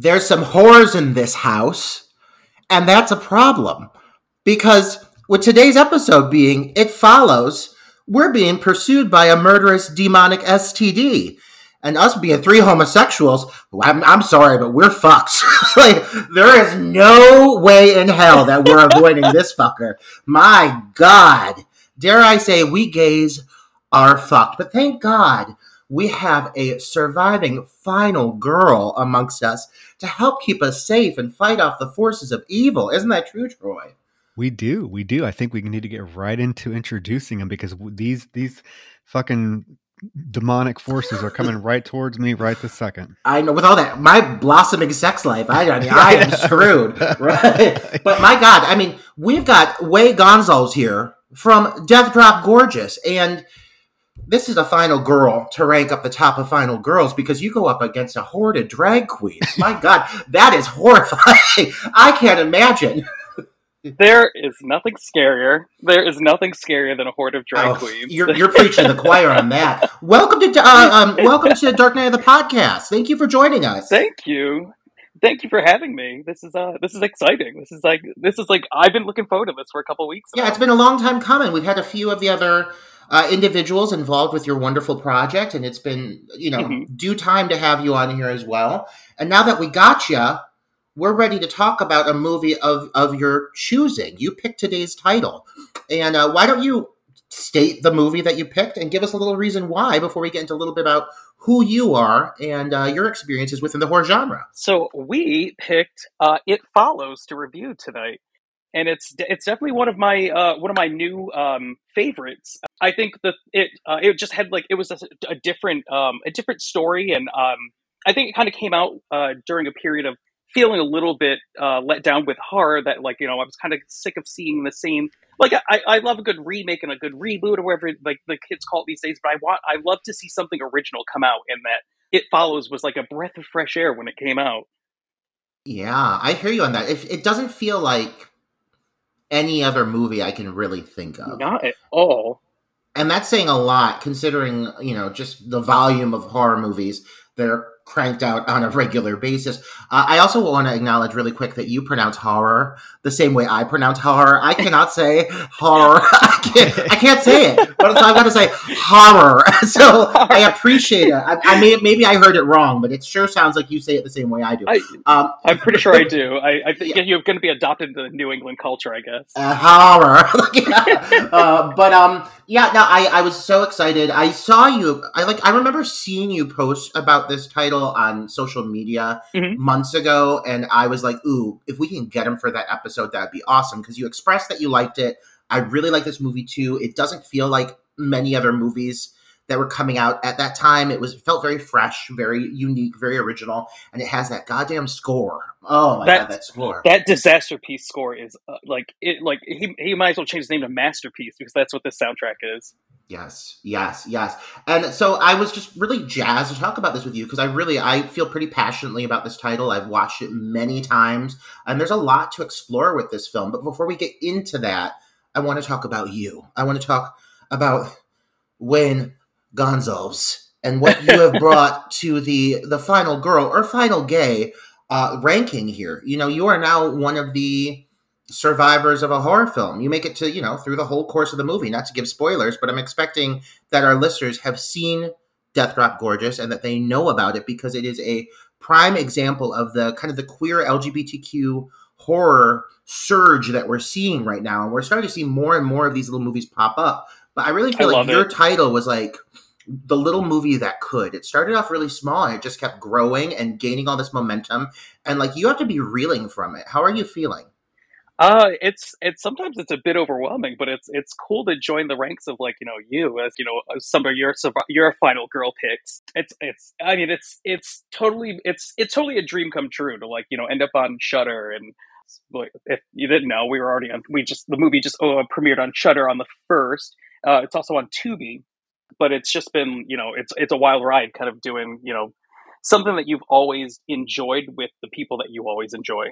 there's some whores in this house, and that's a problem. Because with today's episode being It Follows, we're being pursued by a murderous demonic STD. And us being three homosexuals, I'm, I'm sorry, but we're fucks. like, there is no way in hell that we're avoiding this fucker. My God. Dare I say, we gays are fucked. But thank God we have a surviving final girl amongst us to help keep us safe and fight off the forces of evil. Isn't that true, Troy? We do, we do. I think we need to get right into introducing them because these these fucking demonic forces are coming right towards me right this second. I know with all that my blossoming sex life, I, I mean I am screwed. Right. But my God, I mean, we've got Wayne Gonzalez here from Death Drop Gorgeous. And this is a final girl to rank up the top of final girls because you go up against a horde of drag queens. My God, that is horrifying. I can't imagine. There is nothing scarier. There is nothing scarier than a horde of drag oh, queens. You're, you're preaching the choir on that. Welcome to uh, um, welcome to Dark Knight of the podcast. Thank you for joining us. Thank you. Thank you for having me. This is uh this is exciting. This is like this is like I've been looking forward to this for a couple weeks. Now. Yeah, it's been a long time coming. We've had a few of the other uh, individuals involved with your wonderful project, and it's been you know mm-hmm. due time to have you on here as well. And now that we got you, we're ready to talk about a movie of of your choosing. You picked today's title, and uh, why don't you state the movie that you picked and give us a little reason why before we get into a little bit about who you are and uh, your experiences within the horror genre. So we picked uh, "It Follows" to review tonight and it's it's definitely one of my uh, one of my new um, favorites. I think that it uh, it just had like it was a, a different um, a different story, and um, I think it kind of came out uh, during a period of feeling a little bit uh, let down with horror. That like you know I was kind of sick of seeing the same. Like I, I love a good remake and a good reboot or whatever like the kids call it these days, but I want I love to see something original come out, and that it follows was like a breath of fresh air when it came out. Yeah, I hear you on that. If it doesn't feel like any other movie I can really think of. Not at all. And that's saying a lot considering, you know, just the volume of horror movies that are cranked out on a regular basis. Uh, I also want to acknowledge really quick that you pronounce horror the same way I pronounce horror. I cannot say horror. I can't. I can't say it, but I've got to say horror. so I appreciate it. I, I may, maybe I heard it wrong, but it sure sounds like you say it the same way I do. I, am um, pretty sure I do. I, I think yeah. you're going to be adopted into the New England culture, I guess. Uh, horror. uh, but um, yeah. No, I I was so excited. I saw you. I like. I remember seeing you post about this title on social media mm-hmm. months ago, and I was like, "Ooh, if we can get him for that episode, that'd be awesome." Because you expressed that you liked it. I really like this movie too. It doesn't feel like many other movies that were coming out at that time. It was it felt very fresh, very unique, very original, and it has that goddamn score. Oh my that, god, that score! That Disasterpeace score is uh, like it. Like he he might as well change his name to masterpiece because that's what this soundtrack is. Yes, yes, yes. And so I was just really jazzed to talk about this with you because I really I feel pretty passionately about this title. I've watched it many times and there's a lot to explore with this film. But before we get into that, I want to talk about you. I want to talk about Wayne Gonzalez and what you have brought to the the final girl or final gay uh, ranking here. You know, you are now one of the survivors of a horror film. You make it to, you know, through the whole course of the movie, not to give spoilers, but I'm expecting that our listeners have seen Death Drop Gorgeous and that they know about it because it is a prime example of the kind of the queer LGBTQ horror surge that we're seeing right now. And we're starting to see more and more of these little movies pop up. But I really feel I like your it. title was like the little movie that could. It started off really small and it just kept growing and gaining all this momentum. And like you have to be reeling from it. How are you feeling? Uh, it's it's sometimes it's a bit overwhelming, but it's it's cool to join the ranks of like you know you as you know some of your your final girl picks. It's it's I mean it's it's totally it's it's totally a dream come true to like you know end up on Shudder and if you didn't know we were already on we just the movie just oh, premiered on Shudder on the first. Uh, it's also on Tubi, but it's just been you know it's it's a wild ride, kind of doing you know something that you've always enjoyed with the people that you always enjoy.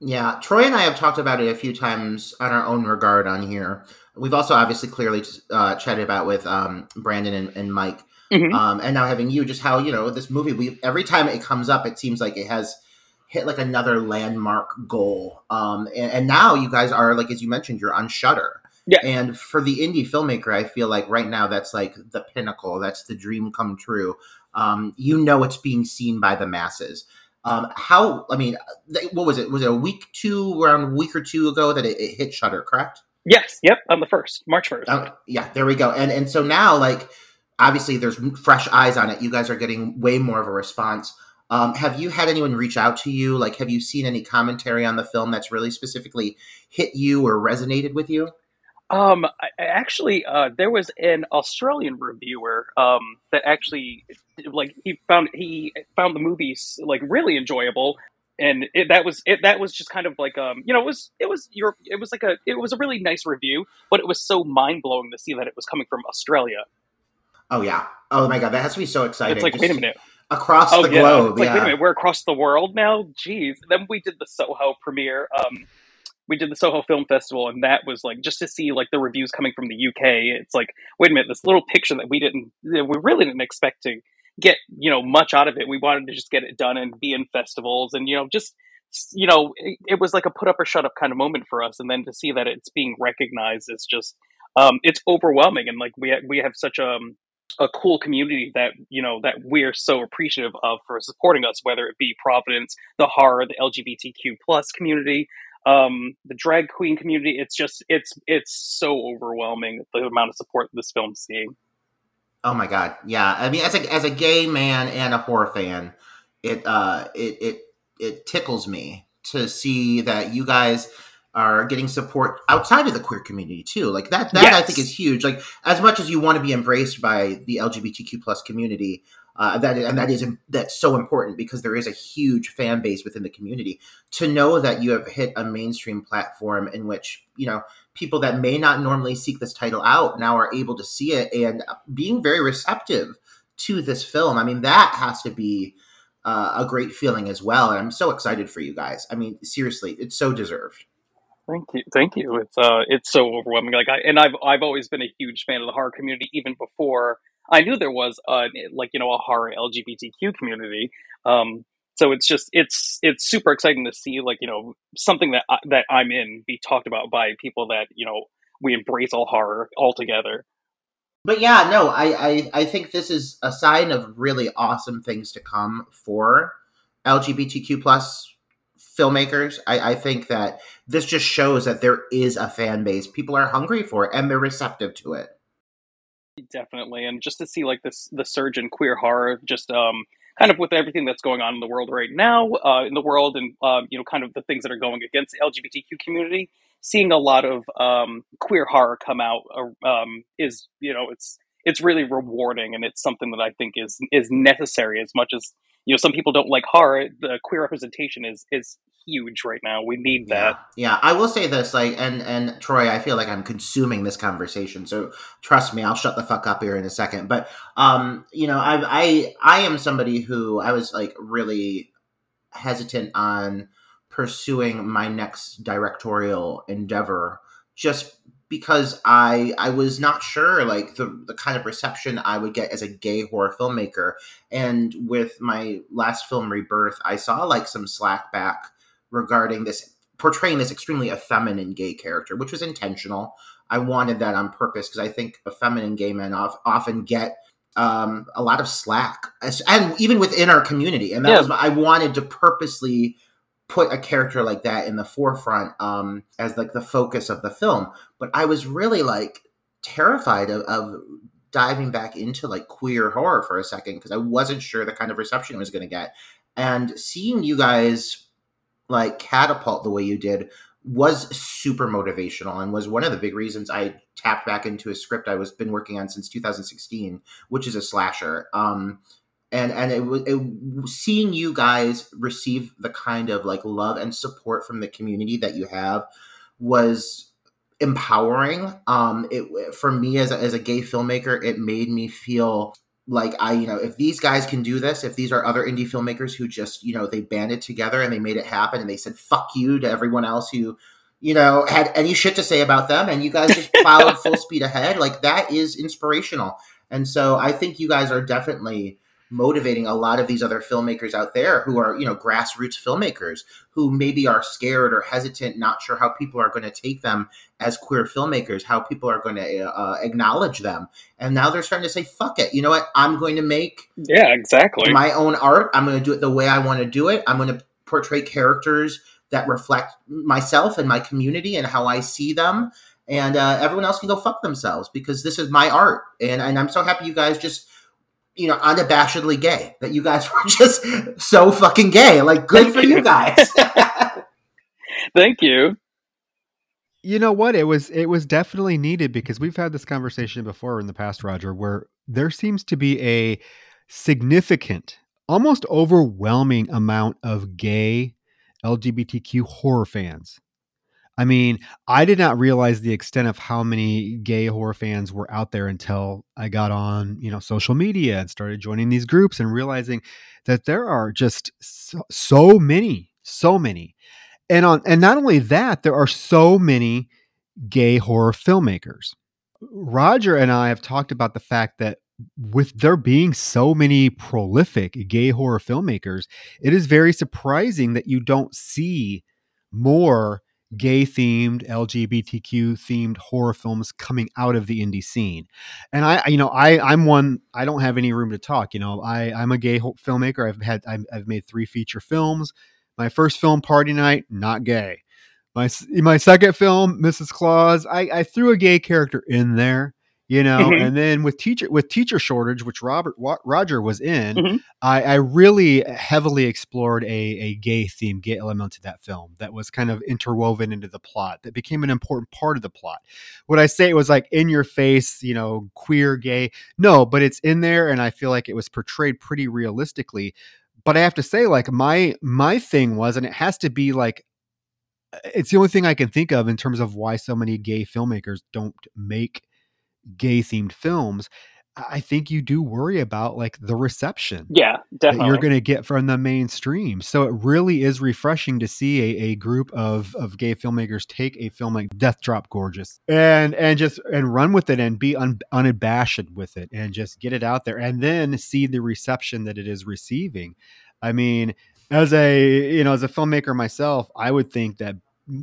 Yeah, Troy and I have talked about it a few times on our own regard on here. We've also obviously clearly uh, chatted about with um, Brandon and, and Mike, mm-hmm. um, and now having you, just how you know this movie. We every time it comes up, it seems like it has hit like another landmark goal. Um, and, and now you guys are like as you mentioned, you're on Shudder. Yeah. And for the indie filmmaker, I feel like right now that's like the pinnacle. That's the dream come true. Um, you know, it's being seen by the masses. Um, how? I mean, what was it? Was it a week, two, around a week or two ago that it, it hit Shudder, Correct? Yes. Yep. On the first, March first. Uh, yeah. There we go. And and so now, like, obviously, there's fresh eyes on it. You guys are getting way more of a response. Um, have you had anyone reach out to you? Like, have you seen any commentary on the film that's really specifically hit you or resonated with you? Um, I, actually, uh, there was an Australian reviewer um, that actually, like, he found he found the movies like really enjoyable, and it, that was it. That was just kind of like, um, you know, it was it was your it was like a it was a really nice review, but it was so mind blowing to see that it was coming from Australia. Oh yeah! Oh my god, that has to be so exciting! It's like, just wait a minute, across oh, the yeah. globe. Like, yeah. wait a minute, we're across the world now. Jeez. Then we did the Soho premiere. Um, we did the Soho Film Festival, and that was like just to see like the reviews coming from the UK. It's like, wait a minute, this little picture that we didn't, we really didn't expect to get, you know, much out of it. We wanted to just get it done and be in festivals, and you know, just you know, it, it was like a put up or shut up kind of moment for us. And then to see that it's being recognized is just, um, it's overwhelming. And like we ha- we have such a um, a cool community that you know that we're so appreciative of for supporting us, whether it be Providence, the horror, the LGBTQ plus community, um, the drag queen community. It's just it's it's so overwhelming the amount of support this film's seeing. Oh my god, yeah. I mean, as a as a gay man and a horror fan, it uh it it it tickles me to see that you guys are getting support outside of the queer community too. Like that that yes. I think is huge. Like as much as you want to be embraced by the LGBTQ plus community, uh, that and that is that's so important because there is a huge fan base within the community. To know that you have hit a mainstream platform in which you know people that may not normally seek this title out now are able to see it and being very receptive to this film. I mean, that has to be uh, a great feeling as well. And I'm so excited for you guys. I mean, seriously, it's so deserved. Thank you, thank you. It's uh, it's so overwhelming. Like I and I've I've always been a huge fan of the horror community, even before I knew there was a like you know a horror LGBTQ community. Um, so it's just it's it's super exciting to see like you know something that I, that I'm in be talked about by people that you know we embrace all horror altogether. But yeah, no, I, I I think this is a sign of really awesome things to come for LGBTQ plus filmmakers. I, I think that this just shows that there is a fan base. People are hungry for it and they're receptive to it. Definitely, and just to see like this the surge in queer horror, just um, kind of with everything that's going on in the world right now, uh, in the world, and um, you know, kind of the things that are going against the LGBTQ community, seeing a lot of um, queer horror come out uh, um, is you know it's it's really rewarding, and it's something that I think is is necessary as much as you know some people don't like horror. The queer representation is is huge right now. We need that. Yeah. yeah, I will say this, like, and and Troy, I feel like I'm consuming this conversation, so trust me, I'll shut the fuck up here in a second. But um, you know, I I I am somebody who I was like really hesitant on pursuing my next directorial endeavor just because I I was not sure like the the kind of reception I would get as a gay horror filmmaker. And with my last film Rebirth, I saw like some slack back regarding this portraying this extremely effeminate gay character, which was intentional. I wanted that on purpose because I think effeminate gay men often get um, a lot of slack, and even within our community. And that yeah. was I wanted to purposely put a character like that in the forefront um, as like the focus of the film. But I was really like terrified of, of diving back into like queer horror for a second because I wasn't sure the kind of reception it was going to get. And seeing you guys like catapult the way you did was super motivational and was one of the big reasons I tapped back into a script I was been working on since 2016, which is a slasher. Um, and and it, it seeing you guys receive the kind of like love and support from the community that you have was empowering. Um, it for me as a, as a gay filmmaker, it made me feel like I, you know, if these guys can do this, if these are other indie filmmakers who just, you know, they banded together and they made it happen and they said fuck you to everyone else who, you know, had any shit to say about them and you guys just plowed full speed ahead, like that is inspirational. And so I think you guys are definitely motivating a lot of these other filmmakers out there who are, you know, grassroots filmmakers who maybe are scared or hesitant, not sure how people are going to take them as queer filmmakers, how people are going to uh, acknowledge them. And now they're starting to say, fuck it. You know what? I'm going to make yeah, exactly my own art. I'm going to do it the way I want to do it. I'm going to portray characters that reflect myself and my community and how I see them. And uh, everyone else can go fuck themselves because this is my art. And, and I'm so happy you guys just you know, unabashedly gay. That you guys were just so fucking gay. Like, good for you guys. Thank you. You know what? It was it was definitely needed because we've had this conversation before in the past, Roger, where there seems to be a significant, almost overwhelming amount of gay LGBTQ horror fans I mean, I did not realize the extent of how many gay horror fans were out there until I got on, you know, social media and started joining these groups and realizing that there are just so, so many, so many. And on and not only that, there are so many gay horror filmmakers. Roger and I have talked about the fact that with there being so many prolific gay horror filmmakers, it is very surprising that you don't see more gay themed lgbtq themed horror films coming out of the indie scene. And i you know i i'm one i don't have any room to talk you know. I i'm a gay filmmaker. I've had I've, I've made three feature films. My first film party night not gay. My my second film mrs claus i i threw a gay character in there you know mm-hmm. and then with teacher with teacher shortage which robert roger was in mm-hmm. I, I, really heavily explored a, a gay theme gay element to that film that was kind of interwoven into the plot that became an important part of the plot would i say it was like in your face you know queer gay no but it's in there and i feel like it was portrayed pretty realistically but i have to say like my my thing was and it has to be like it's the only thing i can think of in terms of why so many gay filmmakers don't make gay themed films I think you do worry about like the reception. Yeah, definitely. That you're going to get from the mainstream. So it really is refreshing to see a, a group of, of gay filmmakers take a film like Death Drop Gorgeous and and just and run with it and be un, unabashed with it and just get it out there and then see the reception that it is receiving. I mean, as a you know as a filmmaker myself, I would think that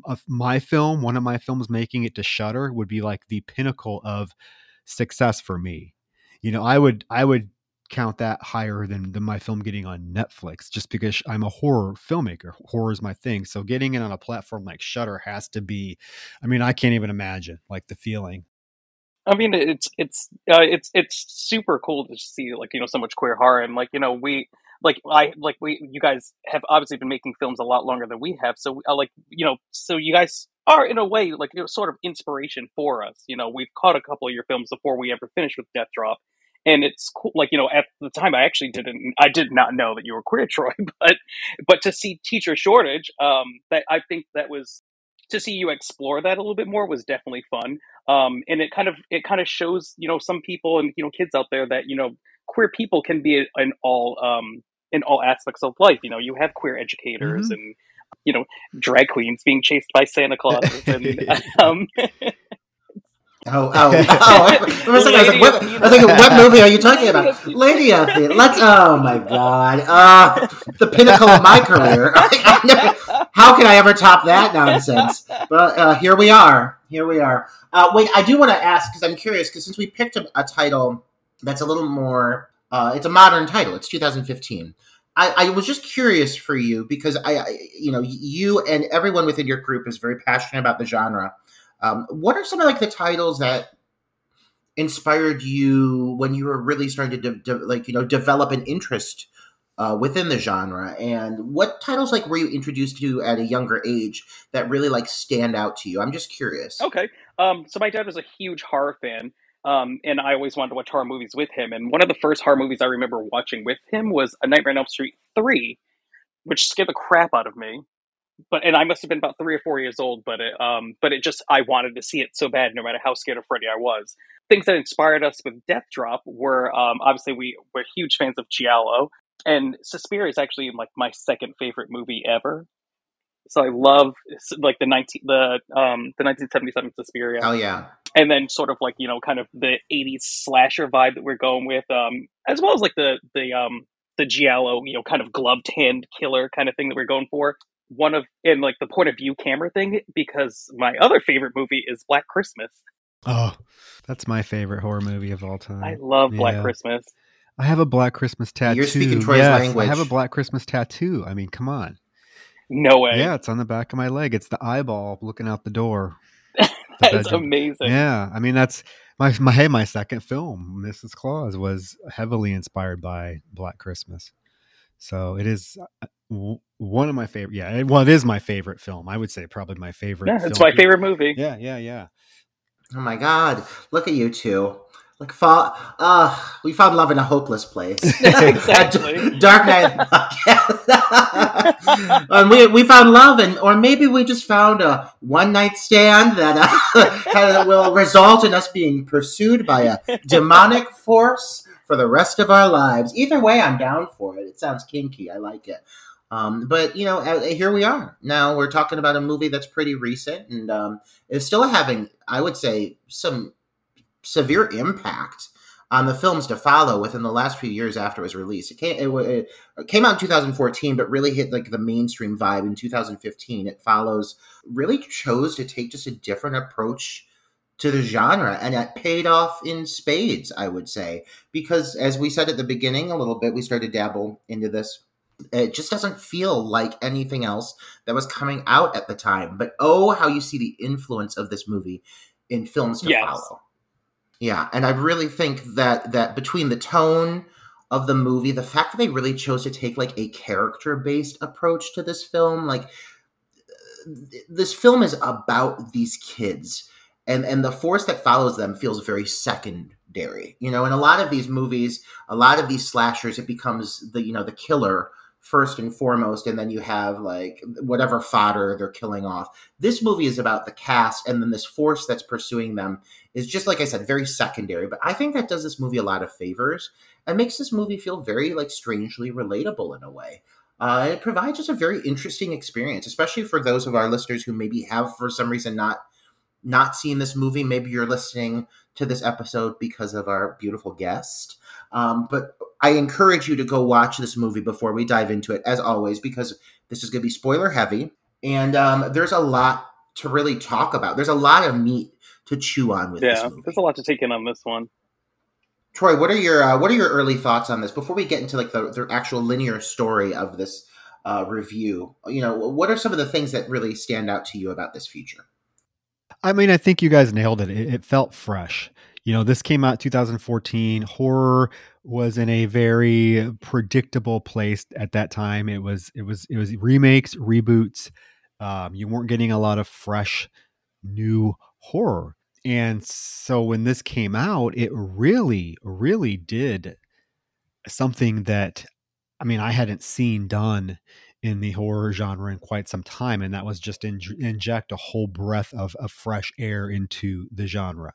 of my film, one of my films making it to Shudder would be like the pinnacle of success for me. You know, I would I would count that higher than, than my film getting on Netflix just because I'm a horror filmmaker. Horror is my thing. So getting it on a platform like Shudder has to be I mean, I can't even imagine like the feeling. I mean, it's it's uh, it's it's super cool to see like you know so much queer horror and like you know we like I like we you guys have obviously been making films a lot longer than we have, so uh, like you know, so you guys are in a way like you know, sort of inspiration for us. You know, we've caught a couple of your films before we ever finished with Death Drop, and it's cool. Like you know, at the time, I actually didn't, I did not know that you were queer, Troy, but but to see Teacher Shortage, um, that I think that was to see you explore that a little bit more was definitely fun. Um, and it kind of it kind of shows you know some people and you know kids out there that you know queer people can be in all um, in all aspects of life. You know, you have queer educators mm-hmm. and you know drag queens being chased by Santa Claus and um, Oh, oh, oh! I, was, like, I was like, what, I was thinking, what movie are you talking about? Lady of the Let's. Oh my god! Uh, the pinnacle of my career. how can I ever top that nonsense? But uh, here we are. Here we are. Uh, wait, I do want to ask because I'm curious because since we picked a, a, title that's a little more, uh, it's a modern title. It's 2015. I, I, was just curious for you because I, I, you know, you and everyone within your group is very passionate about the genre um, what are some of like the titles that inspired you when you were really starting to de- de- like you know develop an interest uh, within the genre. And what titles like were you introduced to at a younger age that really like stand out to you? I'm just curious. Okay. Um, so my dad was a huge horror fan. Um, and I always wanted to watch horror movies with him. And one of the first horror movies I remember watching with him was A Nightmare on Elm Street 3, which scared the crap out of me. But and I must have been about three or four years old, but it um but it just I wanted to see it so bad, no matter how scared of Freddy I was. Things that inspired us with Death Drop were um obviously we were huge fans of Giallo, and Suspiria is actually like my second favorite movie ever. So I love like the nineteen the um the nineteen seventy seven Suspiria. Oh yeah, and then sort of like you know kind of the '80s slasher vibe that we're going with, um as well as like the the um the giallo you know kind of gloved hand killer kind of thing that we're going for. One of in like the point of view camera thing because my other favorite movie is Black Christmas. Oh, that's my favorite horror movie of all time. I love Black Yeah. Christmas. I have a Black Christmas tattoo. You're speaking Troy's yes, language. I have a Black Christmas tattoo. I mean, come on. No way. Yeah, it's on the back of my leg. It's the eyeball looking out the door. that The is bedroom. amazing. Yeah, I mean that's my my hey my second film, Mrs. Claus, was heavily inspired by Black Christmas. So it is uh, one of my favorite. Yeah, it- well, it is my favorite film. I would say probably my favorite. Yeah, it's film. my favorite movie. Yeah, yeah, yeah. Oh my God! Look at you two. Like, fall, uh, we found love in a hopeless place. Exactly. Dark Knight. podcast. and we we found love, and or maybe we just found a one night stand that uh, will result in us being pursued by a demonic force for the rest of our lives. Either way, I'm down for it. It sounds kinky. I like it. Um, but you know, uh, here we are. Now we're talking about a movie that's pretty recent and um, is still having, I would say, some severe impact on the films to follow within the last few years after it was released. It came, it, it came out in 2014, but really hit like the mainstream vibe in 2015. It follows really chose to take just a different approach to the genre, and it paid off in spades, I would say, because as we said at the beginning a little bit, we started to dabble into this. It just doesn't feel like anything else that was coming out at the time. But oh, how you see the influence of this movie in films to Yes. follow. Yeah, and I really think that that between the tone of the movie, the fact that they really chose to take like a character based approach to this film, like this film is about these kids and and the force that follows them feels very secondary you know? In a lot of these movies a lot of these slashers it becomes the you know the killer first and foremost and then you have like whatever fodder they're killing off this movie is about the cast and then this force that's pursuing them is just like i said very secondary but i think that does this movie a lot of favors and makes this movie feel very like strangely relatable in a way uh, it provides just a very interesting experience, especially for those of our listeners who maybe have, for some reason, not not seen this movie. Maybe you're listening to this episode because of our beautiful guest. Um, but I encourage you to go watch this movie before we dive into it, as always, because this is going to be spoiler heavy, and um, there's a lot to really talk about. There's a lot of meat to chew on with this Yeah, movie. there's a lot to take in on this one. Troy, what are your uh, what are your early thoughts on this before we get into like the, the actual linear story of this uh, review? You know, what are some of the things that really stand out to you about this feature? I mean, I think you guys nailed it. It, it felt fresh. You know, this came out 2014. Horror was in a very predictable place at that time. It was it was it was remakes, reboots. Um, you weren't getting a lot of fresh, new horror. And so when this came out, it really, really did something that I mean I hadn't seen done in the horror genre in quite some time, and that was just in, inject a whole breath of, of fresh air into the genre.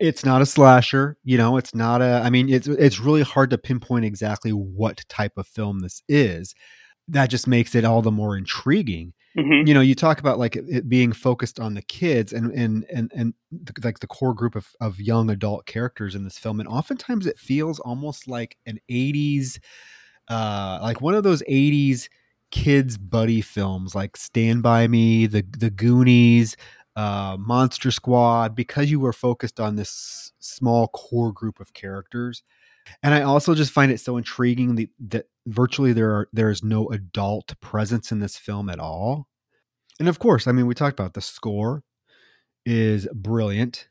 It's not a slasher, you know. It's not a. I mean, it's it's really hard to pinpoint exactly what type of film this is. That just makes it all the more intriguing. hmm You know, you talk about like it- being focused on the kids and and and and the, like the core group of of young adult characters in this film, and oftentimes it feels almost like an '80s, uh, like one of those '80s kids buddy films like Stand by Me, the the Goonies, uh, Monster Squad, because you were focused on this small core group of characters. And I also just find it so intriguing that, that virtually there are there is no adult presence in this film at all. And of course, I mean we talked about the score is brilliant.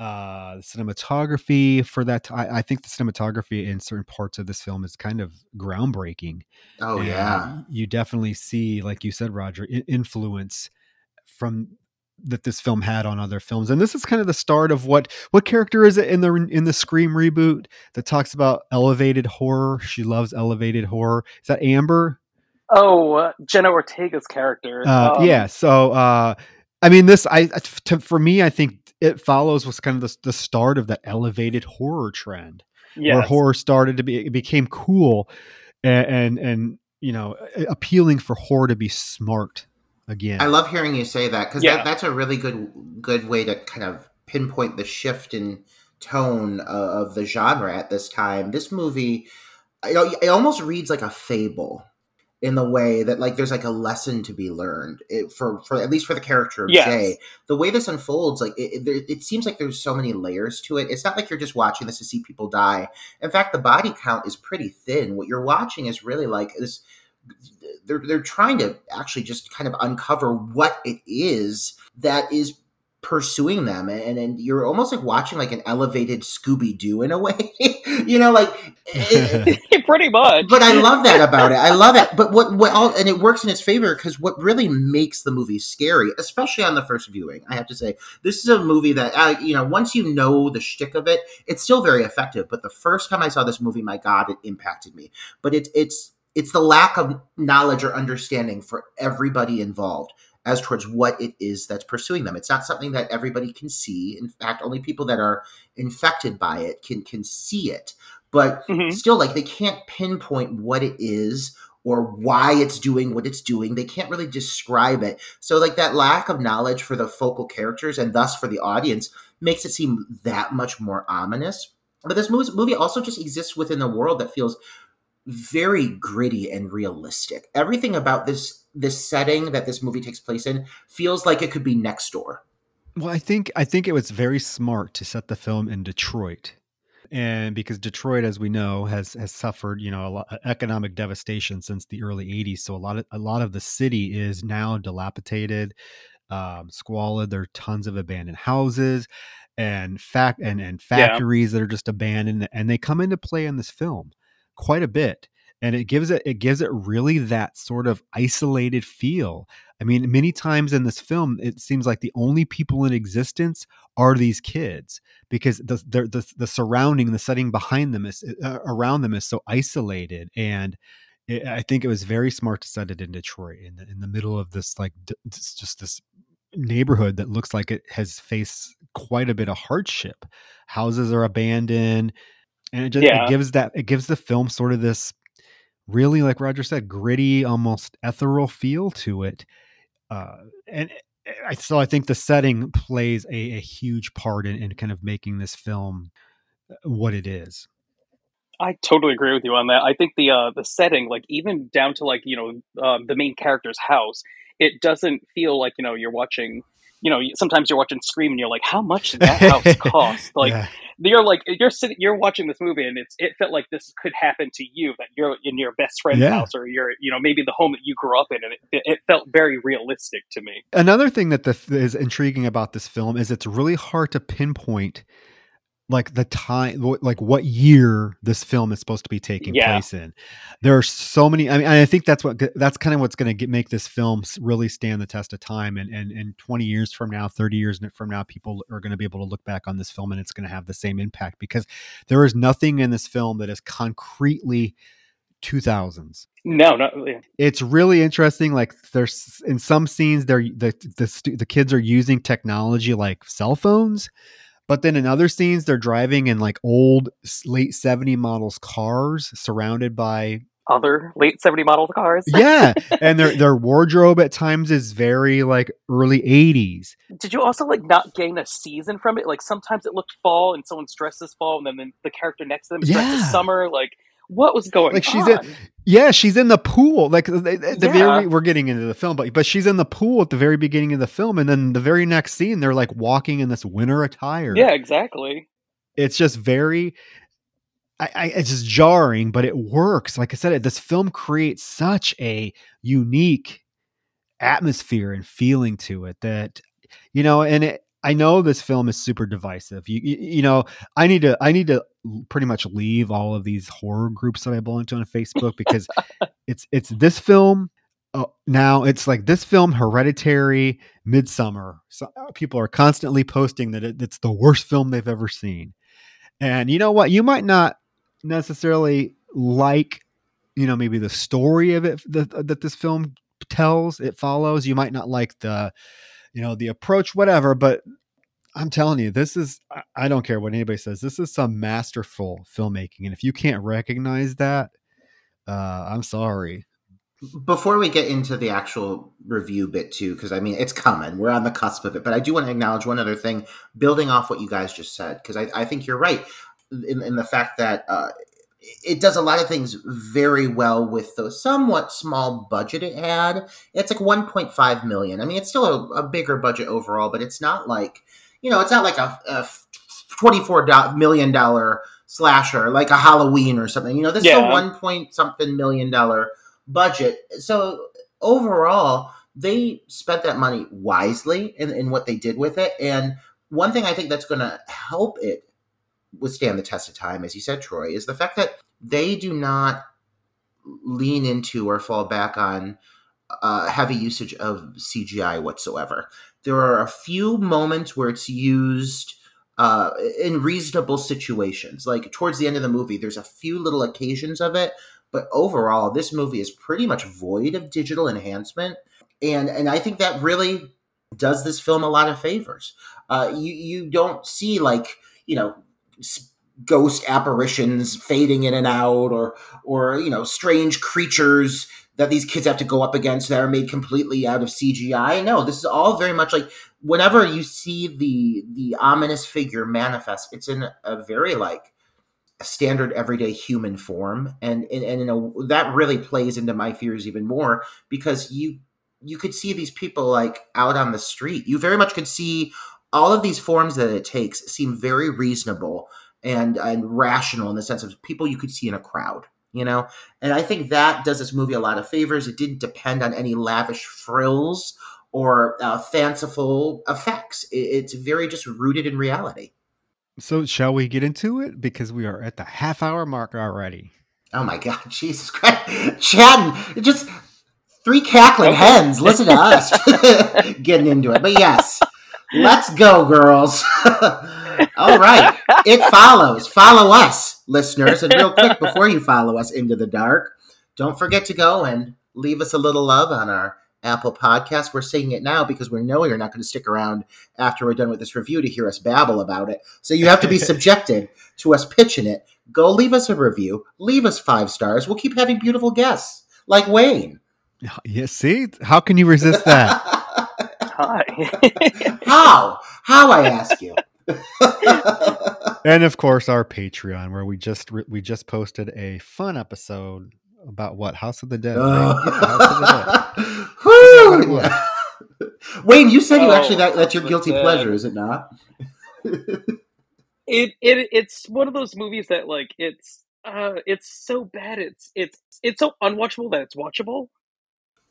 Uh the cinematography for that I, I think the cinematography in certain parts of this film is kind of groundbreaking Oh and yeah. you definitely see like you said roger i- influence from that this film had on other films and this is kind of the start of what what character is it in the in the scream reboot that talks about elevated horror she loves elevated horror is that amber Oh, uh, Jenna Ortega's character. uh, Um, yeah. So, uh, I mean, this I to, for me, I think it follows was kind of the, the start of that elevated horror trend, where horror started to be it became cool, and and, and you know appealing for horror to be smart again. I love hearing you say that because Yeah. that, that's a really good good way to kind of pinpoint the shift in tone of, of the genre at this time. This movie, you it almost reads like a fable in the way that like there's like a lesson to be learned it, for for at least for the character of Yes. Jay. The way this unfolds, like it, it, it seems like there's so many layers to it. It's not like you're just watching this to see people die. In fact, the body count is pretty thin. What you're watching is really like this they're they're trying to actually just kind of uncover what it is that is pursuing them and and you're almost like watching like an elevated scooby-doo in a way you know like it- Pretty much. but I love that about it. I love it. But what what all and it works in its favor because what really makes the movie scary, especially on the first viewing, I have to say, this is a movie that uh, you know once you know the shtick of it, it's still very effective. But the first time I saw this movie, my God, it impacted me. But it's it's it's the lack of knowledge or understanding for everybody involved as towards what it is that's pursuing them. It's not something that everybody can see. In fact, only people that are infected by it can can see it. But Mhm. still like they can't pinpoint what it is or why it's doing what it's doing they can't really describe it so like that lack of knowledge for the focal characters and thus for the audience makes it seem that much more ominous but this movie also just exists within a world that feels very gritty and realistic everything about this this setting that this movie takes place in feels like it could be next door Well, I think I think it was very smart to set the film in Detroit, and because Detroit, as we know, has has suffered you know a lot economic devastation since the early '80s. So a lot of a lot of the city is now dilapidated, um, squalid. There are tons of abandoned houses and fact and and Yeah. factories that are just abandoned, and they come into play in this film quite a bit. And it gives it it gives it really that sort of isolated feel. I mean, many times in this film, it seems like the only people in existence are these kids because the the the, the surrounding, the setting behind them is uh, around them is so isolated. And it, I think it was very smart to set it in Detroit, in the, in the middle of this like d- just this neighborhood that looks like it has faced quite a bit of hardship. Houses are abandoned, and it just Yeah. it gives that it gives the film sort of this really like roger said gritty almost ethereal feel to it uh and I, so i think the setting plays a, a huge part in, in kind of making this film uh, what it is I totally agree with you on that. I think the uh, the setting, like even down to like you know um, the main character's house, it doesn't feel like you know you're watching. You know, sometimes you're watching Scream and you're like, how much did that house cost? Like Yeah. you're like you're sitting, you're watching this movie and it's it felt like this could happen to you that you're in your best friend's Yeah. house or you're you know maybe the home that you grew up in and it, it felt very realistic to me. another thing that the, is intriguing about this film is it's really hard to pinpoint like the time like what year this film is supposed to be taking Yeah. place in there are so many i mean i think that's what that's kind of what's going to make this film really stand the test of time and and and 20 years from now 30 years from now people are going to be able to look back on this film and it's going to have the same impact because there is nothing in this film that is concretely 2000s No, not uh, yeah. it's really interesting like there's in some scenes they're the the, the kids are using technology like cell phones but then in other scenes they're driving in like old late 70 models cars surrounded by other late 70 model cars. yeah and their their wardrobe at times is very like early 80s Did you also like not gain a season from it? Like sometimes it looked fall and someone's dressed as fall, and then the, character next to them is dressed Yeah. as summer. Like what was going Like, she's on? in- yeah she's in the pool like the, the Yeah. very we're getting into the film but but she's in the pool at the very beginning of the film and then the very next scene they're like walking in this winter attire yeah, exactly. it's just very I, I it's just jarring but it works like i said this film creates such a unique atmosphere and feeling to it that you know and it I know this film is super divisive. You, you, you know, I need to I need to pretty much leave all of these horror groups that I belong to on Facebook because it's it's this film. Uh, now it's like this film, Hereditary, Midsommar So uh, people are constantly posting that it, it's the worst film they've ever seen. And you know what? You might not necessarily like, you know, maybe the story of it that, that this film tells, it follows. You might not like the you know the approach whatever but i'm telling you this is i don't care what anybody says this is some masterful filmmaking and if you can't recognize that uh i'm sorry. Before we get into the actual review bit too because i mean it's coming we're on the cusp of it but i do want to acknowledge one other thing building off what you guys just said because I, I, think you're right in, in the fact that uh, it does a lot of things very well with the somewhat small budget it had. It's like 1.5 million. I mean, it's still a, a bigger budget overall, but it's not like you know, it's not like a, a 24 million dollar slasher like a Halloween or something. You know, this yeah. is a one point something million dollar budget. So overall, they spent that money wisely in, in what they did with it. And one thing I think that's going to help it withstand the test of time, as you said, Troy, is the fact that they do not lean into or fall back on uh, heavy usage of CGI whatsoever. There are a few moments where it's used uh, in reasonable situations. Like towards the end of the movie, there's a few little occasions of it, but overall, this movie is pretty much void of digital enhancement, and and I think that really does this film a lot of favors. Uh, you you don't see like you know ghost apparitions fading in and out or or you know strange creatures that these kids have to go up against that are made completely out of CGI. No, this is all very much like whenever you see the the ominous figure manifest, it's in a very like a standard everyday human form, and and, and a, that really plays into my fears even more because you you could see these people like out on the street. You very much could see all of these forms that it takes seem very reasonable and and rational in the sense of people you could see in a crowd you know? And i think that does this movie a lot of favors. It didn't depend on any lavish frills or uh, fanciful effects. It, it's very just rooted in reality. So shall we get into it? Because we are at the half hour mark already. Oh my god jesus christ. Chatting just three cackling hens. Listen to us getting into it. But yes let's go girls all right. It follows. Follow us, listeners. And real quick, before you follow us into the dark, don't forget to go and leave us a little love on our Apple podcast. We're saying it now because we know you're not going to stick around after we're done with this review to hear us babble about it. So you have to be subjected to us pitching it. Go leave us a review. Leave us five stars. We'll keep having beautiful guests like Wayne. Yeah, see? How can you resist that? Hi. How? How, I ask you? and of course our patreon where we just we just posted a fun episode about what house of the dead, uh. yeah, wayne you said you actually that, that's your guilty dead. pleasure is it not it, it it's one of those movies that like it's uh it's so bad it's it's it's so unwatchable that it's watchable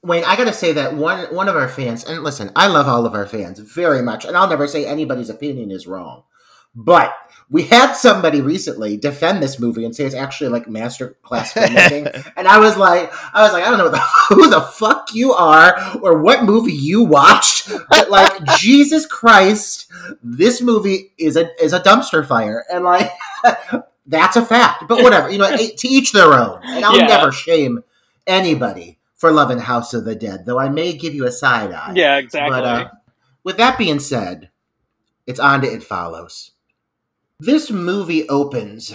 Wayne, I gotta say that one one of our fans, and listen, I love all of our fans very much, and I'll never say anybody's opinion is wrong. But we had somebody recently defend this movie and say it's actually like master class filmmaking, and I was like, I was like, I don't know the, who the fuck you are or what movie you watched, but like Jesus Christ, this movie is a is a dumpster fire, and like that's a fact. But whatever, you know, to each their own, and I'll yeah. never shame anybody for Love and House of the Dead, though I may give you a side eye. Yeah, exactly. But uh, with that being said, it's on to It Follows. This movie opens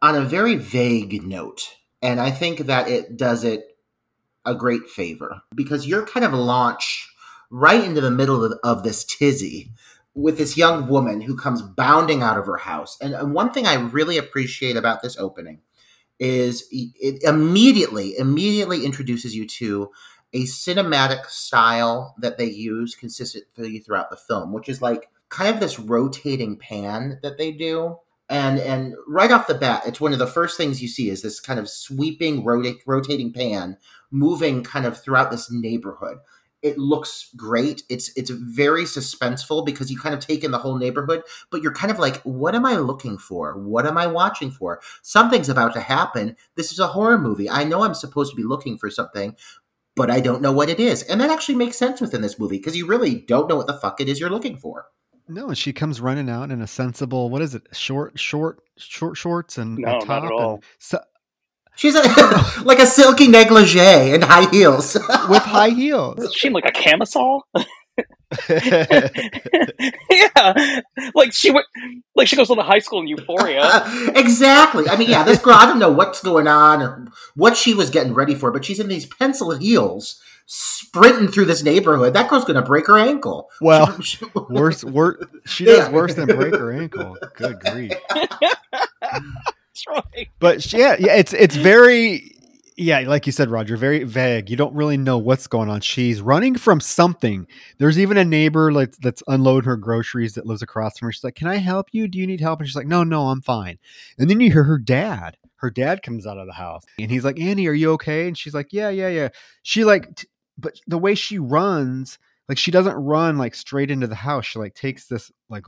on a very vague note, and I think that it does it a great favor because you're kind of launched right into the middle of, of this tizzy with this young woman who comes bounding out of her house. And one thing I really appreciate about this opening is it immediately immediately introduces you to a cinematic style that they use consistently throughout the film, which is like kind of this rotating pan that they do. And and right off the bat, it's one of the first things you see is this kind of sweeping rota- rotating pan moving kind of throughout this neighborhood. It looks great. It's it's very suspenseful because you kind of take in the whole neighborhood, but you're kind of like, what am I looking for? What am I watching for? Something's about to happen. This is a horror movie. I know I'm supposed to be looking for something, but I don't know what it is. And that actually makes sense within this movie because you really don't know what the fuck it is you're looking for. No, and she comes running out in a sensible, what is it? Short, short, short shorts and No, a not top. at all. And so, She's a, like a silky negligee and high heels. with high heels. Is she like a camisole? yeah, like she went, like she goes to the high school in Euphoria. exactly. I mean, yeah, this girl, I don't know what's going on or what she was getting ready for, but she's in these pencil heels sprinting through this neighborhood. That girl's going to break her ankle. Well, She- worse, worse. She does Yeah. worse than break her ankle. Good grief. But yeah, yeah, it's it's very yeah, like you said, Roger, very vague. You don't really know what's going on. She's running from something. There's even a neighbor like that's unloading her groceries that lives across from her. She's like, "Can I help you? Do you need help?" And she's like, "No, no, I'm fine." And then you hear her dad. Her dad comes out of the house and he's like, "Annie, are you okay?" And she's like, "Yeah, yeah, yeah." She like, t- but the way she runs, like she doesn't run like straight into the house. She like takes this like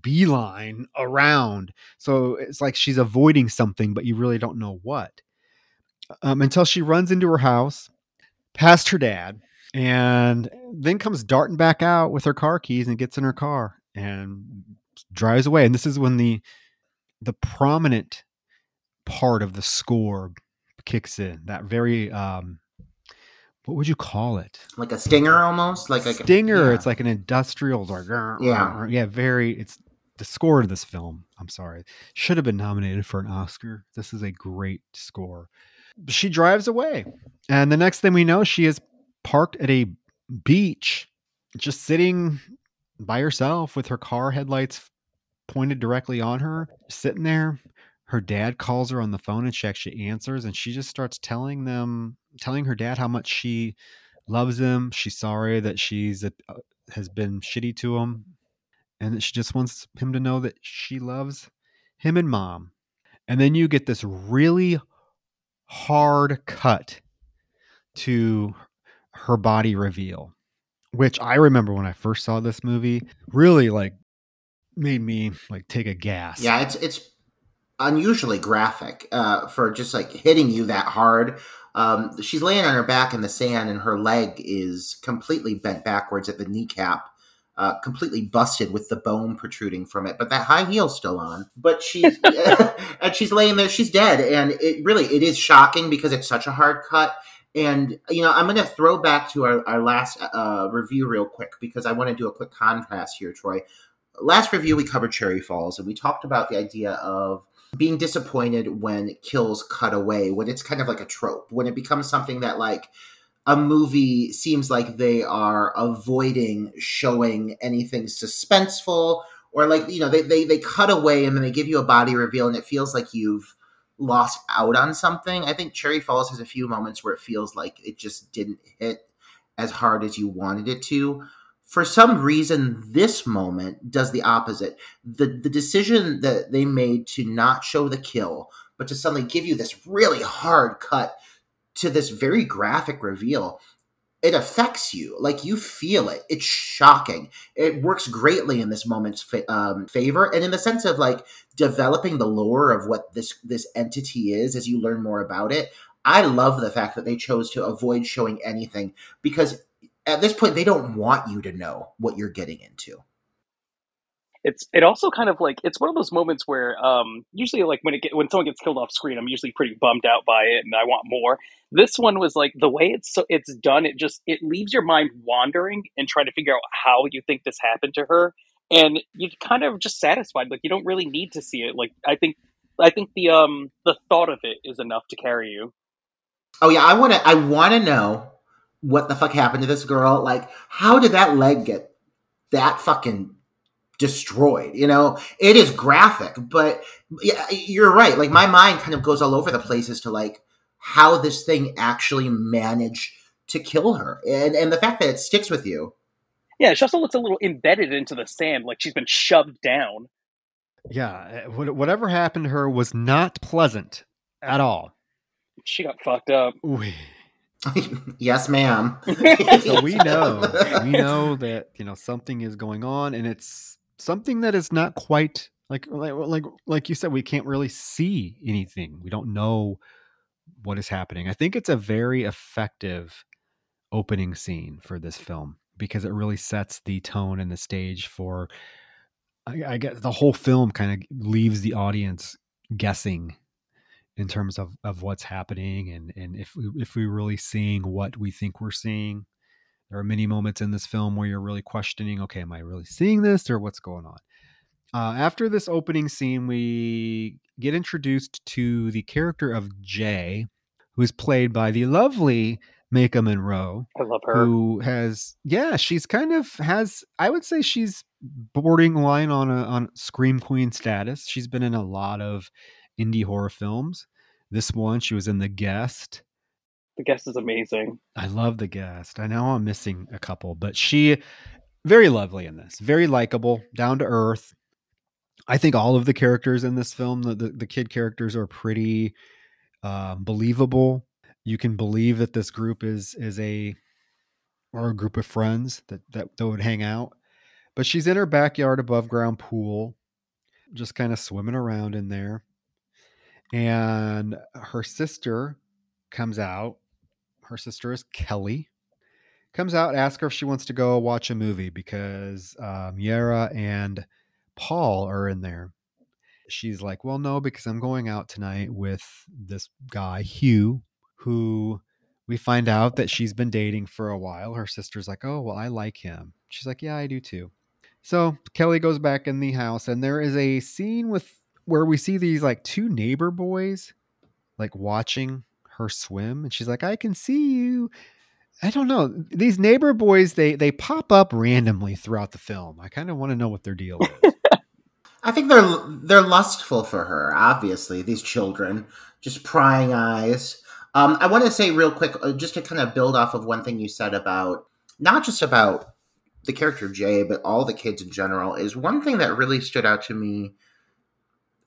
beeline around. So it's like she's avoiding something, but you really don't know what um, until she runs into her house past her dad and then comes darting back out with her car keys and gets in her car and drives away and this is when the the prominent part of the score kicks in that very um what would you call it like a stinger almost? Like, like a- stinger yeah. it's like an industrial like, Yeah. yeah very it's the score to this film i'm sorry should have been nominated for an oscar this is a great score she drives away and the next thing we know she is parked at a beach just sitting by herself with her car headlights pointed directly on her sitting there her dad calls her on the phone and she actually answers and she just starts telling them telling her dad how much she loves him she's sorry that she's a, uh, has been shitty to him and that she just wants him to know that she loves him and mom. And then you get this really hard cut to her body reveal which i remember when i first saw this movie really like made me like take a gas. Yeah, it's it's unusually graphic uh, for just like hitting you that hard. Um, she's laying on her back in the sand, and her leg is completely bent backwards at the kneecap, uh, completely busted with the bone protruding from it. But that high heel's still on. But she's and she's laying there. She's dead, and it really it is shocking because it's such a hard cut. And you know, I'm going to throw back to our, our last uh, review real quick because I want to do a quick contrast here, Troy last review we covered cherry falls and we talked about the idea of being disappointed when kills cut away when it's kind of like a trope when it becomes something that like a movie seems like they are avoiding showing anything suspenseful or like you know they, they they cut away and then they give you a body reveal and it feels like you've lost out on something. I think cherry falls has a few moments where it feels like it just didn't hit as hard as you wanted it to for some reason this moment does the opposite. The the decision that they made to not show the kill but to suddenly give you this really hard cut to this very graphic reveal it affects you. Like you feel it. It's shocking. It works greatly in this moment's fa- um, favor and in the sense of like developing the lore of what this this entity is as you learn more about it. I love the fact that they chose to avoid showing anything because at this point they don't want you to know what you're getting into it's it also kind of like it's one of those moments where um usually like when it get, when someone gets killed off screen I'm usually pretty bummed out by it and I want more. This one was like the way it's so it's done it just it leaves your mind wandering and trying to figure out how you think this happened to her and you're kind of just satisfied like you don't really need to see it like I think I think the um the thought of it is enough to carry you. oh yeah i want to i want to know what the fuck happened to this girl like how did that leg get that fucking destroyed you know it is graphic but yeah you're right like my mind kind of goes all over the place as to like how this thing actually managed to kill her and and the fact that it sticks with you Yeah, she also looks a little embedded into the sand like she's been shoved down. yeah eh, whatever happened to her was not pleasant at all She got fucked up. Ooh. yes, ma'am. so we know. We know that you know something is going on and it's something that is not quite like like like like you said we can't really see anything. We don't know what is happening. I think it's a very effective opening scene for this film because it really sets the tone and the stage for i, I get the whole film kind of leaves the audience guessing in terms of, of what's happening and, and if we, if we're really seeing what we think we're seeing there are many moments in this film where you're really questioning, okay, am I really seeing this or what's going on? Uh, after this opening scene, we get introduced to the character of Jay, who is played by the lovely Maika Monroe. I love her. Who has, yeah, she's kind of has, I would say she's borderline on a on scream queen status. She's been in a lot of indie horror films. This one, she was in The Guest. The guest is amazing. I love the guest. I know I'm missing a couple, but she very lovely in this. Very likable, down to earth. I think all of the characters in this film, the the, the kid characters, are pretty uh, believable. You can believe that this group is is a or a group of friends that, that that would hang out. But she's in her backyard above ground pool, just kind of swimming around in there. And her sister comes out her sister is Kelly. Comes out, asks her if she wants to go watch a movie because um, Yara and Paul are in there. She's like, Well, no, because I'm going out tonight with this guy, Hugh, who we find out that she's been dating for a while. Her sister's like, Oh, well, I like him. She's like, Yeah, I do too. So Kelly goes back in the house, and there is a scene with where we see these like two neighbor boys like watching her swim and she's like i can see you i don't know these neighbor boys they they pop up randomly throughout the film i kind of want to know what their deal is I think they're they're lustful for her. Obviously, these children just prying eyes. Um, I want to say real quick, uh, just to kind of build off of one thing you said about not just about the character Jay, but all the kids in general. Is one thing that really stood out to me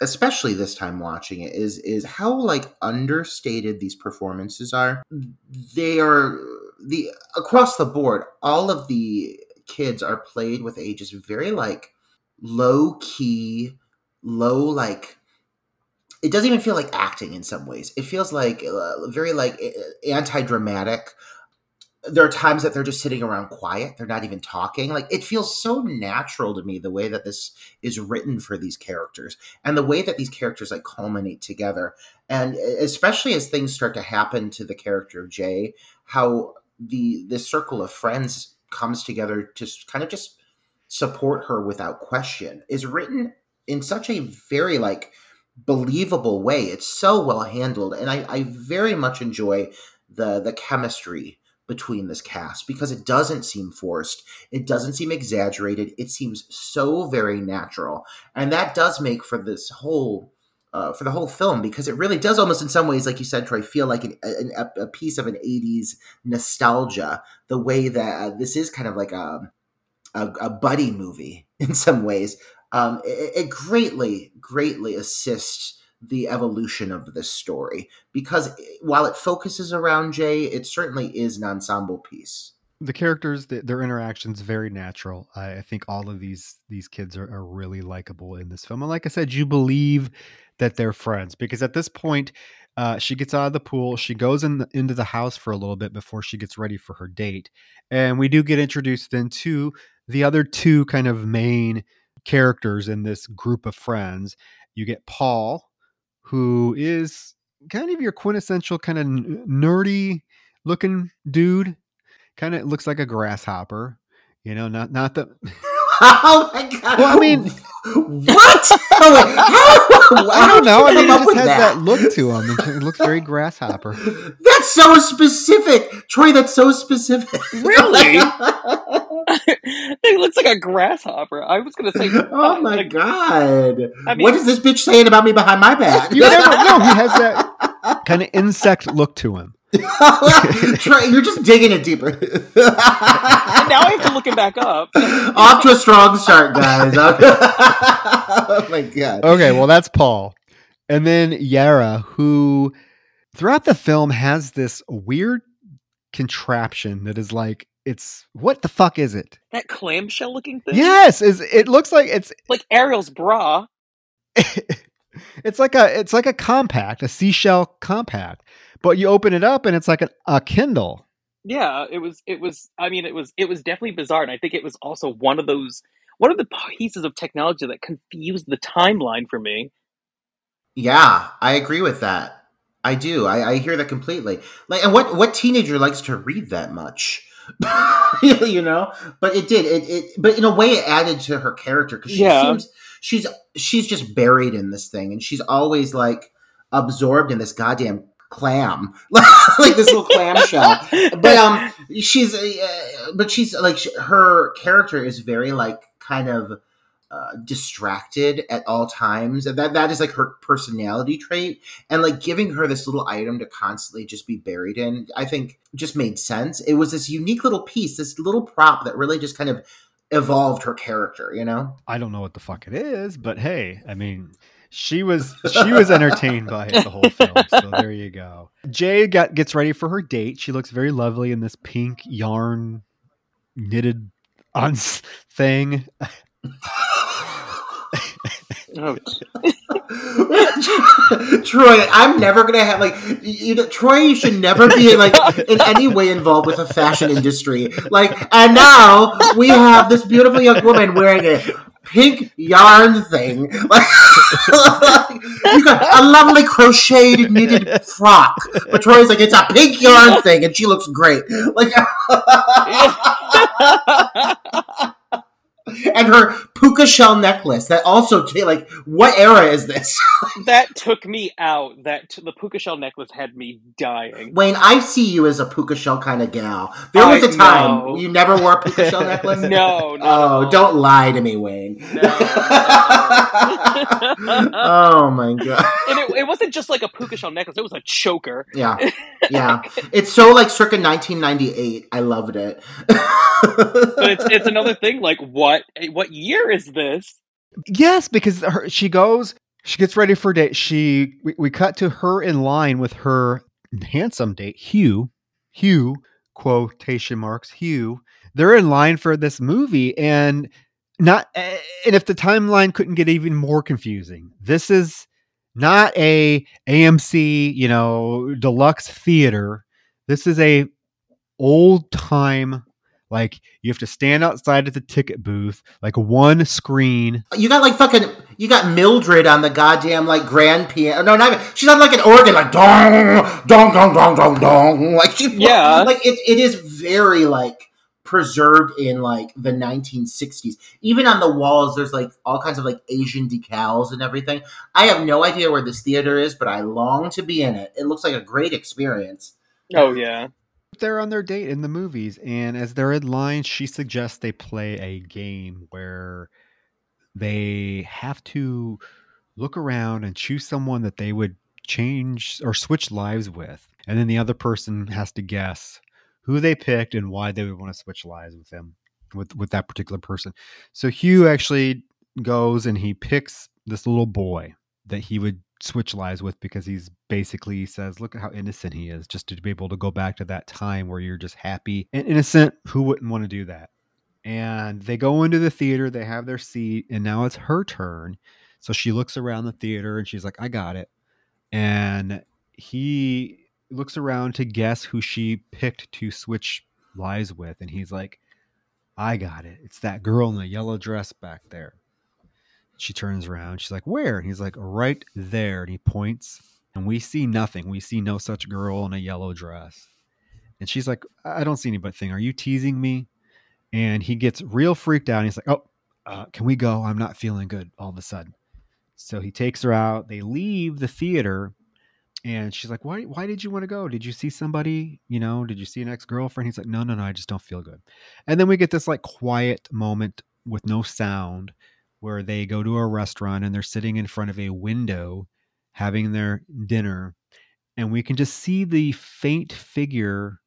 especially this time watching it is is how like understated these performances are. They are the across the board all of the kids are played with ages very like low key low like it doesn't even feel like acting in some ways. It feels like uh, very like anti-dramatic there are times that they're just sitting around quiet they're not even talking like it feels so natural to me the way that this is written for these characters and the way that these characters like culminate together. And especially as things start to happen to the character of jay how the this circle of friends comes together to kind of just support her without question is written in such a very like believable way. It's so well handled and i, I very much enjoy the the chemistry between this cast because it doesn't seem forced. It doesn't seem exaggerated. It seems so very natural. And that does make for this whole uh, for the whole film because it really does almost in some ways, like you said, Troy, feel like an, an, a piece of an '80s nostalgia. The way that uh, this is kind of like a, a, a buddy movie in some ways. Um, it, it greatly, greatly assists the evolution of this story because while it focuses around Jay, it certainly is an ensemble piece. The characters, their interactions, very natural. I think all of these these kids are, are really likable in this film, and like I said, you believe that they're friends because at this point, uh, she gets out of the pool. She goes in the, into the house for a little bit before she gets ready for her date, and we do get introduced then to the other two kind of main characters in this group of friends. You get Paul, who is kind of your quintessential kind of uh, nerdy looking dude. Kind of looks like a grasshopper, you know, not not the Oh my god! Well, I mean, what? I don't know. I mean, he just has that? that? look to him. It looks very grasshopper. That's so specific, Troy. That's so specific. Really? it looks like a grasshopper. I was going to say. Oh my like, god! I mean, what is this bitch saying about me behind my back? You never know. He has that kind of insect look to him. Trey, you're just digging it deeper. now I have to look it back up. Off to a strong start, guys. oh my god. Okay, well that's Paul. And then Yara, who throughout the film has this weird contraption that is like it's what the fuck is it? That clamshell looking thing. Yes, is it looks like it's Like Ariel's bra. it's like a it's like a compact, a seashell compact. But you open it up and it's like a, a Kindle. Yeah, uh, it was. It was. I mean, it was. It was definitely bizarre, and I think it was also one of those one of the pieces of technology that confused the timeline for me. Yeah, I agree with that. I do. I, I hear that completely. Like, and what what teenager likes to read that much? you know, but it did. It, it but in a way, it added to her character because she Yeah. seems she's she's just buried in this thing, and she's always like absorbed in this goddamn clam, like this little clam shell. But um, she's uh, but she's like sh- her character is very like kind of uh, distracted at all times. And that that is like her personality trait. And like giving her this little item to constantly just be buried in i think just made sense. It was this unique little piece this little prop that really just kind of evolved her character you know? I don't know what the fuck it is, but hey, I mean, she was she was entertained by it the whole film. So there you go. Jay got gets ready for her date. She looks very lovely in this pink yarn knitted on thing. Oh, Troy, I'm never gonna have like you know, Troy. You should never be like in any way involved with the fashion industry. Like, and now we have this beautiful young woman wearing a pink yarn thing. Like, you got a lovely crocheted knitted frock, but Troy's like, it's a pink yarn thing, and she looks great. Like, and her puka shell necklace that also like, what era is this? that took me out. That the puka shell necklace had me dying. Wayne, I see you as a puka shell kind of gal. There was a time you never wore a puka shell necklace. No, no. Oh, don't lie to me, Wayne. No, oh my god. and it, it wasn't just like a puka shell necklace; it was a choker. Yeah, yeah. It's so like circa 1998. I loved it. But it's it's another thing. Like what Eh, what year is this? Yes, because her, she goes, she gets ready for date. She we, we cut to her in line with her handsome date, Hugh. Hugh, quotation marks, Hugh. They're in line for this movie and not eh, and if the timeline couldn't get even more confusing. This is not a AMC, you know, deluxe theater. This is a old time like you have to stand outside at the ticket booth, like one screen. you got like fucking. You got Mildred on the goddamn like grand piano. No, not even. She's on like an organ, like dong, dong, dong, dong, dong, dong. Like she. Yeah. Like it. It is very like preserved in like the 1960s. Even on the walls, there's like all kinds of like Asian decals and everything. I have no idea where this theater is, but I long to be in it. It looks like a great experience. Oh yeah. They're on their date in the movies and as they're in line she suggests they play a game where they have to look around and choose someone that they would change or switch lives with and then the other person has to guess who they picked and why they would want to switch lives with them with with that particular person. So hugh actually goes and he picks this little boy that he would switch lies with because he's basically says, look at how innocent he is, just to be able to go back to that time where you're just happy and innocent. Who wouldn't want to do that? And they go into the theater, they have their seat, and now it's her turn. So she looks around the theater and she's like, I got it. And he looks around to guess who she picked to switch lies with. And he's like, I got it. It's that girl in the yellow dress back there. She turns around. She's like, Where? And he's like, Right there. And he points, and we see nothing. We see no such girl in a yellow dress. And she's like, I don't see anything. Are you teasing me? And he gets real freaked out. And he's like, Oh, uh, can we go? I'm not feeling good all of a sudden. So he takes her out. They leave the theater. And she's like, why, why did you want to go? Did you see somebody? You know, did you see an ex girlfriend? He's like, no, no, no, I just don't feel good. And then we get this like quiet moment with no sound where they go to a restaurant and they're sitting in front of a window having their dinner and we can just see the faint figure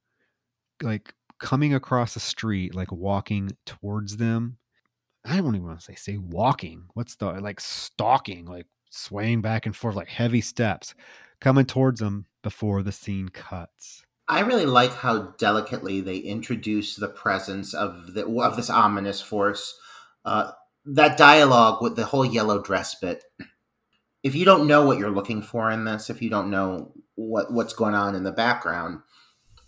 like coming across the street like walking towards them i don't even want to say say walking what's the like stalking like swaying back and forth like heavy steps coming towards them before the scene cuts I really like how delicately they introduce the presence of the of this ominous force. Uh, that dialogue with the whole yellow dress bit. If you don't know what you're looking for in this, if you don't know what what's going on in the background,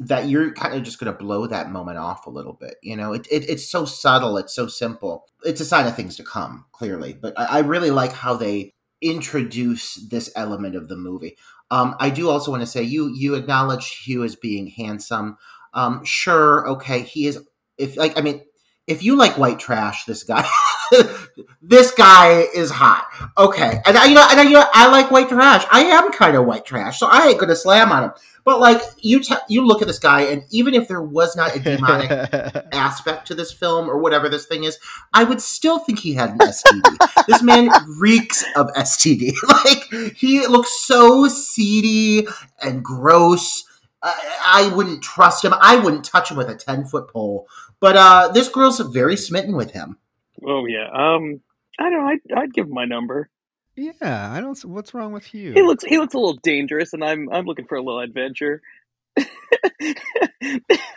that you're kind of just going to blow that moment off a little bit. You know, it, it, it's so subtle, it's so simple. It's a sign of things to come, clearly. But I, I really like how they introduce this element of the movie. Um, I do also want to say you you acknowledge Hugh as being handsome. Um, sure, okay, he is. If like, I mean, if you like white trash, this guy, this guy is hot. Okay, and I, you know, and I, you know, I like white trash. I am kind of white trash, so I ain't gonna slam on him. But like you, t- you look at this guy, and even if there was not a demonic aspect to this film or whatever this thing is, I would still think he had an STD. this man reeks of STD. like he looks so seedy and gross. I, I wouldn't trust him. I wouldn't touch him with a ten foot pole. But uh, this girl's very smitten with him. Oh yeah. Um, I don't. I'd, I'd give him my number. Yeah, I don't. What's wrong with you? He looks he looks a little dangerous, and I'm I'm looking for a little adventure.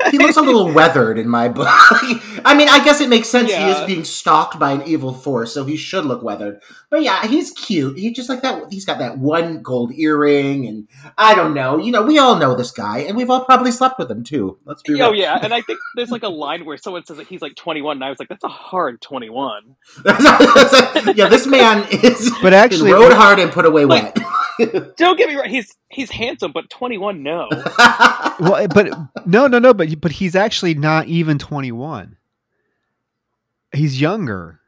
He looks a little weathered in my book. I mean, I guess it makes sense. Yeah. He is being stalked by an evil force, so he should look weathered. But yeah, he's cute. He just like that. He's got that one gold earring, and I don't know. You know, we all know this guy, and we've all probably slept with him too. Let's be. Oh yeah, and I think there's like a line where someone says that he's like 21, and I was like, that's a hard 21. yeah, this man is. But actually, rode hard and put away like, wet. Don't get me wrong. He's he's handsome, but 21, no. well, eh, but no, no, no. But but he's actually not even 21. He's younger.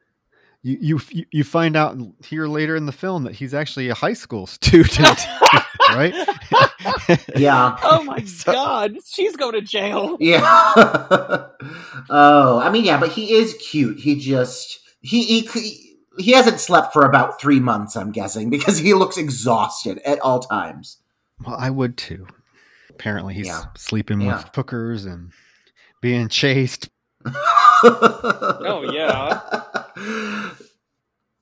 You you you find out here later in the film that he's actually a high school student, right? yeah. Oh my so, god, she's going to jail. Yeah. oh, I mean, yeah, but he is cute. He just he he he hasn't slept for about three months, I'm guessing, because he looks exhausted at all times. Well, I would too. Apparently, he's yeah. sleeping yeah. with hookers and being chased. oh yeah.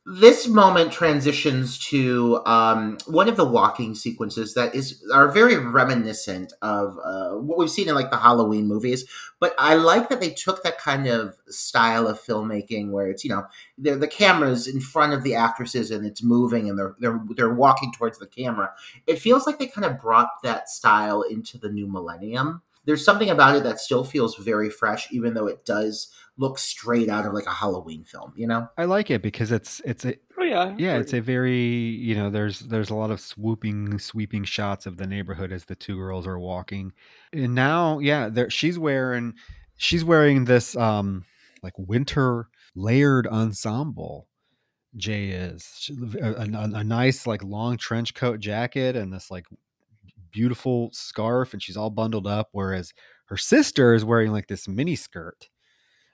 this moment transitions to um, one of the walking sequences that is are very reminiscent of uh, what we've seen in like the Halloween movies. But I like that they took that kind of style of filmmaking where it's you know the camera's in front of the actresses and it's moving and they're they're they're walking towards the camera. It feels like they kind of brought that style into the new millennium. There's something about it that still feels very fresh, even though it does looks straight out of like a Halloween film, you know? I like it because it's it's a oh yeah yeah it's a very you know there's there's a lot of swooping sweeping shots of the neighborhood as the two girls are walking, and now yeah there she's wearing she's wearing this um like winter layered ensemble. Jay is a, a, a nice like long trench coat jacket and this like beautiful scarf and she's all bundled up whereas her sister is wearing like this mini skirt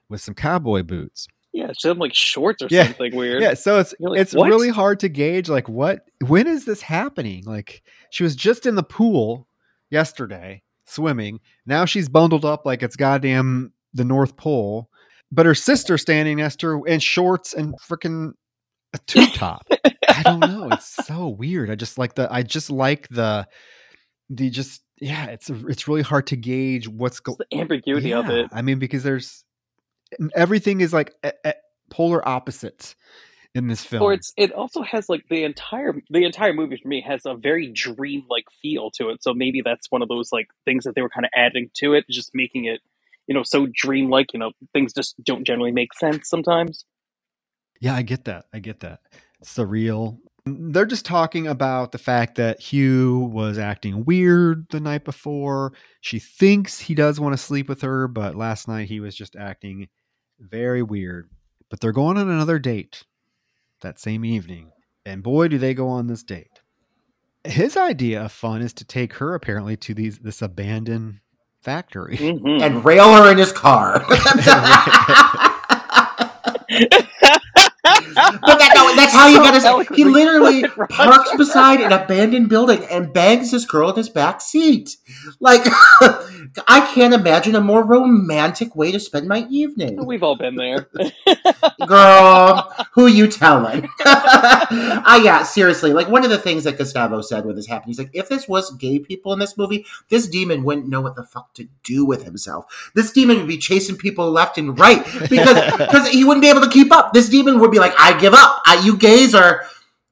with some cowboy boots. Yeah, had like shorts or yeah. something weird. Yeah, so it's like, it's what? really hard to gauge like what when is this happening? Like she was just in the pool yesterday swimming. Now she's bundled up like it's goddamn the North Pole. But her sister standing next to her in shorts and freaking a tube top. I don't know. It's so weird. I just like the I just like the the just yeah, it's it's really hard to gauge what's going the ambiguity yeah, of it. I mean, because there's everything is like a, a polar opposites in this film. Or it's it also has like the entire the entire movie for me has a very dream like feel to it. So maybe that's one of those like things that they were kind of adding to it, just making it you know so dreamlike. You know, things just don't generally make sense sometimes. Yeah, I get that. I get that. Surreal. They're just talking about the fact that Hugh was acting weird the night before. She thinks he does want to sleep with her, but last night he was just acting very weird. But they're going on another date that same evening. And boy, do they go on this date. His idea of fun is to take her apparently to these this abandoned factory mm-hmm. and rail her in his car. but that, no, that's how you gotta. He literally parks beside an abandoned building and bangs this girl in his back seat. like I can't imagine a more romantic way to spend my evening. We've all been there. Girl, who you telling? I ah, yeah, seriously. Like one of the things that Gustavo said when this happened, he's like, if this was gay people in this movie, this demon wouldn't know what the fuck to do with himself. This demon would be chasing people left and right because because he wouldn't be able to keep up. This demon would be like, I give up. I, you gays are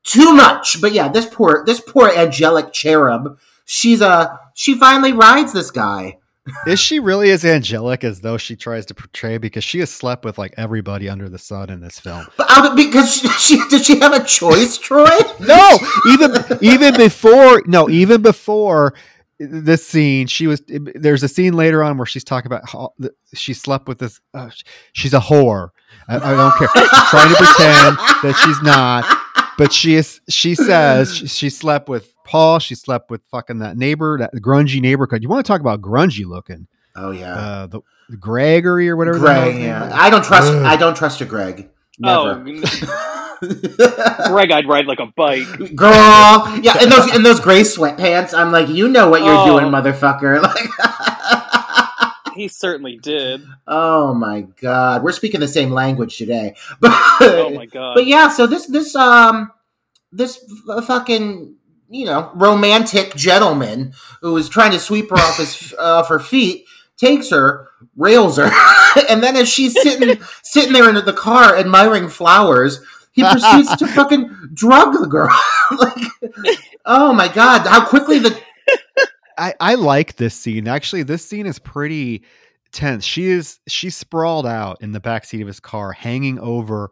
too much. But yeah, this poor this poor angelic cherub. She's a she finally rides this guy. Is she really as angelic as though she tries to portray? Because she has slept with like everybody under the sun in this film. But out because she, she did she have a choice, Troy? No, even even before no, even before this scene, she was. There's a scene later on where she's talking about how she slept with this. Uh, she's a whore. I, I don't care. She's trying to pretend that she's not, but she is. She says she, she slept with Paul. She slept with fucking that neighbor, that grungy neighborhood. You want to talk about grungy looking? Oh yeah, Uh, the, the Gregory or whatever. the Greg. Yeah. I don't trust. Ugh. I don't trust a Greg. oh, Never. Greg, I'd ride like a bike. Girl, yeah, in those in those gray sweatpants, I'm like, you know what you're Oh. doing, motherfucker. Like, He certainly did. oh my god, we're speaking the same language today. But Oh my god. but yeah, so this this um this fucking you know romantic gentleman who is trying to sweep her off his off her feet takes her, rails her, and then as she's sitting sitting there in the car admiring flowers, he proceeds to fucking drug the girl. like, oh my god, how quickly the I, I like this scene. Actually, this scene is pretty tense. She is she's sprawled out in the back seat of his car, hanging over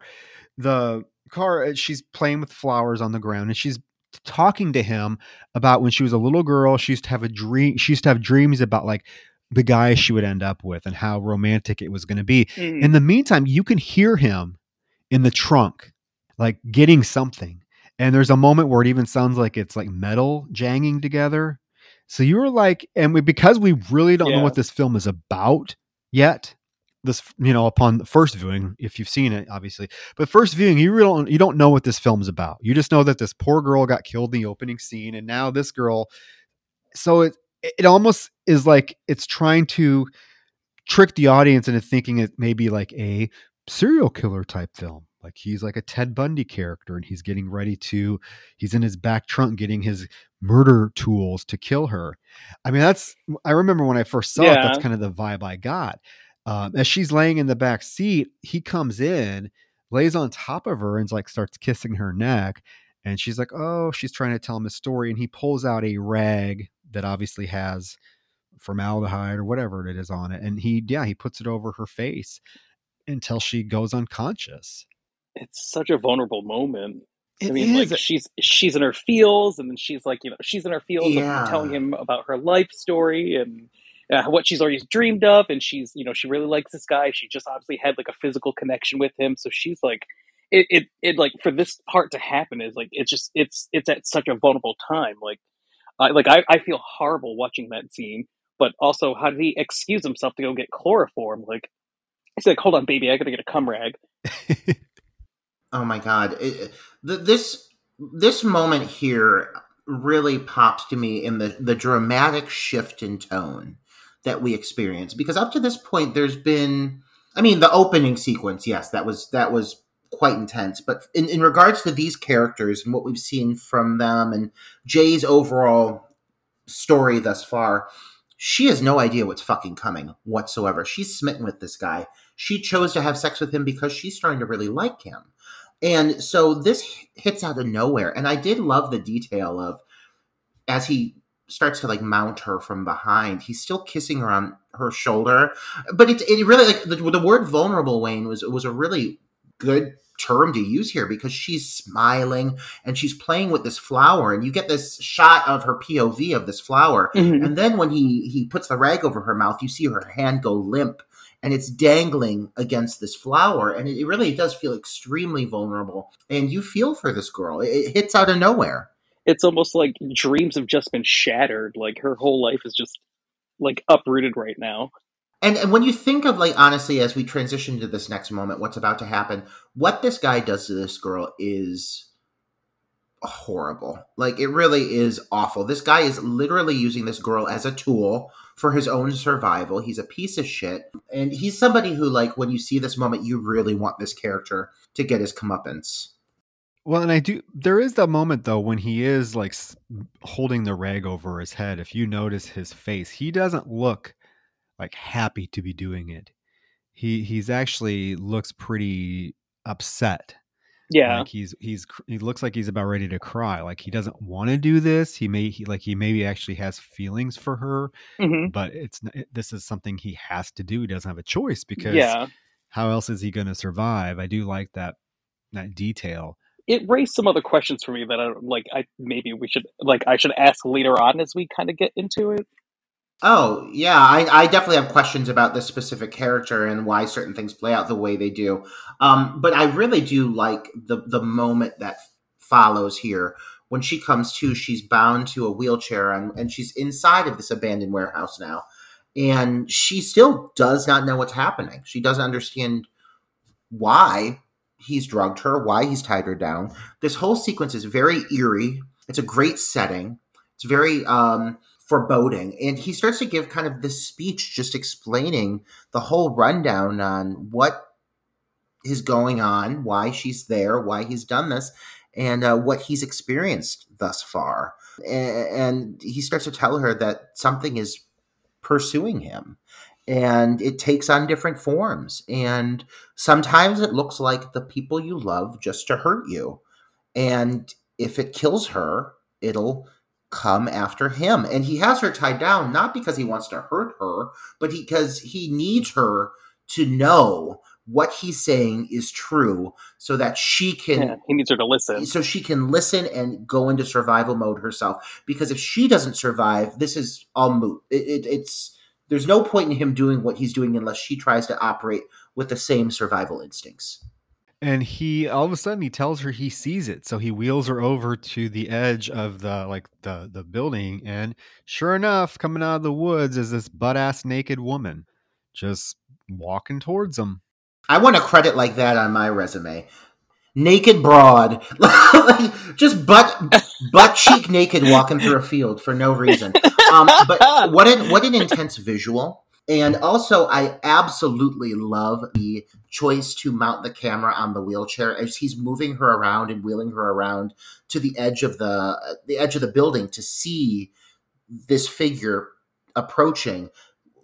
the car. uh, She's playing with flowers on the ground, and she's talking to him about when she was a little girl. She used to have a dream. She used to have dreams about like the guy she would end up with and how romantic it was going to be. Mm. In the meantime, you can hear him in the trunk, like getting something. And there's a moment where it even sounds like it's like metal janging together. So you were like, and we, because we really don't know what this film is about yet, this you know upon the first viewing, if you've seen it, obviously, but first viewing, you really don't, you don't know what this film's about. You just know that this poor girl got killed in the opening scene, and now this girl. So it it almost is like it's trying to trick the audience into thinking it may be like a serial killer type film. Like he's like a Ted Bundy character and he's getting ready to, he's in his back trunk getting his murder tools to kill her. I mean, that's, I remember when I first saw it, that's kind of the vibe I got. Um, as she's laying in the back seat, he comes in, lays on top of her, and like starts kissing her neck. And she's like, oh, she's trying to tell him a story. And he pulls out a rag that obviously has formaldehyde or whatever it is on it. And he, yeah, he puts it over her face until she goes unconscious. It's such a vulnerable moment. It I mean, is. like she's she's in her feels, and then she's like, you know, she's in her feels of Yeah. telling him about her life story and uh, what she's already dreamed of, and she's, you know, she really likes this guy. She just obviously had like a physical connection with him, so she's like, it, it, it like for this part to happen is like it's just it's it's at such a vulnerable time. Like, I like I, I feel horrible watching that scene, but also how did he excuse himself to go get chloroform? Like, he's like, hold on, baby, I gotta get a cum rag. Oh my god, it, th- this this moment here really pops to me in the the dramatic shift in tone that we experience because up to this point there's been I mean the opening sequence yes that was that was quite intense but in, in regards to these characters and what we've seen from them and Jay's overall story thus far she has no idea what's fucking coming whatsoever. She's smitten with this guy. She chose to have sex with him because she's starting to really like him and so this hits out of nowhere. And I did love the detail of as he starts to like mount her from behind, he's still kissing her on her shoulder. But it, it really like the, the word vulnerable, Wayne, was was a really good term to use here because she's smiling and she's playing with this flower and you get this shot of her POV of this flower mm-hmm. and then when he he puts the rag over her mouth you see her hand go limp and it's dangling against this flower and it, really does feel extremely vulnerable and you feel for this girl it, it hits out of nowhere it's almost like dreams have just been shattered. Like her whole life is just like uprooted right now. and, and when you think of like honestly as we transition to this next moment what's about to happen what this guy does to this girl is horrible. Like it really is awful. This guy is literally using this girl as a tool for his own survival. He's a piece of shit. And he's somebody who like when you see this moment you really want this character to get his comeuppance. Well, and I do. There is the moment though when he is like holding the rag over his head. If you notice his face, he doesn't look like happy to be doing it. He he's actually looks pretty upset. Yeah, like he's he's he looks like he's about ready to cry. Like he doesn't want to do this. He may he like he maybe actually has feelings for her, mm-hmm. but it's this is something he has to do. He doesn't have a choice because yeah. how else is he going to survive? I do like that that detail it raised some other questions for me that I like. I maybe we should like I should ask later on as we kind of get into it. Oh yeah, I, I definitely have questions about this specific character and why certain things play out the way they do. Um, but I really do like the the moment that follows here when she comes to. She's bound to a wheelchair and, and she's inside of this abandoned warehouse now, and she still does not know what's happening. She doesn't understand why he's drugged her, why he's tied her down. This whole sequence is very eerie. It's a great setting. It's very um, foreboding. And he starts to give kind of this speech just explaining the whole rundown on what is going on, why she's there, why he's done this, and uh, what he's experienced thus far. And he starts to tell her that something is pursuing him and it takes on different forms. And sometimes it looks like the people you love just to hurt you. And if it kills her, it'll come after him. And he has her tied down not because he wants to hurt her, but because he needs her to know what he's saying is true so that she can yeah, he needs her to listen so she can listen and go into survival mode herself because if she doesn't survive this is all moot it, it, it's there's no point in him doing what he's doing unless she tries to operate with the same survival instincts. And he all of a sudden he tells her he sees it. So he wheels her over to the edge of the like the the building and sure enough, coming out of the woods is this butt ass naked woman just walking towards him. I want a credit like that on my resume naked broad, just butt butt cheek naked, walking through a field for no reason. Um, but what an what an intense visual! And also, I absolutely love the choice to mount the camera on the wheelchair as he's moving her around and wheeling her around to the edge of the the edge of the building to see this figure approaching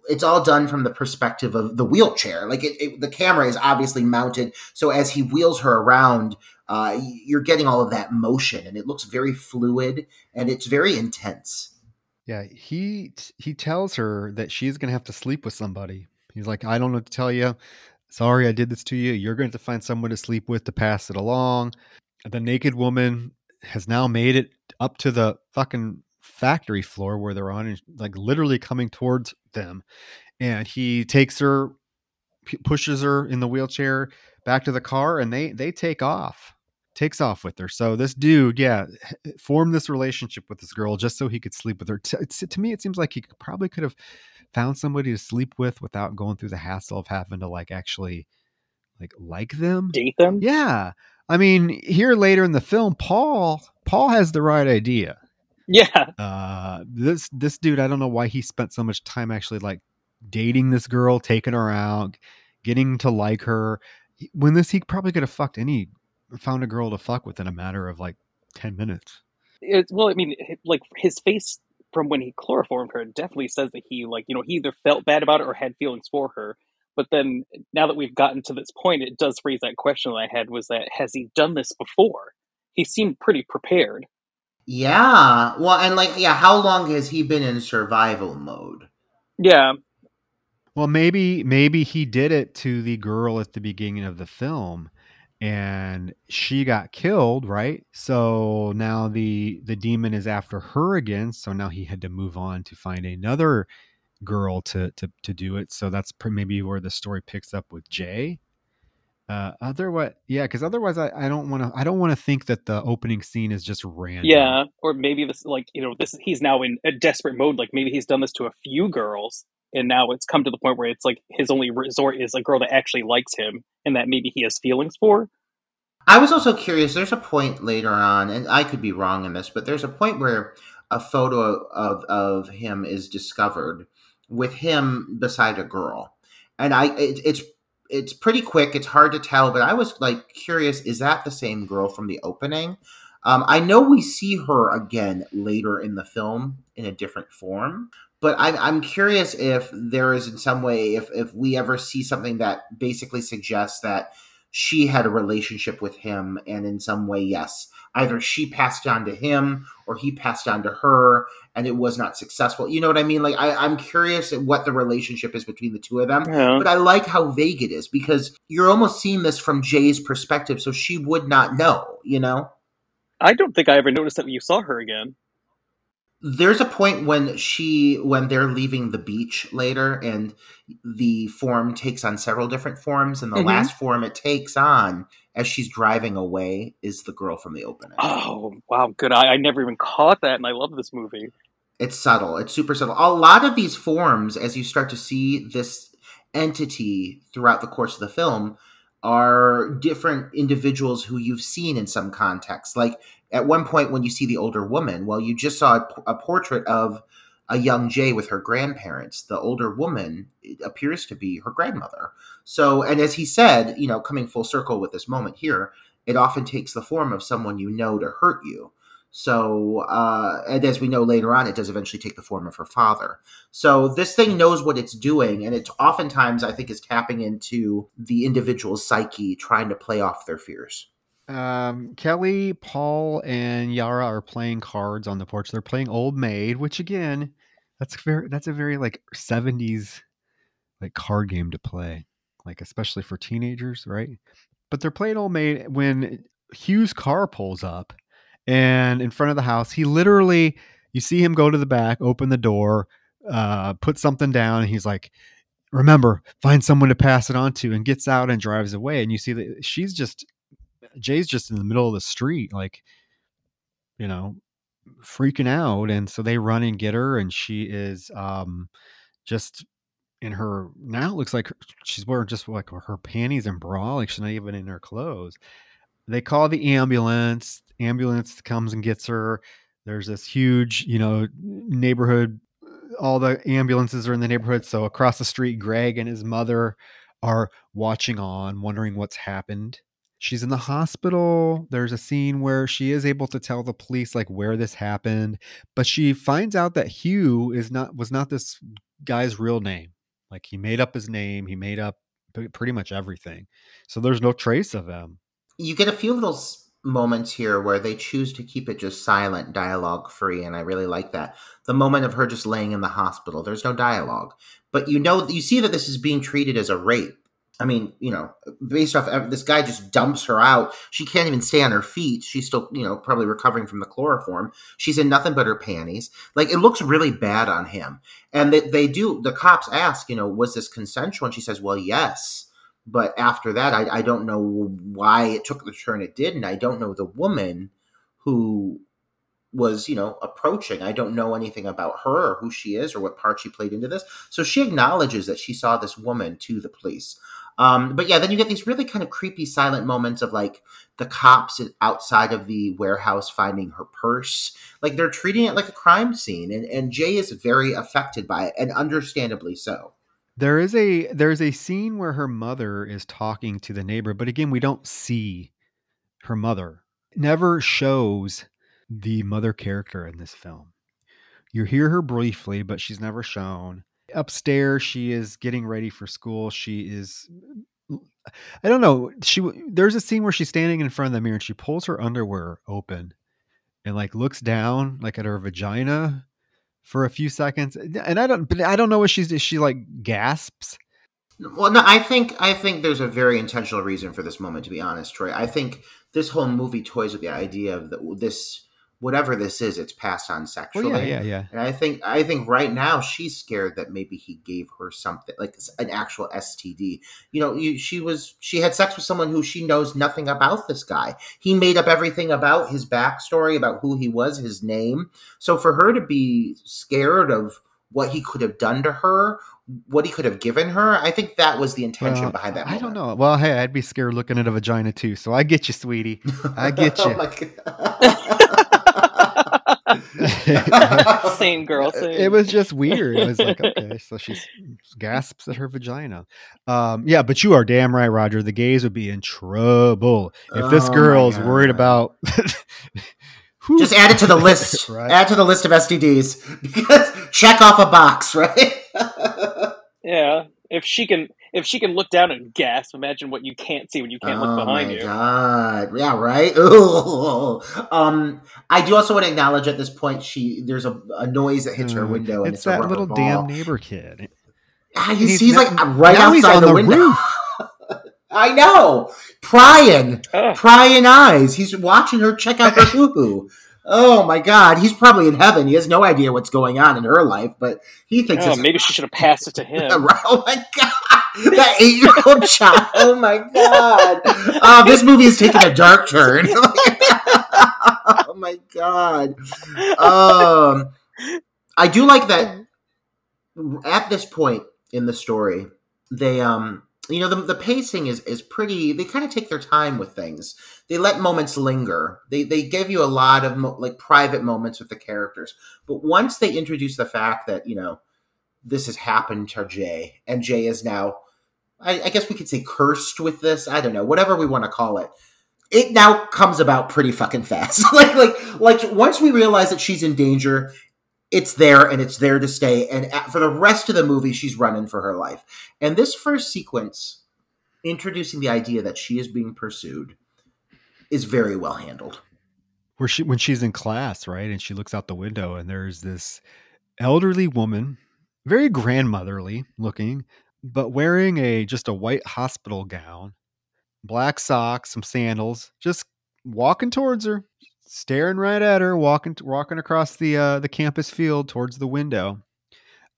it's all done from the perspective of the wheelchair. Like it, it, the camera is obviously mounted, so as he wheels her around, uh, you're getting all of that motion, and it looks very fluid and it's very intense. Yeah, he he tells her that she's going to have to sleep with somebody. He's like, I don't know what to tell you. Sorry, I did this to you. You're going to find someone to sleep with to pass it along. The naked woman has now made it up to the fucking factory floor where they're on and like literally coming towards them and he takes her pushes her in the wheelchair back to the car and they they take off takes off with her. So this dude yeah formed this relationship with this girl just so he could sleep with her. To, to me it seems like he probably could have found somebody to sleep with without going through the hassle of having to like actually like like them. Date them? Yeah. I mean here later in the film paul paul has the right idea. Yeah. Uh, this this dude, I don't know why he spent so much time actually like dating this girl, taking her out, getting to like her. When this, he probably could have fucked any, found a girl to fuck within a matter of like ten minutes. It's, well, I mean, like his face from when he chloroformed her definitely says that he like you know he either felt bad about it or had feelings for her. But then now that we've gotten to this point, it does raise that question that I had: was that has he done this before? He seemed pretty prepared. Yeah. Well, and like, yeah, how long has he been in survival mode? Yeah. Well, maybe maybe he did it to the girl at the beginning of the film and she got killed, right? So now the the demon is after her again, so now he had to move on to find another girl to to to do it. So that's maybe where the story picks up with Jay. Uh, otherwise, yeah, because otherwise, I, I don't want to. I don't want to think that the opening scene is just random. Yeah, or maybe this, like you know, this he's now in a desperate mode. Like maybe he's done this to a few girls, and now it's come to the point where it's like his only resort is a girl that actually likes him, and that maybe he has feelings for. I was also curious. There's a point later on, and I could be wrong in this, but there's a point where a photo of of him is discovered with him beside a girl, and I it, it's it's pretty quick. It's hard to tell, but I was like curious: is that the same girl from the opening? Um, I know we see her again later in the film in a different form, but I'm, I'm curious if there is in some way if if we ever see something that basically suggests that she had a relationship with him, and in some way, yes, either she passed on to him or he passed on to her, and it was not successful. You know what I mean? Like I, I'm curious at what the relationship is between the two of them. Yeah. But I like how vague it is because you're almost seeing this from Jay's perspective, so she would not know. You know. I don't think I ever noticed that you saw her again. There's a point when she when they're leaving the beach later and the form takes on several different forms and the Mhm. last form it takes on as she's driving away is the girl from the opening Oh wow, good. I, I never even caught that, and I love this movie. it's subtle it's super subtle a lot of these forms as you start to see this entity throughout the course of the film are different individuals who you've seen in some context like at one point when you see the older woman well you just saw a, a portrait of a young jay with her grandparents the older woman appears to be her grandmother so and as he said you know coming full circle with this moment here it often takes the form of someone you know to hurt you so, uh, and as we know later on, it does eventually take the form of her father. So this thing knows what it's doing, and it oftentimes, I think, is tapping into the individual's psyche, trying to play off their fears. Um, Kelly, Paul, and Yara are playing cards on the porch. They're playing Old Maid, which again, that's very that's a very like seventies like card game to play, like especially for teenagers, right? But they're playing Old Maid when Hugh's car pulls up, and in front of the house, he literally you see him go to the back, open the door, uh, put something down, and he's like, "Remember, find someone to pass it on to," and gets out and drives away. And you see that she's just Jay's just in the middle of the street, like, you know, freaking out. And so they run and get her, and she is um just in her now it looks like she's wearing just like her panties and bra, like she's not even in her clothes. They call the ambulance. Ambulance comes and gets her. There's this huge, you know, neighborhood. All the ambulances are in the neighborhood. So across the street, Greg and his mother are watching on, wondering what's happened. She's in the hospital. There's a scene where she is able to tell the police like where this happened, but she finds out that Hugh is not was not this guy's real name. Like he made up his name, he made up pretty much everything. So there's no trace of him. You get a few little moments here where they choose to keep it just silent, dialogue free, and I really like that. The moment of her just laying in the hospital, there's no dialogue, but you know, you see that this is being treated as a rape. I mean, you know, based off this guy just dumps her out. She can't even stay on her feet. She's still, you know, probably recovering from the chloroform. She's in nothing but her panties. Like it looks really bad on him. And they, they do. The cops ask, you know, was this consensual? And she says, well, yes. But after that, I, I don't know why it took the turn it did, and I don't know the woman who was, you know, approaching. I don't know anything about her or who she is or what part she played into this. So she acknowledges that she saw this woman to the police. Um, but yeah, then you get these really kind of creepy silent moments of like the cops outside of the warehouse finding her purse. Like they're treating it like a crime scene, and, and Jay is very affected by it, and understandably so. There is a there's a scene where her mother is talking to the neighbor, but again, we don't see her mother. Never shows the mother character in this film. You hear her briefly, but she's never shown. Upstairs, she is getting ready for school. She is I don't know. She there's a scene where she's standing in front of the mirror and she pulls her underwear open and like looks down like at her vagina for a few seconds. And I don't but I don't know what she's she like gasps Well, no, I think I think there's a very intentional reason for this moment. To be honest, Troy, I think this whole movie toys with the idea of the, this whatever this is, it's passed on Well, sexually. yeah, yeah, yeah. And I think I think right now she's scared that maybe he gave her something like an actual STD. You know, you, she was she had sex with someone who she knows nothing about this guy. He made up everything about his backstory, about who he was, his name. So for her to be scared of what he could have done to her what he could have given her. I think that was the intention Well, behind that. I don't know. Well, hey, I'd be scared looking at a vagina too. So I get you, sweetie. I get oh you. my God. same girl. Same. It was just weird. It was like, okay, so she gasps at her vagina. Um, yeah, but you are damn right, Roger. The gays would be in trouble if this Oh my girl's worried about. Who- Just add it to the list. Right. Add to the list of STDs because check off a box, right? yeah. If she can, if she can look down and gasp, imagine what you can't see when you can't oh look behind my you. god! Yeah, right. Ooh. Um, I do also want to acknowledge at this point she there's a, a noise that hits her Mm, window, and it's it's, a that little ball. damn neighbor kid. Ah, he's, He's he's not- like right now he's outside on the, the window. roof. I know, prying, Ugh. prying eyes. He's watching her check out her hoo hoo. Oh my god, he's probably in heaven. He has no idea what's going on in her life, but he thinks Oh, maybe she should have passed it to him. Oh my god, that eight-year-old child! Oh my god, oh, this movie is taking a dark turn. oh my god. Um, I do like that. At this point in the story, they um, you know, the the pacing is is pretty. They kind of take their time with things. They let moments linger. They they give you a lot of mo- like private moments with the characters. But once they introduce the fact that you know this has happened to Jay, and Jay is now, I, I guess we could say cursed with this. I don't know, whatever we want to call it. It now comes about pretty fucking fast. like like like once we realize that she's in danger, it's there and it's there to stay. And for the rest of the movie, she's running for her life. And this first sequence, introducing the idea that she is being pursued, is very well handled. where she when she's in class, right? And she looks out the window and there's this elderly woman, very grandmotherly looking, but wearing a just a white hospital gown, black socks, some sandals, just walking towards her, staring right at her, walking walking across the uh the campus field towards the window.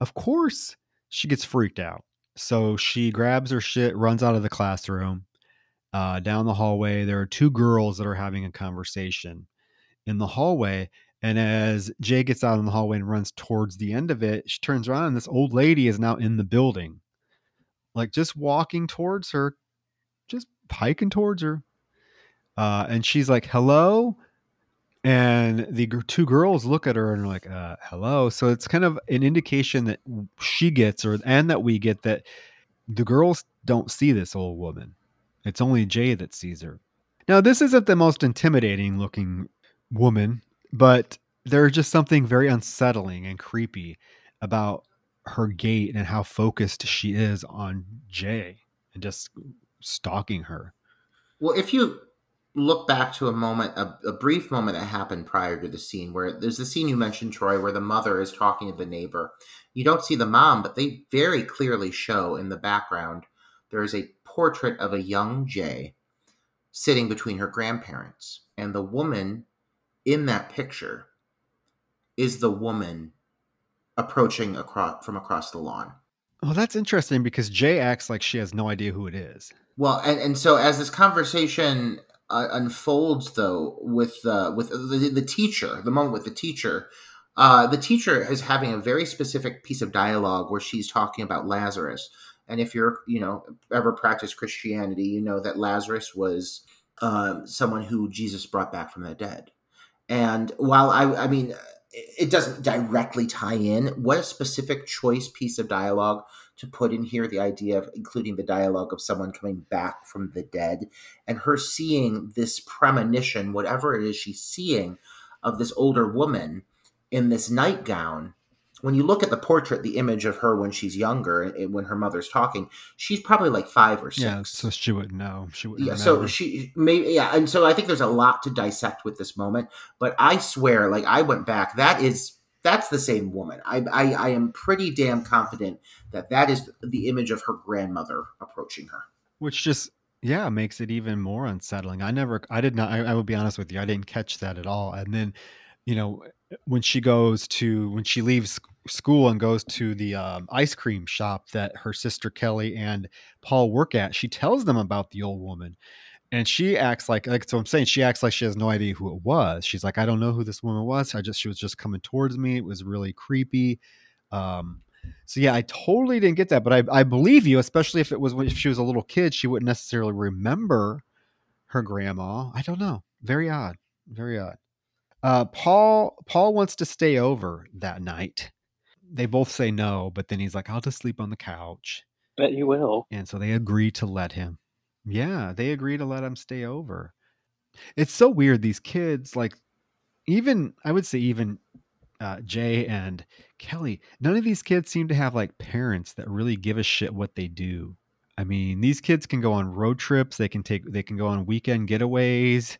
Of course, she gets freaked out. So she grabs her shit, runs out of the classroom. Uh, down the hallway, there are two girls that are having a conversation in the hallway. And as Jay gets out in the hallway and runs towards the end of it, she turns around and this old lady is now in the building, like just walking towards her, just hiking towards her. Uh, and she's like, hello. And the two girls look at her and are like, uh, hello. So it's kind of an indication that she gets, or and that we get that the girls don't see this old woman. It's only Jay that sees her. Now, this isn't the most intimidating looking woman, but there's just something very unsettling and creepy about her gait and how focused she is on Jay and just stalking her. Well, if you look back to a moment, a, a brief moment that happened prior to the scene, where there's the scene you mentioned, Troy, where the mother is talking to the neighbor. You don't see the mom, but they very clearly show in the background there is a portrait of a young Jay sitting between her grandparents. And the woman in that picture is the woman approaching across from across the lawn. Well, that's interesting because Jay acts like she has no idea who it is. Well, and, and so as this conversation uh, unfolds, though, with uh, with the, the teacher, the moment with the teacher, uh, the teacher is having a very specific piece of dialogue where she's talking about Lazarus. And if you're, you know, ever practiced Christianity, you know that Lazarus was um, someone who Jesus brought back from the dead. And while I, I mean, it doesn't directly tie in, what a specific choice piece of dialogue to put in here the idea of including the dialogue of someone coming back from the dead and her seeing this premonition, whatever it is she's seeing, of this older woman in this nightgown. When you look at the portrait, the image of her when she's younger, eh, when her mother's talking, she's probably like five or six. Yeah, so she wouldn't know. She wouldn't. Yeah, so she maybe yeah, and so I think there's a lot to dissect with this moment. But I swear, like I went back, that is that's the same woman. I I, I am pretty damn confident that that is the image of her grandmother approaching her. which just yeah makes it even more unsettling i never i did not I, I will be honest with you i didn't catch that at all and then you know when she goes to when she leaves school and goes to the um, ice cream shop that her sister kelly and paul work at she tells them about the old woman and she acts like like so i'm saying she acts like she has no idea who it was she's like i don't know who this woman was i just she was just coming towards me it was really creepy um So yeah, I totally didn't get that, but I, I believe you, especially if it was if she was a little kid, she wouldn't necessarily remember her grandma. I don't know. Very odd. Very odd. Uh, Paul Paul wants to stay over that night. They both say no, but then he's like, "I'll just sleep on the couch." Bet you will. And so they agree to let him. Yeah, they agree to let him stay over. It's so weird. These kids, like, even I would say even uh, Jay and Kelly, none of these kids seem to have like parents that really give a shit what they do. I mean, these kids can go on road trips. They can take. They can go on weekend getaways,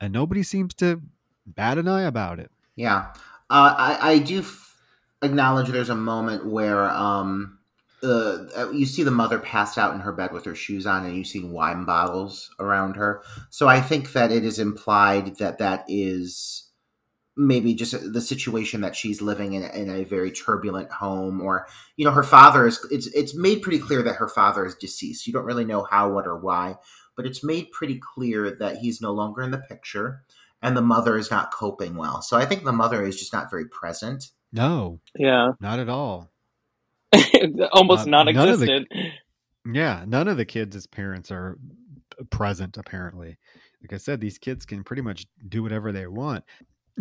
and nobody seems to bat an eye about it. Yeah, uh, I, I do f- acknowledge there's a moment where um, uh, you see the mother passed out in her bed with her shoes on, and you see wine bottles around her. So I think that it is implied that that is maybe just the situation that she's living in, in a very turbulent home or you know her father is it's it's made pretty clear that her father is deceased you don't really know how what or why but it's made pretty clear that he's no longer in the picture and the mother is not coping well so i think the mother is just not very present No, Yeah. not at all. Almost Uh, non none the-. Yeah, none of the kids' parents are present, apparently. Like I said, these kids can pretty much do whatever they want.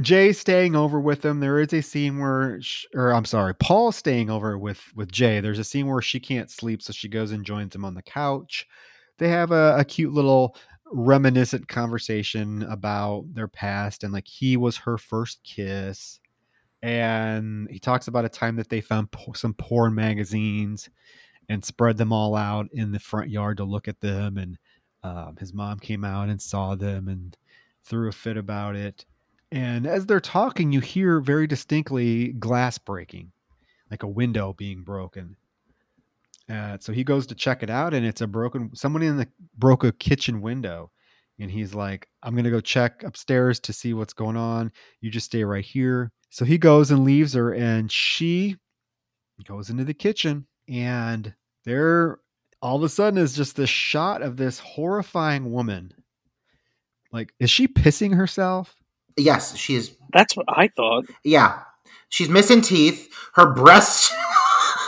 Jay staying over with them. There is a scene where, sh or I'm sorry, Paul staying over with with Jay. There's a scene where she can't sleep, so she goes and joins him on the couch. They have a, a cute little reminiscent conversation about their past and like he was her first kiss. And he talks about a time that they found po- some porn magazines and spread them all out in the front yard to look at them. And um, his mom came out and saw them and threw a fit about it. And as they're talking, you hear very distinctly glass breaking, like a window being broken. Uh, so he goes to check it out, and it's a broken. Someone in the broke a kitchen window, and he's like, "I'm gonna go check upstairs to see what's going on. You just stay right here." So he goes and leaves her, and she goes into the kitchen, and there, all of a sudden, is just this shot of this horrifying woman. Like, is she pissing herself? yes she is That's what I thought. yeah she's missing teeth her breast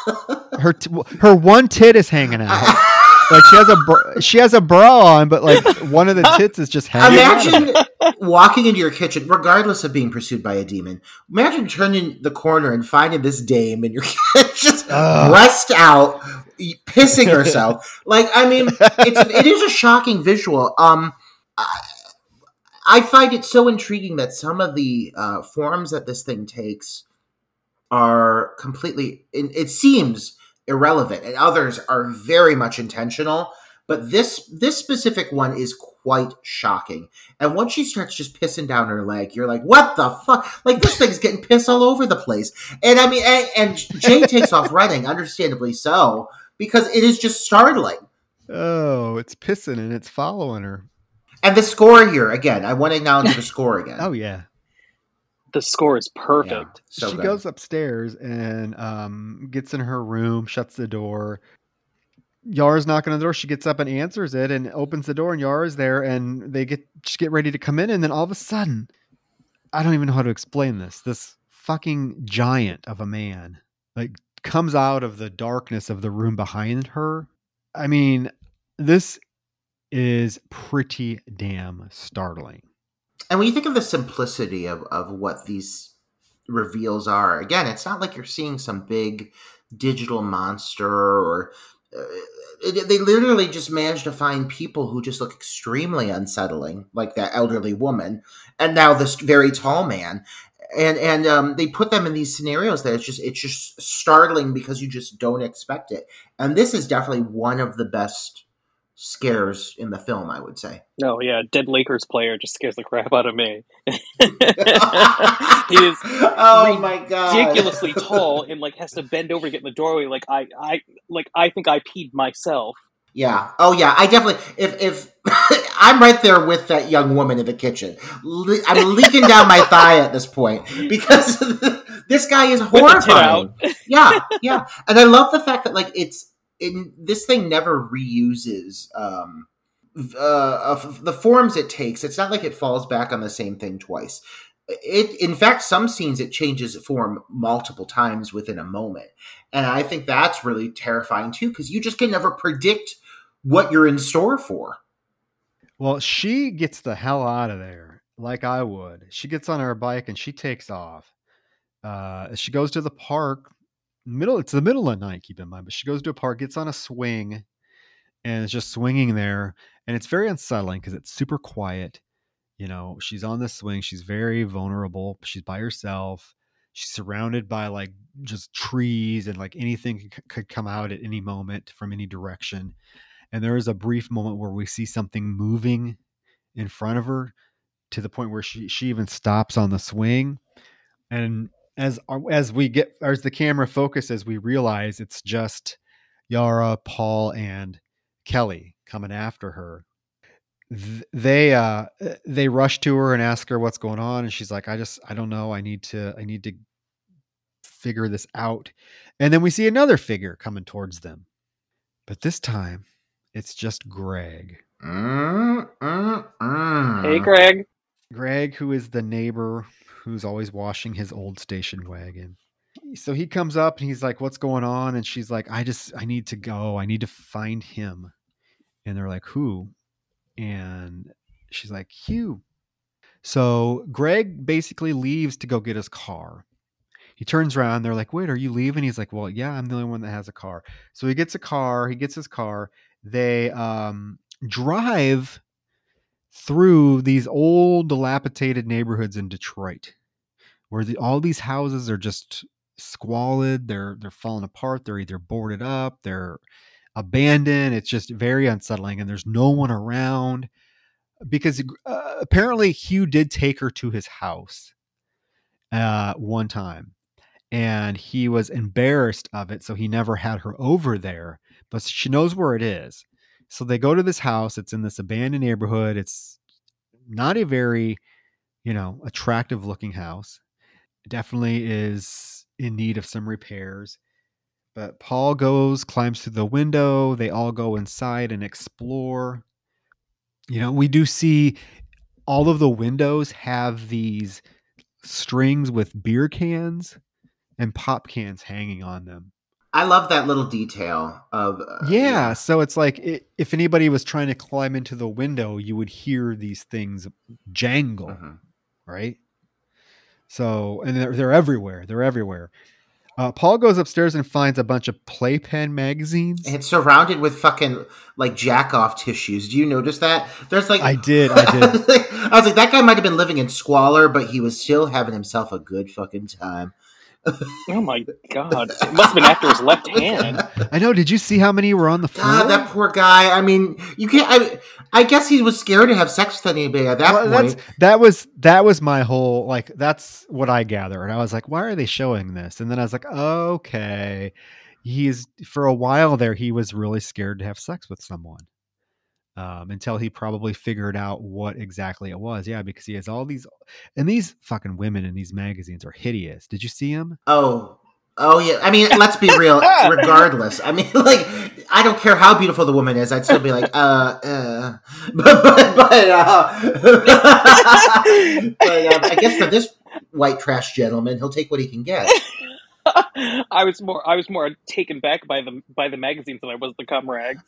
Her t- her one tit is hanging out. Like she has a br- she has a bra on, but like one of the tits is just hanging. out. Imagine walking into your kitchen, regardless of being pursued by a demon. Imagine turning the corner and finding this dame in your kitchen, just Ugh. breast out, pissing herself. like, I mean, it's it is a shocking visual. Um, I, I find it so intriguing that some of the uh, forms that this thing takes are completely. It, it seems irrelevant, and others are very much intentional. But this this specific one is quite shocking. And once she starts just pissing down her leg, you're like, "What the fuck?" Like this thing's getting piss all over the place. And I mean, and, and Jay takes off running, understandably so, because it is just startling. Oh, it's pissing and it's following her. And the score here again, I want to acknowledge the score again. Oh yeah. The score is Yeah, perfect. so she good. goes upstairs and um, gets in her room, shuts the door. Yara's knocking on the door. She gets up and answers it and opens the door, and Yara's there, and they get get ready to come in, and then all of a sudden, I don't even know how to explain this. This fucking giant of a man like comes out of the darkness of the room behind her. I mean, this is pretty damn startling. And when you think of the simplicity of, of what these reveals are, again, it's not like you're seeing some big digital monster or. Uh, they literally just managed to find people who just look extremely unsettling, like that elderly woman, and now this very tall man, and and um, they put them in these scenarios that it's just it's just startling because you just don't expect it. And this is definitely one of the best scares in the film, I would say. No, yeah, dead Lakers player just scares the crap out of me. he is oh my god, ridiculously tall and like has to bend over to get in the doorway. Like I, I, like I think I peed myself. Yeah. Oh yeah. I definitely. If if I'm right there with that young woman in the kitchen, Le- I'm leaking down my thigh at this point because this guy is With the tit horrifying. Yeah, yeah. And I love the fact that like it's in this thing never reuses um uh of the forms it takes. It's not like it falls back on the same thing twice. it in fact some scenes it changes form multiple times within a moment and i think that's really terrifying too because you just can never predict what you're in store for Well, she gets the hell out of there, like I would. She gets on her bike and she takes off. Uh, she goes to the park. Middle, it's the middle of the night. Keep in mind, but she goes to a park, gets on a swing, and is just swinging there. And it's very unsettling because it's super quiet. You know, she's on the swing. She's very vulnerable. She's by herself. She's surrounded by like just trees and like anything could come out at any moment from any direction. And there is a brief moment where we see something moving in front of her to the point where she she even stops on the swing. And as as we get as the camera focuses, we realize it's just Yara, Paul, and Kelly coming after her. Th- They uh they rush to her and ask her what's going on, and she's like, "I just I don't know. I need to I need to figure this out." And then we see another figure coming towards them, but this time it's just Greg. Mm, mm, mm. Hey, Greg. Greg, who is the neighbor who's always washing his old station wagon. So he comes up and he's like, What's going on? And she's like, I just, I need to go. I need to find him. And they're like, Who? And she's like, Hugh. So Greg basically leaves to go get his car. He turns around. They're like, Wait, are you leaving? He's like, Well, yeah, I'm the only one that has a car. So he gets a car. He gets his car. They um, drive through these old dilapidated neighborhoods in Detroit where the, all these houses are just squalid they're they're falling apart they're either boarded up they're abandoned it's just very unsettling and there's no one around because uh, apparently Hugh did take her to his house uh one time and he was embarrassed of it so he never had her over there but she knows where it is. So they go to this house it's in this abandoned neighborhood it's not a very you know attractive looking house definitely is in need of some repairs but paul goes climbs through the window they all go inside and explore you know we do see all of the windows have these strings with beer cans and pop cans hanging on them i love that little detail of uh, yeah, so it's like i if anybody was trying to climb into the window, you would hear these things jangle, Mhm. right? So, and they're, they're everywhere. They're everywhere. Uh, Paul goes upstairs and finds a bunch of playpen magazines. And it's surrounded with fucking like jack off tissues. Do you notice that? There's like I did, I did. I was like, that guy might have been living in squalor, but he was still having himself a good fucking time. Oh my god. It must have been after his left hand. I know. Did you see how many were on the floor? God, that poor guy. I mean, you can't. I, I guess he was scared to have sex with anybody at that Well, point. that was that was my whole like that's what I gathered. And I was like, why are they showing this? And then I was like, okay, he's for a while there he was really scared to have sex with someone. Um, until he probably figured out what exactly it was. Yeah, because he has all these, and these fucking women in these magazines are hideous. Did you see him? Oh, oh yeah. I mean, let's be real. regardless, I mean, like, I don't care how beautiful the woman is. I'd still be like, uh, uh. But, but, but, uh, but um, I guess for this white trash gentleman, he'll take what he can get. I was more I was more taken back by the by the magazines than I was the cum rag.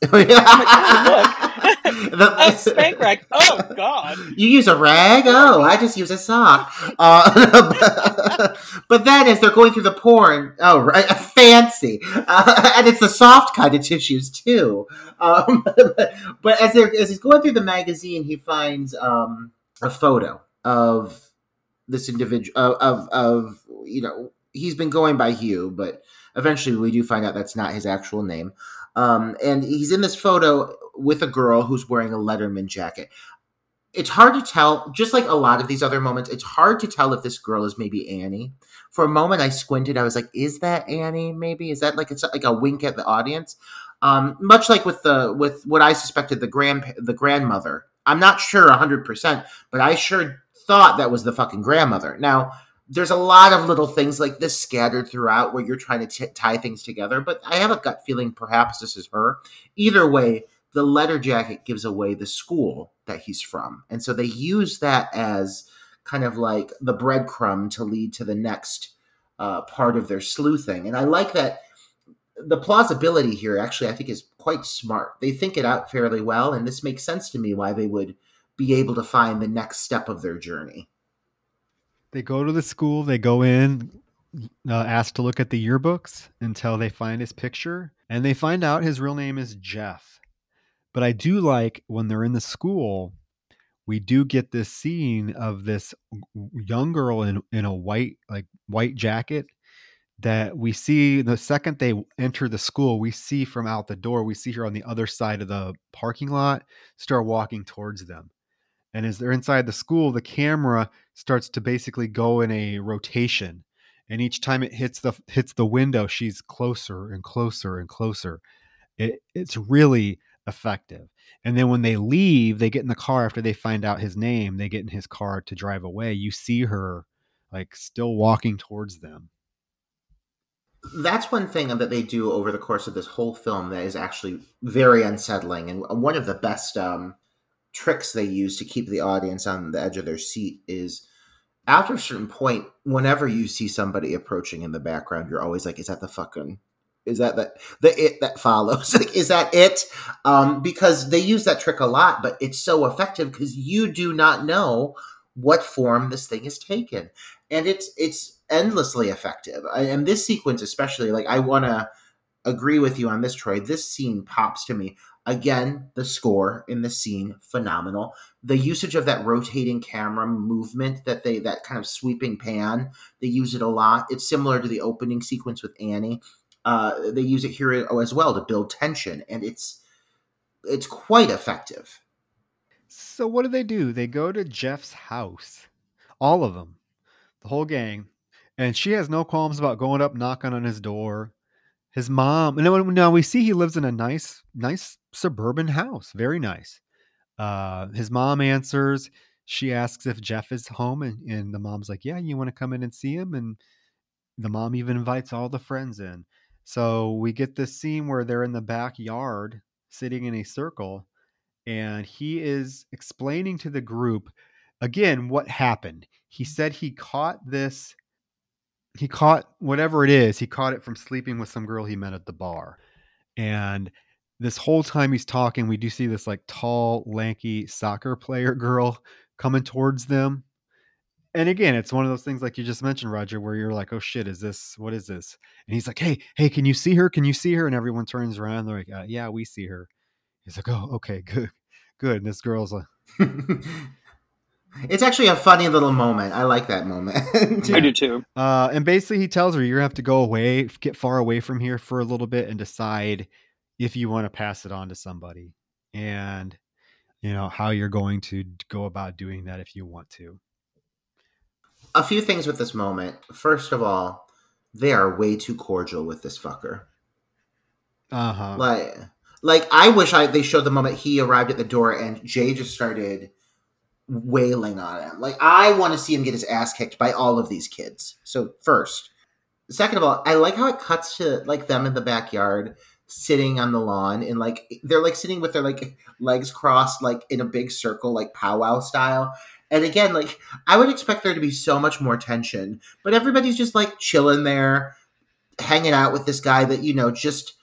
The- A spank rag. Oh god. You use a rag? Oh, I just use a sock. Uh, but then as they're going through the porn, oh, right, fancy. Uh, and it's the soft kind of tissues, too. Um, but as, they're, as he's going through the magazine, he finds um, a photo of this individual, of, of, of, you know, he's been going by Hugh, but eventually we do find out that's not his actual name. Um, and he's in this photo with a girl who's wearing a Letterman jacket. It's hard to tell, just like a lot of these other moments, it's hard to tell if this girl is maybe Annie. For a moment, I squinted. I was like, "Is that Annie? Maybe is that like it's like a wink at the audience?" Um, much like with the with what I suspected the grand the grandmother. I'm not sure hundred percent, but I sure thought that was the fucking grandmother. Now, there's a lot of little things like this scattered throughout where you're trying to t- tie things together, but I have a gut feeling perhaps this is her. Either way, the letter jacket gives away the school that he's from. And so they use that as kind of like the breadcrumb to lead to the next uh, part of their sleuthing. And I like that the plausibility here actually I think is quite smart. They think it out fairly well, and this makes sense to me why they would be able to find the next step of their journey. They go to the school, they go in, uh, asked to look at the yearbooks until they find his picture, and they find out his real name is Jeff. But I do like when they're in the school, we do get this scene of this young girl in in a white like white jacket that we see the second they enter the school, we see from out the door, we see her on the other side of the parking lot start walking towards them. And as they're inside the school, the camera starts to basically go in a rotation. And each time it hits the hits the window, she's closer and closer and closer. It, it's really effective. And then when they leave, they get in the car after they find out his name, they get in his car to drive away. You see her like still walking towards them that's one thing that they do over the course of this whole film that is actually very unsettling and one of the best um, tricks they use to keep the audience on the edge of their seat is after a certain point whenever you see somebody approaching in the background you're always like is that the fucking is that the, the it that follows like is that it um, because they use that trick a lot but it's so effective because you do not know what form this thing is taken and it's it's endlessly effective. And this sequence, especially, like I want to agree with you on this, Troy. This scene pops to me again. The score in the scene, phenomenal. The usage of that rotating camera movement that they that kind of sweeping pan, they use it a lot. It's similar to the opening sequence with Annie. Uh, they use it here as well to build tension, and it's it's quite effective. So what do they do? They go to Jeff's house, all of them, the whole gang, and she has no qualms about going up knocking on his door his mom and then now we see he lives in a nice nice suburban house very nice. Uh, his mom answers she asks if jeff is home and, and the mom's like yeah you want to come in and see him? And the mom even invites all the friends in. So we get this scene where they're in the backyard sitting in a circle and he is explaining to the group again what happened. He said he caught this he caught whatever it is, he caught it from sleeping with some girl he met at the bar. And this whole time he's talking, we do see this like tall, lanky soccer player girl coming towards them. And again, it's one of those things like you just mentioned, Roger, where you're like, oh shit, is this, what is this? And he's like, hey, hey, can you see her? Can you see her? And everyone turns around. They're like, uh, yeah, we see her. He's like, oh, okay, good, good. And this girl's like, It's actually a funny little moment. I like that moment. I do too. Uh, and basically, he tells her, "You're gonna have to go away, get far away from here for a little bit, and decide if you want to pass it on to somebody, and you know how you're going to go about doing that if you want to." A few things with this moment. First of all, they are way too cordial with this fucker. Uh huh. Like, like I wish I they showed the moment he arrived at the door and Jay just started wailing on him. Like I want to see him get his ass kicked by all of these kids. So first, second of all, I like how it cuts to like them in the backyard sitting on the lawn and like they're like sitting with their like legs crossed like in a big circle like powwow style. And again, like I would expect there to be so much more tension, but everybody's just like chilling there, hanging out with this guy that you know just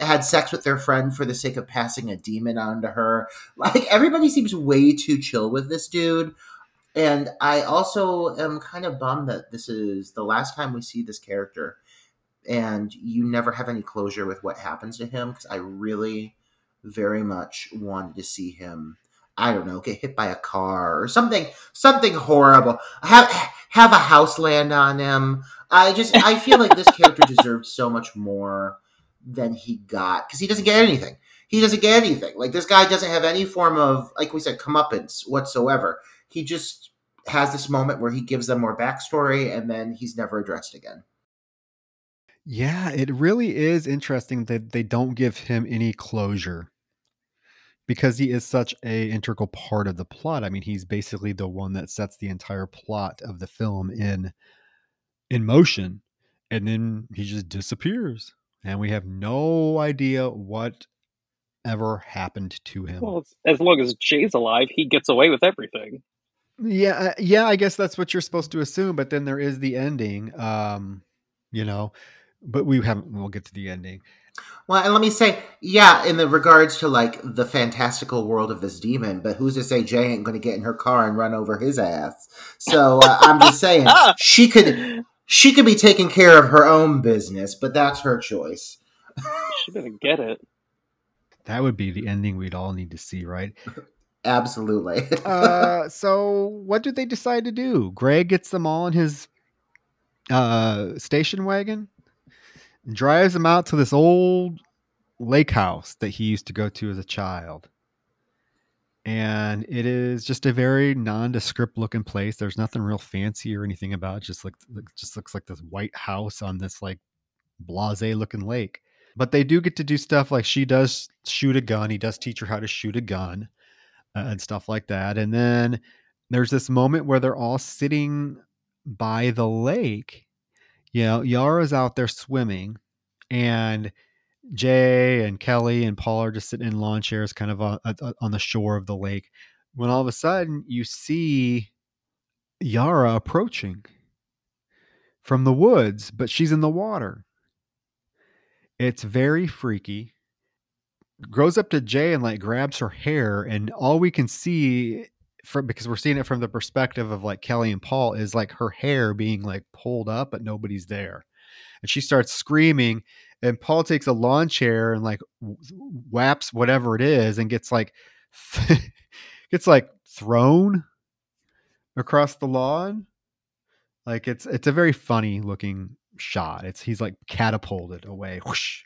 had sex with their friend for the sake of passing a demon on to her. Like everybody seems way too chill with this dude. And I also am kind of bummed that this is the last time we see this character and you never have any closure with what happens to him because I really very much wanted to see him I don't know, get hit by a car or something, something horrible. Have have a house land on him. I just I feel like this character deserved so much more than he got because he doesn't get anything. He doesn't get anything. Like this guy doesn't have any form of, like we said, comeuppance whatsoever. He just has this moment where he gives them more backstory and then he's never addressed again. Yeah, it really is interesting that they don't give him any closure because he is such a integral part of the plot. I mean, he's basically the one that sets the entire plot of the film in in motion and then he just disappears and we have no idea what ever happened to him. Well, as long as Jay's alive, he gets away with everything. Yeah, yeah, I guess that's what you're supposed to assume, but then there is the ending. Um, you know, but we haven't we'll get to the ending. Well, and let me say, yeah, in the regards to like the fantastical world of this demon, but who's to say Jay ain't going to get in her car and run over his ass? So uh, I'm just saying she could she could be taking care of her own business, but that's her choice. she didn't get it. That would be the ending we'd all need to see, right? Absolutely. uh, so what do they decide to do? Greg gets them all in his uh, station wagon, drives them out to this old lake house that he used to go to as a child. And it is just a very nondescript looking place. There's nothing real fancy or anything about it. Just like just looks like this white house on this like blase looking lake. But they do get to do stuff like she does shoot a gun. He does teach her how to shoot a gun uh, and stuff like that. And then there's this moment where they're all sitting by the lake. You know, Yara's out there swimming, and Jay and Kelly and Paul are just sitting in lawn chairs, kind of on, uh, uh, on the shore of the lake. When all of a sudden you see Yara approaching from the woods, but she's in the water. It's very freaky grows up to Jay and like grabs her hair, and all we can see because we're seeing it from the perspective of like Kelly and Paul is like her hair being like pulled up, but nobody's there, and she starts screaming. And Paul takes a lawn chair and like whaps whatever it is, and gets like gets like thrown across the lawn. Like it's it's a very funny looking shot. It's he's like catapulted away. Whoosh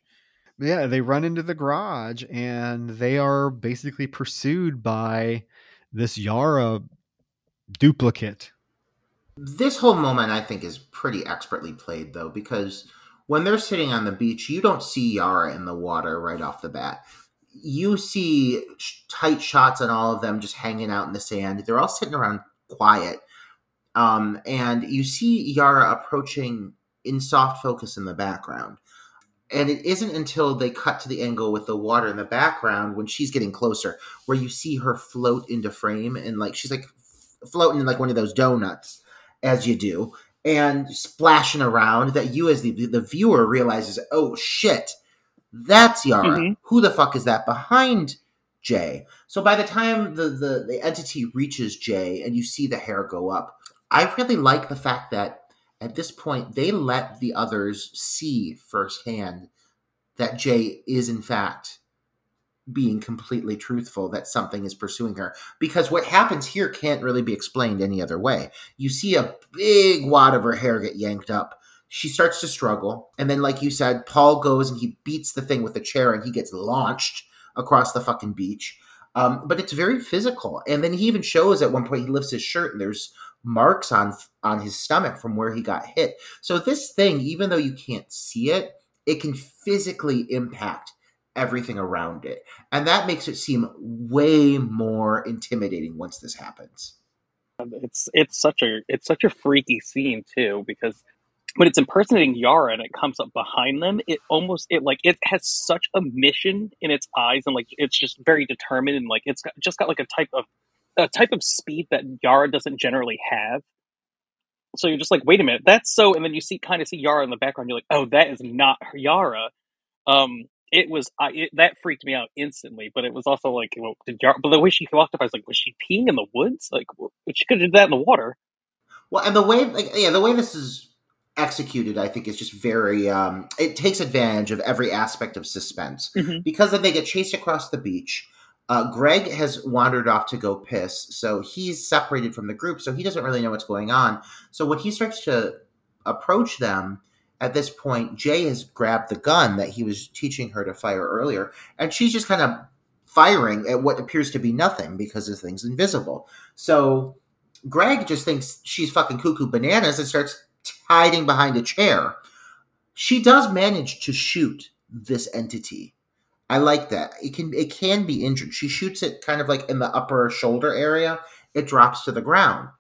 yeah, they run into the garage and they are basically pursued by this Yara duplicate. This whole moment, I think, is pretty expertly played, though, because when they're sitting on the beach, you don't see Yara in the water right off the bat. You see tight shots on all of them just hanging out in the sand. They're all sitting around quiet. Um, and you see Yara approaching in soft focus in the background and it isn't until they cut to the angle with the water in the background when she's getting closer where you see her float into frame and like she's like floating in like one of those donuts as you do and splashing around that you as the the viewer realizes oh shit that's Yara mm-hmm. who the fuck is that behind Jay so by the time the, the the entity reaches Jay and you see the hair go up I really like the fact that at this point, they let the others see firsthand that Jay is, in fact, being completely truthful that something is pursuing her. Because what happens here can't really be explained any other way. You see a big wad of her hair get yanked up. She starts to struggle. And then, like you said, Paul goes and he beats the thing with the chair and he gets launched across the fucking beach. Um, but it's very physical. And then he even shows at one point he lifts his shirt and there's marks on on his stomach from where he got hit. So this thing, even though you can't see it, it can physically impact everything around it. And that makes it seem way more intimidating once this happens. It's it's such a it's such a freaky scene too because when it's impersonating Yara and it comes up behind them, it almost it like it has such a mission in its eyes and like it's just very determined and like it's got, just got like a type of a type of speed that Yara doesn't generally have. So you're just like, wait a minute, that's so. And then you see kind of see Yara in the background. You're like, oh, that is not Yara. Um, it was I, it, that freaked me out instantly. But it was also like, well, did Yara? But the way she walked up, I was like, was she peeing in the woods? Like, well, she could have did that in the water. Well, and the way, like, yeah, the way this is executed, I think, is just very. Um, it takes advantage of every aspect of suspense mm-hmm. because then they get chased across the beach uh, Greg has wandered off to go piss, so he's separated from the group, so he doesn't really know what's going on. So when he starts to approach them, at this point, Jay has grabbed the gun that he was teaching her to fire earlier, and she's just kind of firing at what appears to be nothing because the thing's invisible. So Greg just thinks she's fucking cuckoo bananas and starts hiding behind a chair. She does manage to shoot this entity I like that. It can it can be injured. She shoots it kind of like in the upper shoulder area. It drops to the ground.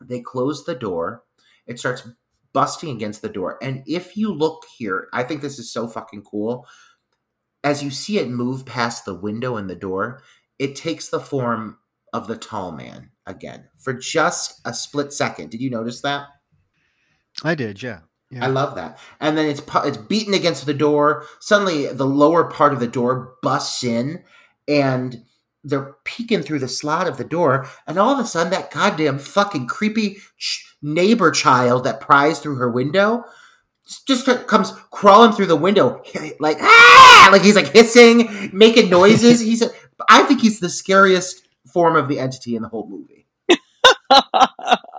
They close the door. It starts busting against the door. And if you look here, I think this is so fucking cool. As you see it move past the window and the door, it takes the form of the tall man again for just a split second. Did you notice that? I did, yeah. Yeah. I love that. And then it's it's beaten against the door. Suddenly, the lower part of the door busts in, and they're peeking through the slot of the door. And all of a sudden, that goddamn fucking creepy ch- neighbor child that pries through her window just comes crawling through the window, like ah, like he's like hissing, making noises. he's, I think he's the scariest form of the entity in the whole movie.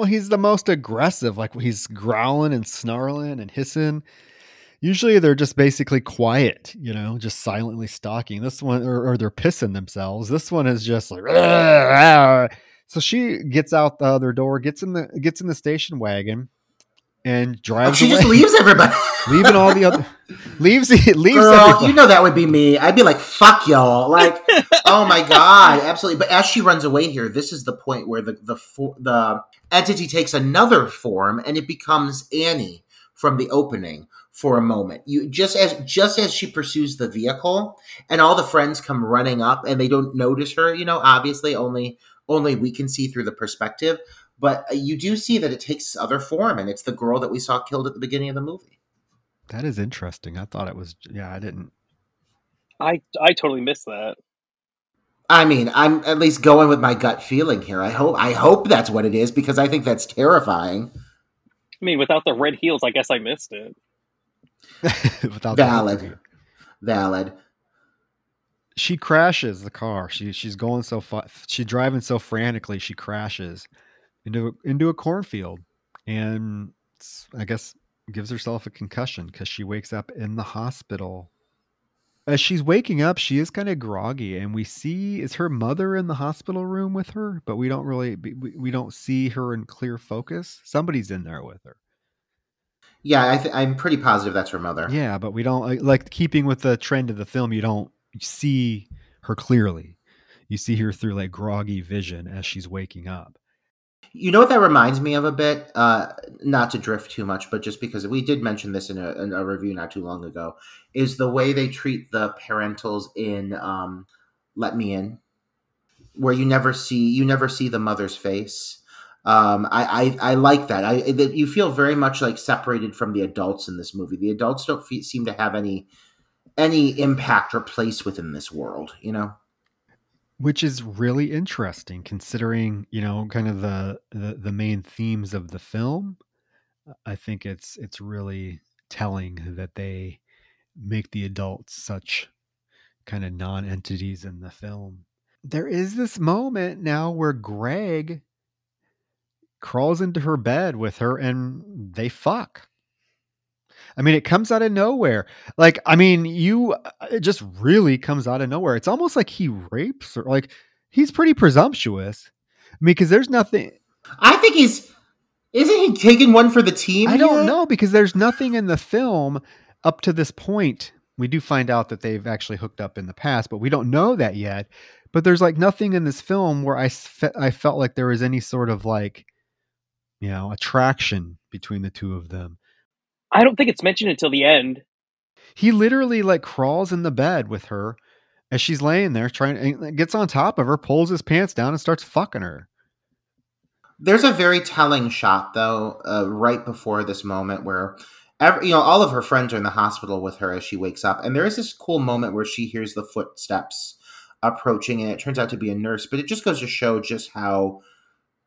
well, he's the most aggressive. Like he's growling and snarling and hissing. Usually they're just basically quiet, you know, just silently stalking. This one, or, or they're pissing themselves. This one is just like. So she gets out the other door, gets in the gets in the station wagon, and oh, drives. she away, just leaves everybody, leaving all the other leaves it. leaves. Girl, everybody. you know that would be me. I'd be like, "Fuck y'all!" Like, oh my god, absolutely. But as she runs away here, this is the point where the the the entity takes another form, and it becomes Annie from the opening for a moment. You just as just as she pursues the vehicle, and all the friends come running up, and they don't notice her. You know, obviously, only only we can see through the perspective. But uh, you do see that it takes other form, and it's the girl that we saw killed at the beginning of the movie. That is interesting. I thought it was. Yeah, I didn't. I I totally missed that. I mean, I'm at least going with my gut feeling here. I hope I hope that's what it is because I think that's terrifying. I mean, without the red heels, I guess I missed it. without valid, valid. She crashes the car. She she's going so fa- she's driving so frantically. She crashes into into a cornfield, and I guess gives herself a concussion because she wakes up in the hospital. As she's waking up, she is kind of groggy, and we see is her mother in the hospital room with her, but we don't really we, we don't see her in clear focus. Somebody's in there with her. Yeah, I th- I'm pretty positive that's her mother. Yeah, but we don't like keeping with the trend of the film. You don't see her clearly. You see her through like groggy vision as she's waking up. You know what that reminds me of a bit? Uh, not to drift too much, but just because we did mention this in a, in a review not too long ago, is the way they treat the parentals in um, "Let Me In," where you never see you never see the mother's face. Um, I, I, I like that. I you feel very much like separated from the adults in this movie. The adults don't fe- seem to have any any impact or place within this world. You know which is really interesting considering you know kind of the, the the main themes of the film. Uh, I think it's it's really telling that they make the adults such kind of non-entities in the film. There is this moment now where greg crawls into her bed with her and they fuck I mean, it comes out of nowhere. Like, I mean, you, uh, it just really comes out of nowhere. It's almost like he rapes her. Like, he's pretty presumptuous. I mean, because there's nothing. I think he's. Isn't he taking one for the team? I don't know because there's nothing in the film up to this point. We do find out that they've actually hooked up in the past, but we don't know that yet. But there's like nothing in this film where I, fe- I felt like there was any sort of like, you know, attraction between the two of them. I don't think it's mentioned until the end. He literally like crawls in the bed with her as she's laying there, trying and gets on top of her, pulls his pants down, and starts fucking her. There's a very telling shot though, uh, right before this moment where. Every, you know, all of her friends are in the hospital with her as she wakes up, and there is this cool moment where she hears the footsteps approaching, and it turns out to be a nurse. But it just goes to show just how,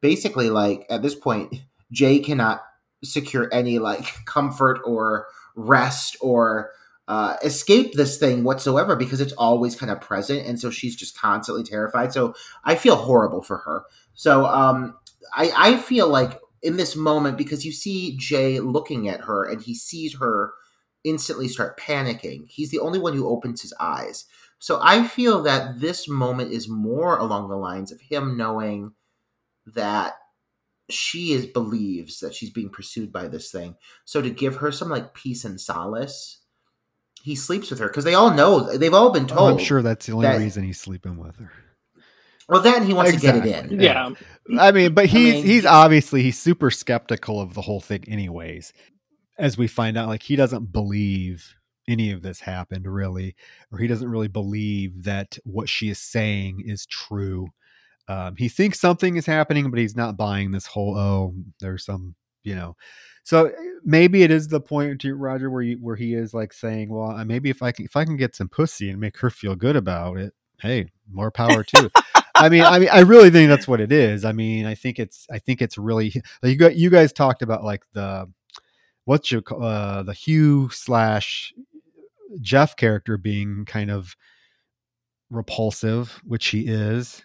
basically, like at this point, Jay cannot secure any like comfort or rest or uh, escape this thing whatsoever because it's always kind of present and so she's just constantly terrified. So i feel horrible for her. So um, I, I feel like in this moment because you see jay looking at her and he sees her instantly start panicking he's the only one who opens his eyes. So i feel that this moment is more along the lines of him knowing that she is believes that she's being pursued by this thing. So to give her some like peace and solace, he sleeps with her because they all know they've all been told. Oh, I'm sure that's the only that, reason he's sleeping with her. Well, then he wants exactly. to get it in. Yeah. I mean, but he's I mean, he's obviously he's super skeptical of the whole thing, anyways. As we find out, like he doesn't believe any of this happened really, or he doesn't really believe that what she is saying is true. Um, he thinks something is happening, but he's not buying this whole oh, there's some you know. So eh, maybe it is the point to Roger where you, where he is like saying, well, maybe if I can if I can get some pussy and make her feel good about it, hey, more power too. I mean, I mean, I really think that's what it is. I mean, I think it's, I think it's really. Like you got, you guys talked about like the, what's your, uh, the Hugh slash Jeff character being kind of repulsive, which he is.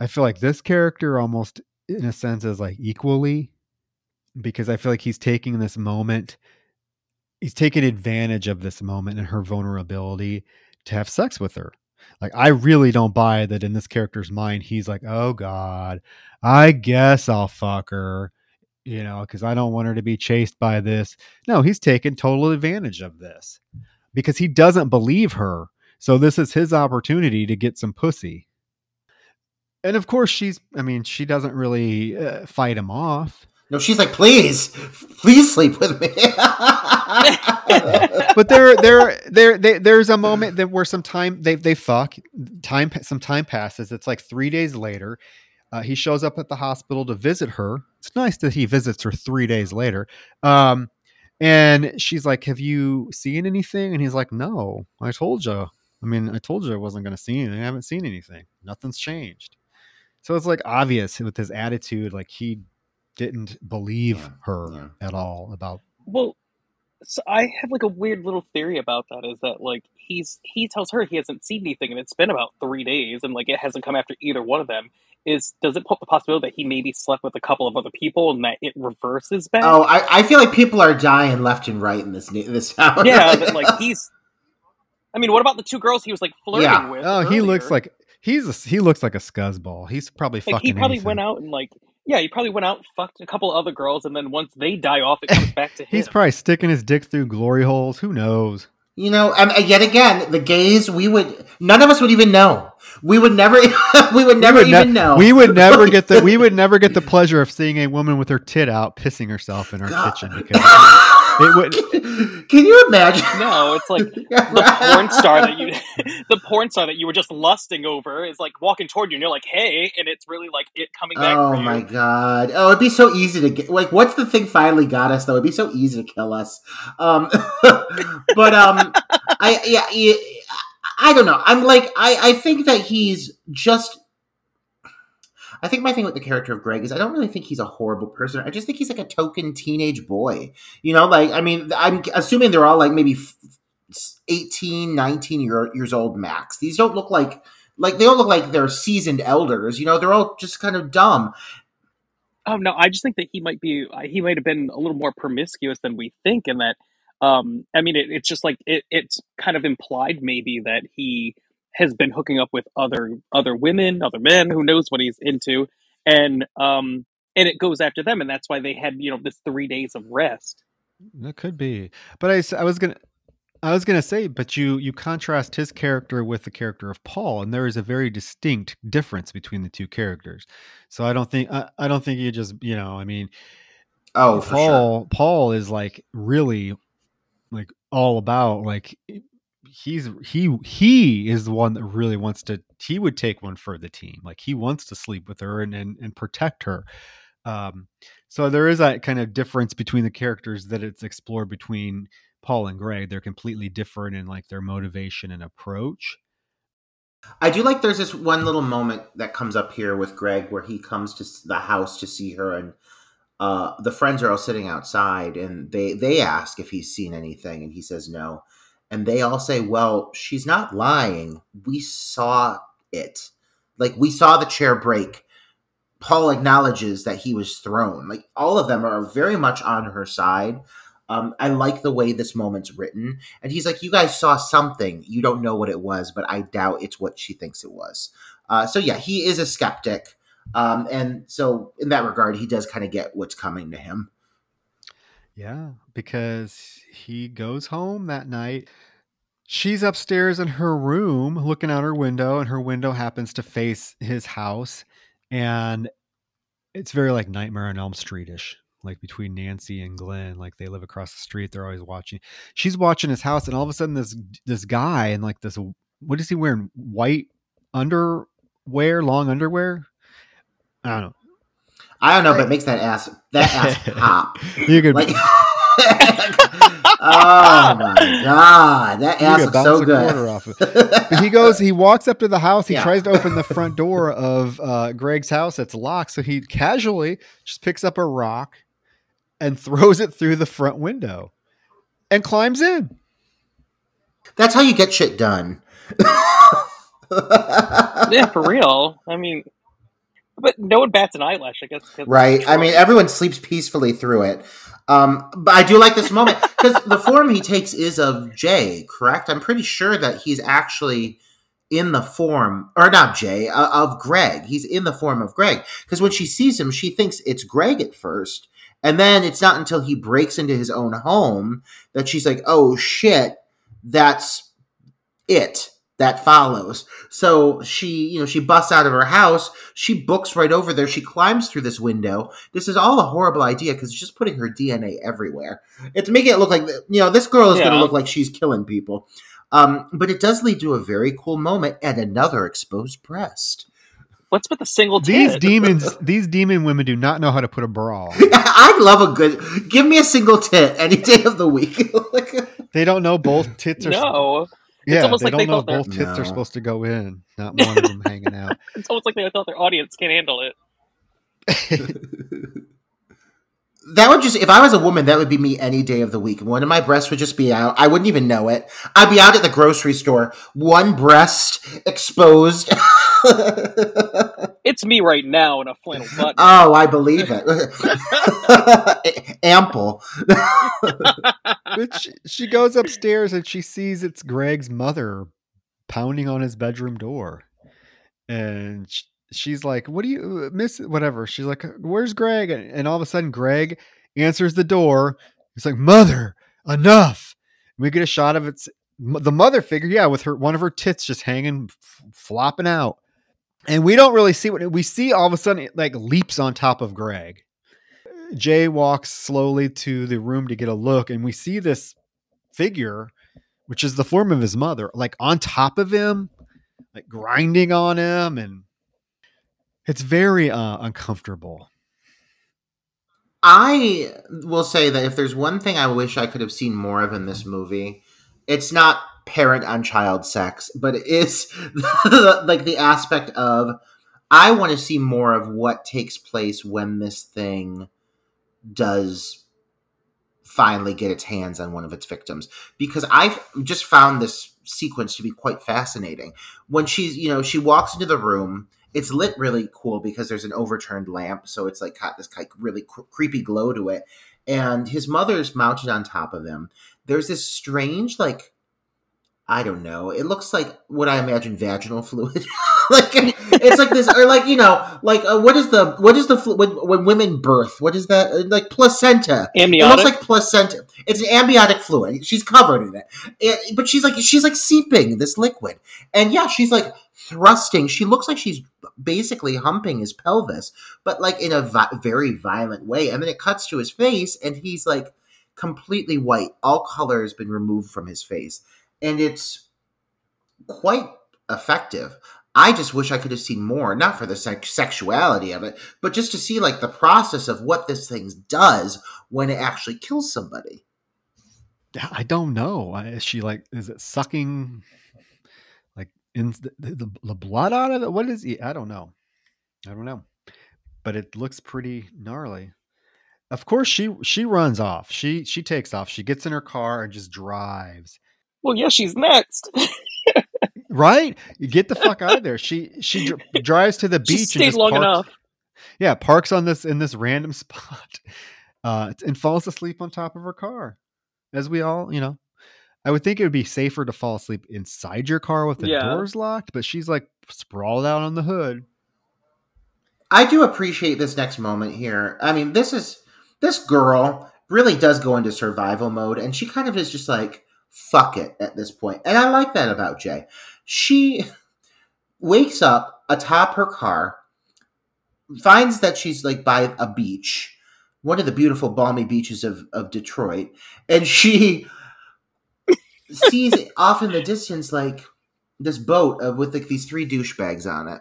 I feel like this character almost, in a sense, is like equally, because I feel like he's taking this moment, he's taking advantage of this moment and her vulnerability to have sex with her like I really don't buy that in this character's mind. He's like, oh god, I guess I'll fuck her, you know, because I don't want her to be chased by this. No, he's taken total advantage of this because he doesn't believe her. So this is his opportunity to get some pussy. And of course, she's. I mean, she doesn't really uh, fight him off. No, she's like, please, please sleep with me. but there, there, there, there, there's a moment that where some time they they fuck. Time, some time passes. It's like three days later. Uh, he shows up at the hospital to visit her. It's nice that he visits her three days later. Um, and she's like, "Have you seen anything?" And he's like, "No, I told you. I mean, I told you I wasn't going to see anything. I haven't seen anything. Nothing's changed." So it's like obvious with his attitude, like he didn't believe yeah, her yeah. at all about. Well, so I have like a weird little theory about that is that like he's he tells her he hasn't seen anything and it's been about three days and like it hasn't come after either one of them. Is does it put the possibility that he maybe slept with a couple of other people and that it reverses back? Oh, I, I feel like people are dying left and right in this this town. Yeah, like he's. I mean, what about the two girls he was like flirting yeah. with? Oh, earlier? he looks like he's a, he looks like a scuzzball. He's probably like, fucking. He probably anything. went out and like yeah, he probably went out, fucked a couple other girls, and then once they die off, it comes back to him. He's probably sticking his dick through glory holes. Who knows? You know, and yet again, the gays, we would, none of us would even know. We would never, we would never we would even ne- know. We would never get the, we would never get the pleasure of seeing a woman with her tit out pissing herself in our God. kitchen because it would. Can you imagine? No, it's like the porn star that you, the porn star that you were just lusting over is like walking toward you, and you're like, "Hey," and it's really like it coming back. Oh my god! Oh, it'd be so easy to get. Like, what's the thing finally got us though? It'd be so easy to kill us. Um, but um, I yeah, yeah, I don't know. I'm like, I I think that he's just I think my thing with the character of Greg is I don't really think he's a horrible person. I just think he's like a token teenage boy. You know, like, I mean, I'm assuming they're all like maybe 18, 19 year, years old max. These don't look like, like, they don't look like they're seasoned elders. You know, they're all just kind of dumb. Oh, no, I just think that he might be, uh, he might have been a little more promiscuous than we think, and that, um, I mean, it, it's just like, it, it's kind of implied maybe that he, has been hooking up with other other women, other men, who knows what he's into, and um and it goes after them, and that's why they had you know this three days of rest. That could be, but I I was gonna. I was gonna say, but you you contrast his character with the character of Paul, and there is a very distinct difference between the two characters. So I don't think I, I don't think you just you know I mean, oh Paul sure. Paul is like really like all about like he's he he is the one that really wants to he would take one for the team. Like he wants to sleep with her and and, and protect her. Um so there is that kind of difference between the characters that it's explored between paul and greg they're completely different in like their motivation and approach. I do like there's this one little moment that comes up here with greg where he comes to the house to see her and uh, the friends are all sitting outside and they they ask if he's seen anything and he says no and they all say, "Well, she's not lying. We saw it. Like we saw the chair break." Paul acknowledges that he was thrown. Like all of them are very much on her side. Um, I like the way this moment's written. And he's like, You guys saw something. You don't know what it was, but I doubt it's what she thinks it was. Uh, so, yeah, he is a skeptic. Um, and so, in that regard, he does kind of get what's coming to him. Yeah, because he goes home that night. She's upstairs in her room looking out her window, and her window happens to face his house. And it's very like Nightmare on Elm Street ish, like between Nancy and Glen. Like they live across the street. They're always watching. She's watching his house, and all of a sudden, this this guy and like this what is he wearing? White underwear, long underwear. I don't know. I don't know, but it makes that ass that ass pop. You could Like, oh my god, that ass could looks so a good. off of But he goes, he walks up to the house. He Yeah. tries to open the front door of uh, Greg's house. It's locked. So he casually just picks up a rock and throws it through the front window and climbs in. That's how you get shit done. yeah, for real. I mean, but no one bats an eyelash. I guess. Right. I mean, everyone sleeps peacefully through it. Um, but I do like this moment because the form he takes is of Jay, correct? I'm pretty sure that he's actually in the form, or not Jay, uh, of Greg. He's in the form of Greg because when she sees him, she thinks it's Greg at first. And then it's not until he breaks into his own home that she's like, oh shit, that's it that follows. So she, you know, she busts out of her house. She books right over there. She climbs through this window. This is all a horrible idea because it's just putting her DNA everywhere. It's making it look like, you know, this girl is going to look like she's killing people. Um, but it does lead to a very cool moment and another exposed breast. What's with the single These tit? demons, these demon women do not know how to put a bra. I'd love a good. Give me a single tit any day of the week. They don't know both tits are. No, yeah, almost they like they don't know thought they're- both tits No. are supposed to go in, not one of them hanging out. it's almost like they thought their audience can't handle it. that would just, if I was a woman, that would be me any day of the week. One of my breasts would just be out. I wouldn't even know it. I'd be out at the grocery store, one breast exposed. It's me right now in a flannel button. oh, I believe it. Ample. But she, she goes upstairs and she sees it's Greg's mother pounding on his bedroom door. And sh- she's like, What do you uh, miss? Whatever. She's like, uh, Where's Greg? And, all of a sudden, Greg answers the door. He's like, Mother, enough. And we get a shot of it's the mother figure, yeah, with her one of her tits just hanging, flopping out. And we don't really see what we see. All of a sudden, it like leaps on top of Greg. Jay walks slowly to the room to get a look, and we see this figure, which is the form of his mother, like on top of him, like grinding on him, and it's very uh, uncomfortable. I will say that if there's one thing I wish I could have seen more of in this movie, it's not parent on child sex, but it is like the aspect of I want to see more of what takes place when this thing does finally get its hands on one of its victims because I've just found this sequence to be quite fascinating. When she's, you know, she walks into the room, it's lit really cool because there's an overturned lamp, so it's like got this like really cr- creepy glow to it. And his mother's mounted on top of him. There's this strange, like, I don't know. It looks like what I imagine vaginal fluid. like it's like this, or like you know, like uh, what is the what is the flu- when, when women birth? What is that? Uh, Like placenta. It looks like placenta. It's an amniotic fluid. She's covered in it. It- but she's like she's like seeping this liquid, and yeah, she's like thrusting. She looks like she's basically humping his pelvis, but like in a vi- very violent way. And then it cuts to his face, and he's like completely white. All color has been removed from his face, and it's quite effective. I just wish I could have seen more, not for the sex- sexuality of it, but just to see like the process of what this thing does when it actually kills somebody. I don't know. Is she like? Is it sucking like in the, the, the blood out of it? What is it? I don't know. I don't know. But it looks pretty gnarly. Of course, she she runs off. She she takes off. She gets in her car and just drives. Well, yeah, she's next. Right? You get the fuck out of there. She she dr- drives to the she beach and stayed just long parks, enough. Yeah, parks on this in this random spot, uh, and falls asleep on top of her car. As we all, you know, I would think it would be safer to fall asleep inside your car with the Yeah. doors locked, but she's like sprawled out on the hood. I do appreciate this next moment here. I mean, this is this girl really does go into survival mode, and she kind of is just like fuck it at this point, and I like that about Jay. She wakes up atop her car, finds that she's like by a beach, one of the beautiful balmy beaches of, of Detroit, and she sees off in the distance like this boat of, with like these three douchebags on it.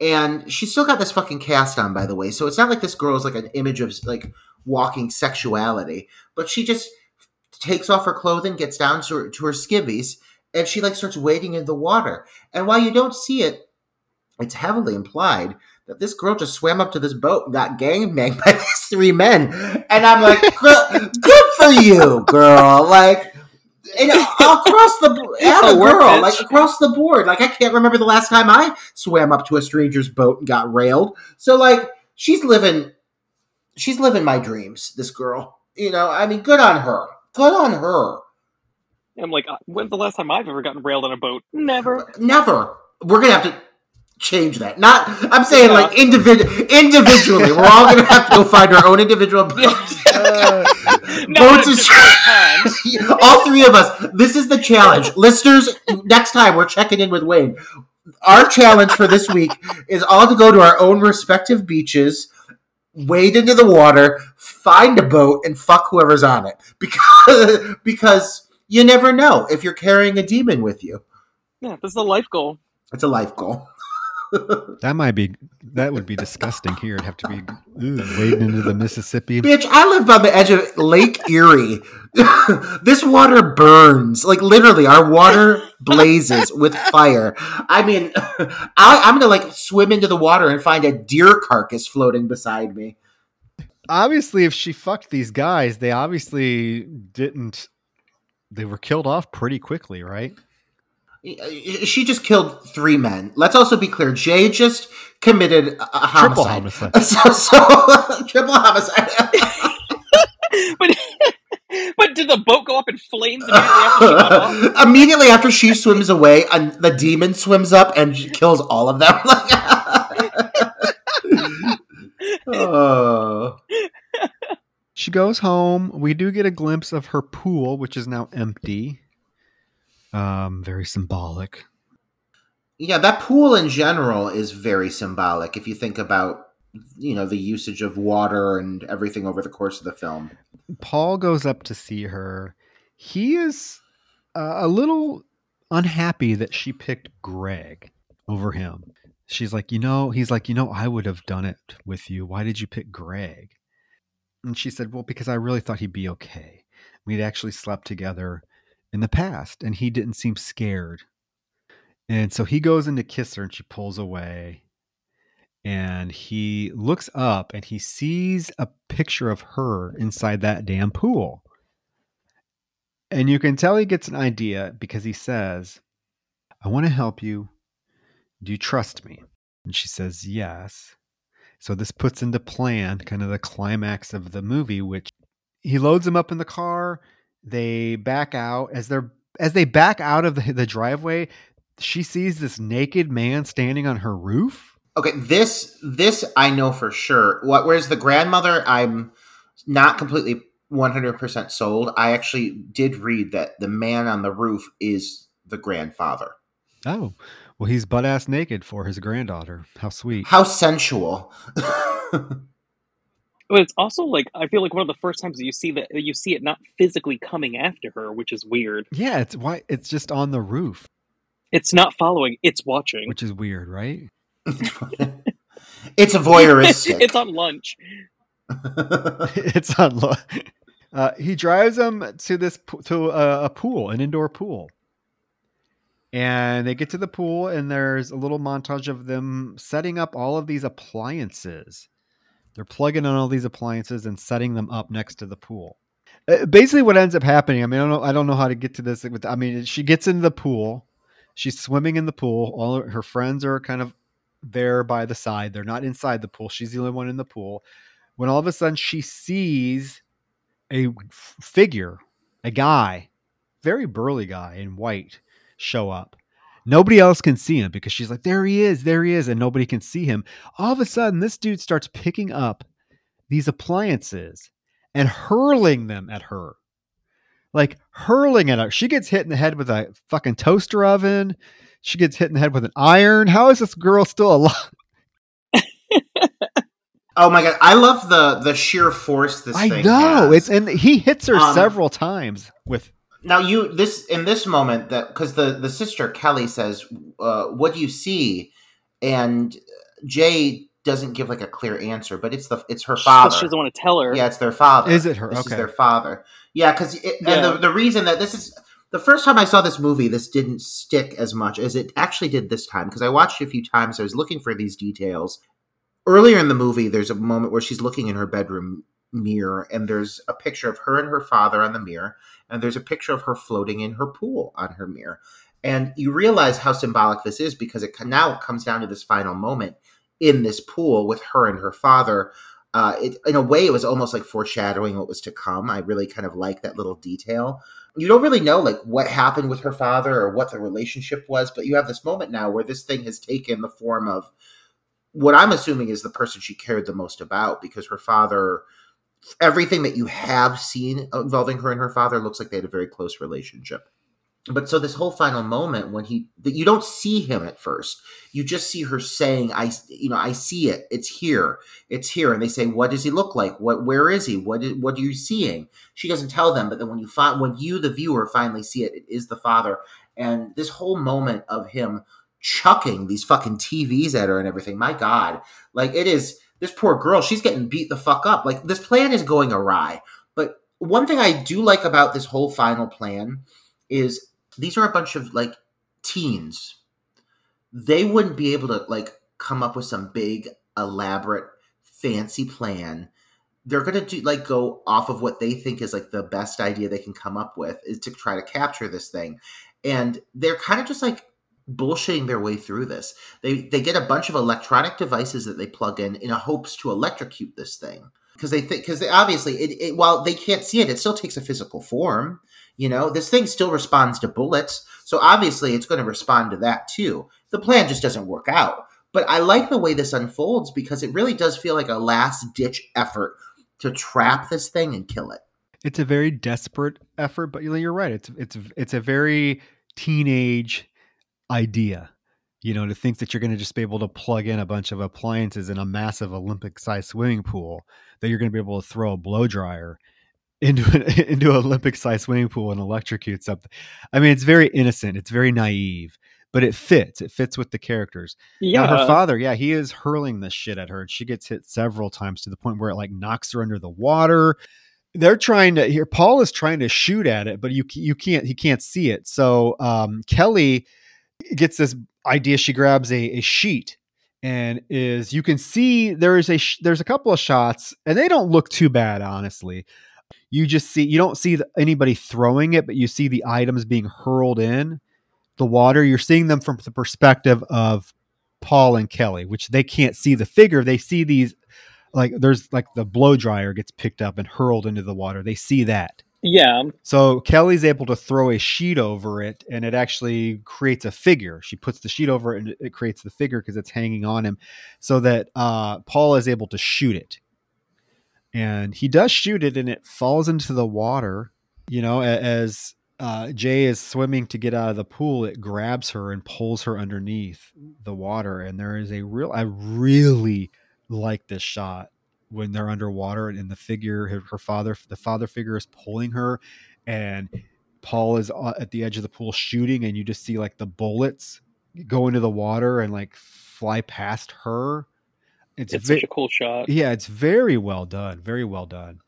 And she's still got this fucking cast on, by the way. So it's not like this girl is like an image of like walking sexuality, but she just takes off her clothing, gets down to her, to her skivvies, and she like starts wading in the water. And while you don't see it, it's heavily implied that this girl just swam up to this boat and got gangbanged by these three men. And I'm like, good, for you, girl. Like, and across the yeah, the girl, like across the board. Like I can't remember the last time I swam up to a stranger's boat and got railed. So like she's living, she's living my dreams. This girl, you know. I mean, good on her. Good on her. I'm like, uh, when's the last time I've ever gotten railed on a boat? Never. Never. We're gonna have to change that. Not, I'm saying yeah. like individual, individually. We're all gonna have to go find our own individual boats. uh, boats is, all three of us. This is the challenge, listeners. Next time we're checking in with Wayne. Our challenge for this week is all to go to our own respective beaches. Wade into the water, find a boat, and fuck whoever's on it. Because because you never know if you're carrying a demon with you. Yeah, this is a life goal. It's a life goal that might be that would be disgusting here. It'd have to be ooh, wading into the Mississippi. Bitch, I live by the edge of Lake Erie. this water burns. Like literally, our water blazes with fire. I mean, I, I'm gonna like swim into the water and find a deer carcass floating beside me. Obviously, if she fucked these guys, they obviously didn't. They were killed off pretty quickly, right? Uh, she just killed three men. Let's also be clear. Jay just committed a homicide. Triple homicide. So, so triple homicide. but, but did the boat go up in flames immediately after she off? Immediately after she swims away, and the demon swims up and kills all of them. oh. She goes home. We do get a glimpse of her pool, which is now empty. Um, very symbolic. Yeah, that pool in general is very symbolic. If you think about you know the usage of water and everything over the course of the film. Paul goes up to see her. He is uh, a little unhappy that she picked Greg over him. She's like, you know, he's like, you know, I would have done it with you. Why did you pick Greg? And she said, well, because I really thought he'd be okay. We'd actually slept together in the past and he didn't seem scared. And so he goes in to kiss her and she pulls away. And he looks up and he sees a picture of her inside that damn pool. And you can tell he gets an idea because he says, I want to help you. Do you trust me? And she says, Yes. So this puts into plan kind of the climax of the movie, which he loads him up in the car they back out as they're as they back out of the, the driveway. She sees this naked man standing on her roof. Okay, this this I know for sure. What whereas the grandmother, I'm not completely 100% sold. I actually did read that the man on the roof is the grandfather. Oh, well, he's butt ass naked for his granddaughter. How sweet. How sensual. But it's also like I feel like one of the first times that you see that you see it not physically coming after her, which is weird. Yeah, it's why it's just on the roof. It's not following; it's watching, which is weird, right? it's voyeuristic. it's on lunch. it's on lunch. Uh, he drives them to this to a, a pool, an indoor pool, and they get to the pool, and there's a little montage of them setting up all of these appliances they're plugging in all these appliances and setting them up next to the pool. Uh, basically, what ends up happening, I mean, I don't know, I don't know how to get to this. With, I mean, she gets in the pool, she's swimming in the pool. All her friends are kind of there by the side. They're not inside the pool. She's the only one in the pool. When all of a sudden she sees a figure, a guy, very burly guy in white, show up. Nobody else can see him because she's like, there he is, there he is, and nobody can see him. All of a sudden, this dude starts picking up these appliances and hurling them at her. Like hurling at her. She gets hit in the head with a fucking toaster oven. She gets hit in the head with an iron. How is this girl still alive? Oh my god, I love the the sheer force this I thing know has. it's and he hits her Um, several times with now you this in this moment that because the the sister Kelly says, uh, "What do you see?" and Jay doesn't give like a clear answer, but it's the it's her father. She doesn't want to tell her. Yeah, it's their father. Is it her? This Okay. is their father. Yeah, because and Yeah. the the reason that this is the first time I saw this movie, this didn't stick as much as it actually did this time because I watched it a few times. I was looking for these details. Earlier in the movie, there's a moment where she's looking in her bedroom mirror, and there's a picture of her and her father on the mirror, and there's a picture of her floating in her pool on her mirror. And you realize how symbolic this is because it now comes down to this final moment in this pool with her and her father uh, it, in a way, it was almost like foreshadowing what was to come. I really kind of like that little detail. You don't really know like what happened with her father or what the relationship was, but you have this moment now where this thing has taken the form of what I'm assuming is the person she cared the most about because her father, everything that you have seen involving her and her father looks like they had a very close relationship. But so this whole final moment when he that you don't see him at first, you just see her saying, "I, you know, I see it. It's here. It's here." And they say, "What does he look like? What? Where is he? What? What are you seeing?" She doesn't tell them, but then when you find when you the viewer finally see it, it is the father. And this whole moment of him chucking these fucking TVs at her and everything, my God, like it is. This poor girl, she's getting beat the fuck up. Like this plan is going awry. But one thing I do like about this whole final plan is these are a bunch of like teens. They wouldn't be able to like come up with some big, elaborate, fancy plan. They're gonna do like go off of what they think is like the best idea they can come up with is to try to capture this thing. And they're kind of just like bullshitting their way through this. They they get a bunch of electronic devices that they plug in in hopes to electrocute this thing because they think because obviously it, it while they can't see it, it still takes a physical form. You know, this thing still responds to bullets, so obviously it's going to respond to that too. The plan just doesn't work out. But I like the way this unfolds because it really does feel like a last ditch effort to trap this thing and kill it. it's a very desperate effort, but you're right. It's it's it's a very teenage idea. You know, to think that you're going to just be able to plug in a bunch of appliances in a massive Olympic-sized swimming pool, that you're going to be able to throw a blow dryer into an into an Olympic-sized swimming pool and electrocute something. I mean, it's very innocent. It's very naive, but it fits. It fits with the characters. Yeah. Now, her father, yeah, he is hurling this shit at her, and she gets hit several times to the point where it like knocks her under the water. They're trying to here. Paul is trying to shoot at it, but you you can't. He can't see it. So um, Kelly gets this idea. She grabs a, a sheet and is you can see there is a sh- there's a couple of shots, and they don't look too bad, honestly. You just see you don't see the, anybody throwing it, but you see the items being hurled in the water. You're seeing them from the perspective of Paul and Kelly, which they can't see the figure. They see these like there's like the blow dryer gets picked up and hurled into the water. They see that. Yeah. So Kelly's able to throw a sheet over it and it actually creates a figure. She puts the sheet over it and it creates the figure because it's hanging on him so that uh, Paul is able to shoot it. And he does shoot it and it falls into the water, you know, as uh, Jay is swimming to get out of the pool, it grabs her and pulls her underneath the water. And there is a real, I really like this shot when they're underwater and the figure, her, her father, the father figure is pulling her and Paul is uh, at the edge of the pool shooting and you just see like the bullets go into the water and like fly past her. It's, It's ve- such a cool shot. yeah, it's very well done, very well done.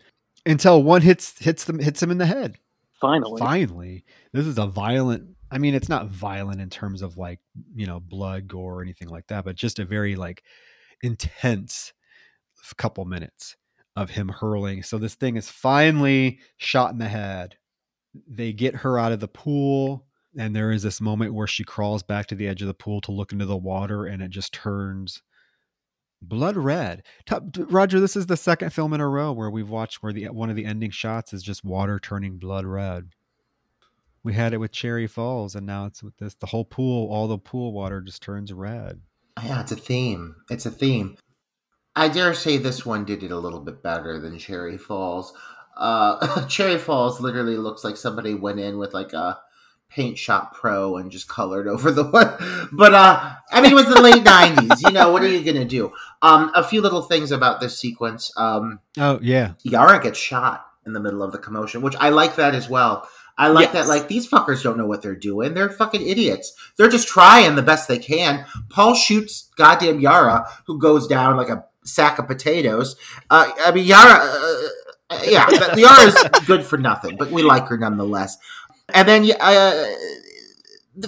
Until one hits hits them hits him in the head. Finally. Finally, this is a violent. I mean, it's not violent in terms of like you know blood, gore, or anything like that, but just a very like intense couple minutes of him hurling. So this thing is finally shot in the head. They get her out of the pool, and there is this moment where she crawls back to the edge of the pool to look into the water, and it just turns blood red. Roger, this is the second film in a row where we've watched where the one of the ending shots is just water turning blood red. We had it with Cherry Falls, and now it's with this. The whole pool, all the pool water just turns red. Yeah, it's a theme. It's a theme. I dare say this one did it a little bit better than Cherry Falls. Uh, Cherry Falls literally looks like somebody went in with like a paint shop pro and just colored over the one. But uh, I mean, it was the late '90s. You know, what are you gonna do? Um, a few little things about this sequence. Um, oh yeah, Yara gets shot in the middle of the commotion, which I like that as well. I like Yes. that. Like these fuckers don't know what they're doing. They're fucking idiots. They're just trying the best they can. Paul shoots goddamn Yara, who goes down like a sack of potatoes. Uh, I mean, Yara. Uh, uh, yeah, but Yara's good for nothing, but we like her nonetheless. And then uh,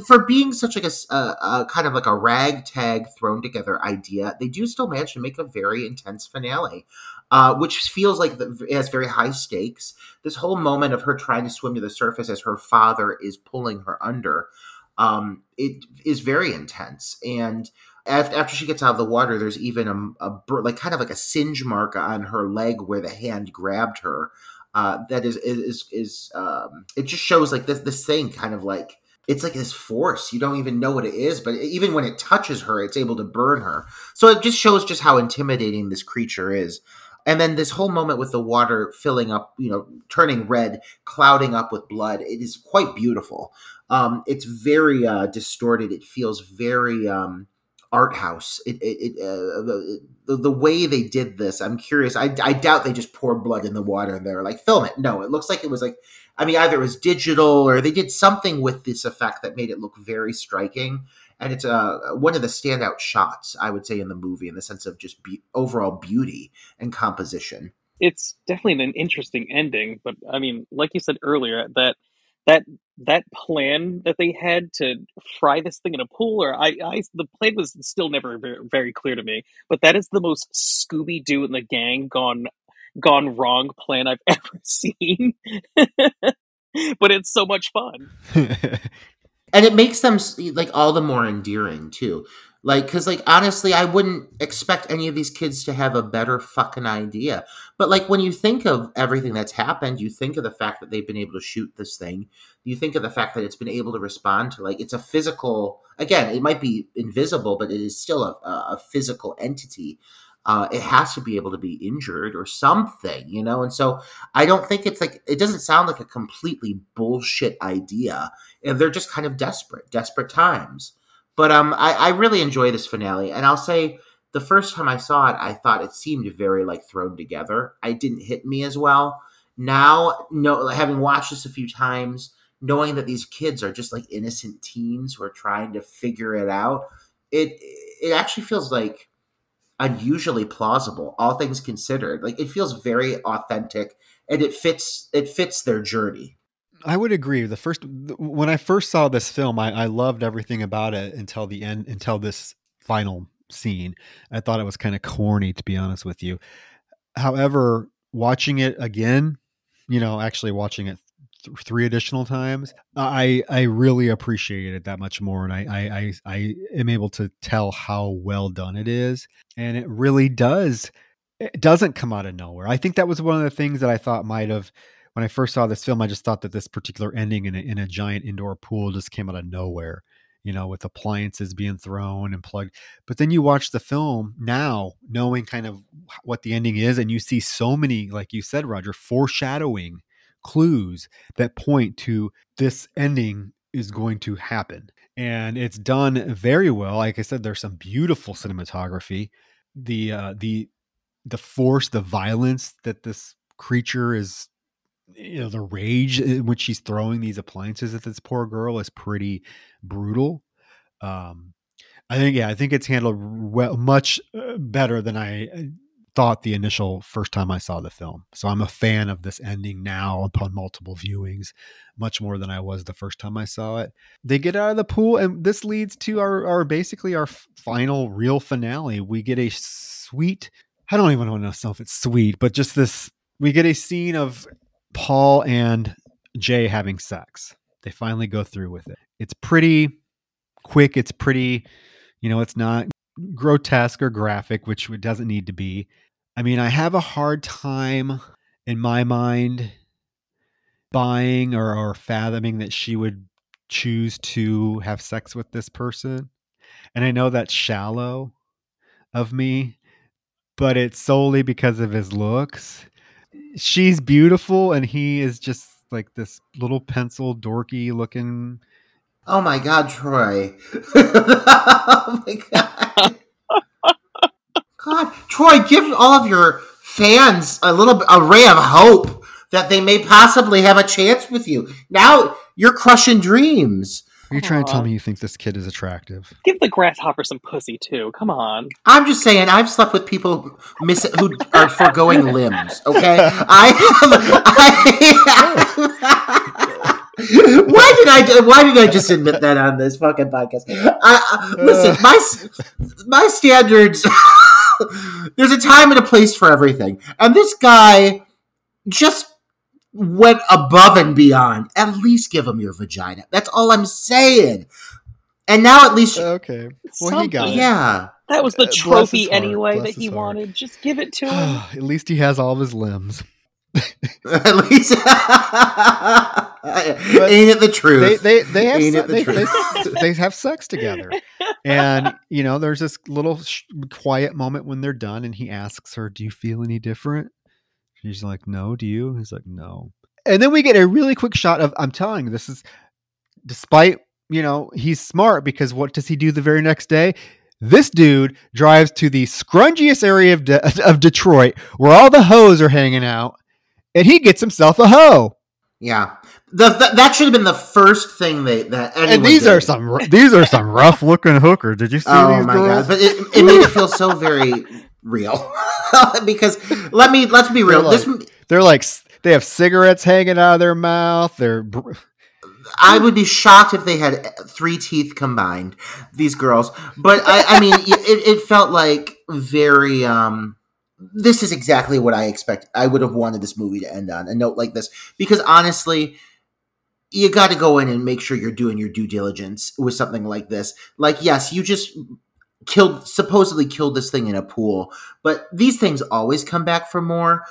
for being such like a, uh, uh, kind of like a ragtag thrown together idea, they do still manage to make a very intense finale, uh, which feels like the, it has very high stakes. This whole moment of her trying to swim to the surface as her father is pulling her under, um, it is very intense. And after, she gets out of the water, there's even a, a like kind of like a singe mark on her leg where the hand grabbed her. Uh, that is is, is um, it just shows like this this thing kind of like it's like this force. You don't even know what it is but even when it touches her it's able to burn her. So it just shows just how intimidating this creature is. And then this whole moment with the water filling up you know turning red clouding up with blood it is quite beautiful. Um it's very uh distorted. It feels very um art house it, it, it uh, the, the way they did this i'm curious I, I doubt they just poured blood in the water and they're like film it no it looks like it was like I mean, either it was digital or they did something with this effect that made it look very striking. And it's uh, one of the standout shots, I would say, in the movie in the sense of just be- overall beauty and composition. it's definitely an interesting ending but i mean like you said earlier that that that plan that they had to fry this thing in a pool or i, I the plan was still never very, very clear to me but that is the most scooby-doo and the gang gone gone wrong plan i've ever seen. But it's so much fun. And it makes them like all the more endearing too like because like honestly i wouldn't expect any of these kids to have a better fucking idea. But like when you think of everything that's happened you think of the fact that they've been able to shoot this thing. You think of the fact that it's been able to respond to like it's a physical again it might be invisible but it is still a, a physical entity. Uh, it has to be able to be injured or something you know? And so i don't think it's like it doesn't sound like a completely bullshit idea. And they're just kind of desperate, desperate times. But um, I, I really enjoy this finale, and I'll say the first time I saw it, I thought it seemed very like thrown together. I didn't hit me as well. Now, no, having watched this a few times, knowing that these kids are just like innocent teens who are trying to figure it out, it it actually feels like unusually plausible, all things considered. Like it feels very authentic, and it fits it fits their journey. I would agree. The first when I first saw this film, I, I loved everything about it until the end, until this final scene. I thought it was kind of corny, to be honest with you. However, watching it again, you know, actually watching it th- three additional times, I I really appreciate it that much more, and I, I I I am able to tell how well done it is, and it really does. It doesn't come out of nowhere. I think that was one of the things that I thought might have when I first saw this film, I just thought that this particular ending in a, in a giant indoor pool just came out of nowhere, you know, with appliances being thrown and plugged. But then you watch the film now, knowing kind of what the ending is, and you see so many, like you said, Roger, foreshadowing clues that point to this ending is going to happen. And it's done very well. Like I said, there's some beautiful cinematography. The uh, the the force, the violence that this creature is you know the rage in which she's throwing these appliances at this poor girl is pretty brutal. Um i think yeah i think it's handled well much uh, better than i uh, thought the initial first time i saw the film. So i'm a fan of this ending now upon multiple viewings much more than i was the first time i saw it. They get out of the pool and this leads to our, our basically our final real finale. We get a sweet i don't even want to know if it's sweet but just this we get a scene of Paul and Jay having sex. They finally go through with it. It's pretty quick. It's pretty, you know, it's not grotesque or graphic, which it doesn't need to be. I mean, I have a hard time in my mind buying or, or fathoming that she would choose to have sex with this person. And I know that's shallow of me, but it's solely because of his looks she's beautiful and he is just like this little pencil dorky looking Oh my God, Troy! oh my God! God, Troy, give all of your fans a little a ray of hope that they may possibly have a chance with you. Now you're crushing dreams. Are you trying to tell Aw. me you think this kid is attractive? Give the grasshopper some pussy too. Come on. I'm just saying, I've slept with people miss who are foregoing limbs. Okay, I, I why did I why did I just admit that on this fucking podcast? I, I- listen, my my standards. there's a time and a place for everything, and this guy just went above and beyond. At least give him your vagina. That's all I'm saying. And now at least, Okay. Well, he got it. yeah. That was the Uh, bless his trophy heart, anyway bless that he heart. wanted. Just give it to him. At least he has all of his limbs. At least, ain't it the They truth? they they have Ain't se- it the they, truth? they, they have sex together, and you know there's this little sh- quiet moment when they're done, and he asks her, "Do you feel any different?" She's like, "No." Do you? He's like, "No." And then we get a really quick shot of I'm telling you, this is despite you know he's smart because what does he do the very next day? This dude drives to the scrungiest area of, De- of Detroit where all the hoes are hanging out, and he gets himself a hoe. yeah, the, the, that should have been the first thing they that. and anyone these are some these are some rough looking hookers. Did you see Oh these my girls? god! But it, it made it feel so very real because let me let's be real. They're this They're like they have cigarettes hanging out of their mouth. They're br- I would be shocked if they had three teeth combined. These girls, but I, I mean, it, it felt like very. um This is exactly what I expect. I would have wanted this movie to end on a note like this because honestly, you got to go in and make sure you're doing your due diligence with something like this. Like, yes, you just killed supposedly killed this thing in a pool, but these things always come back for more.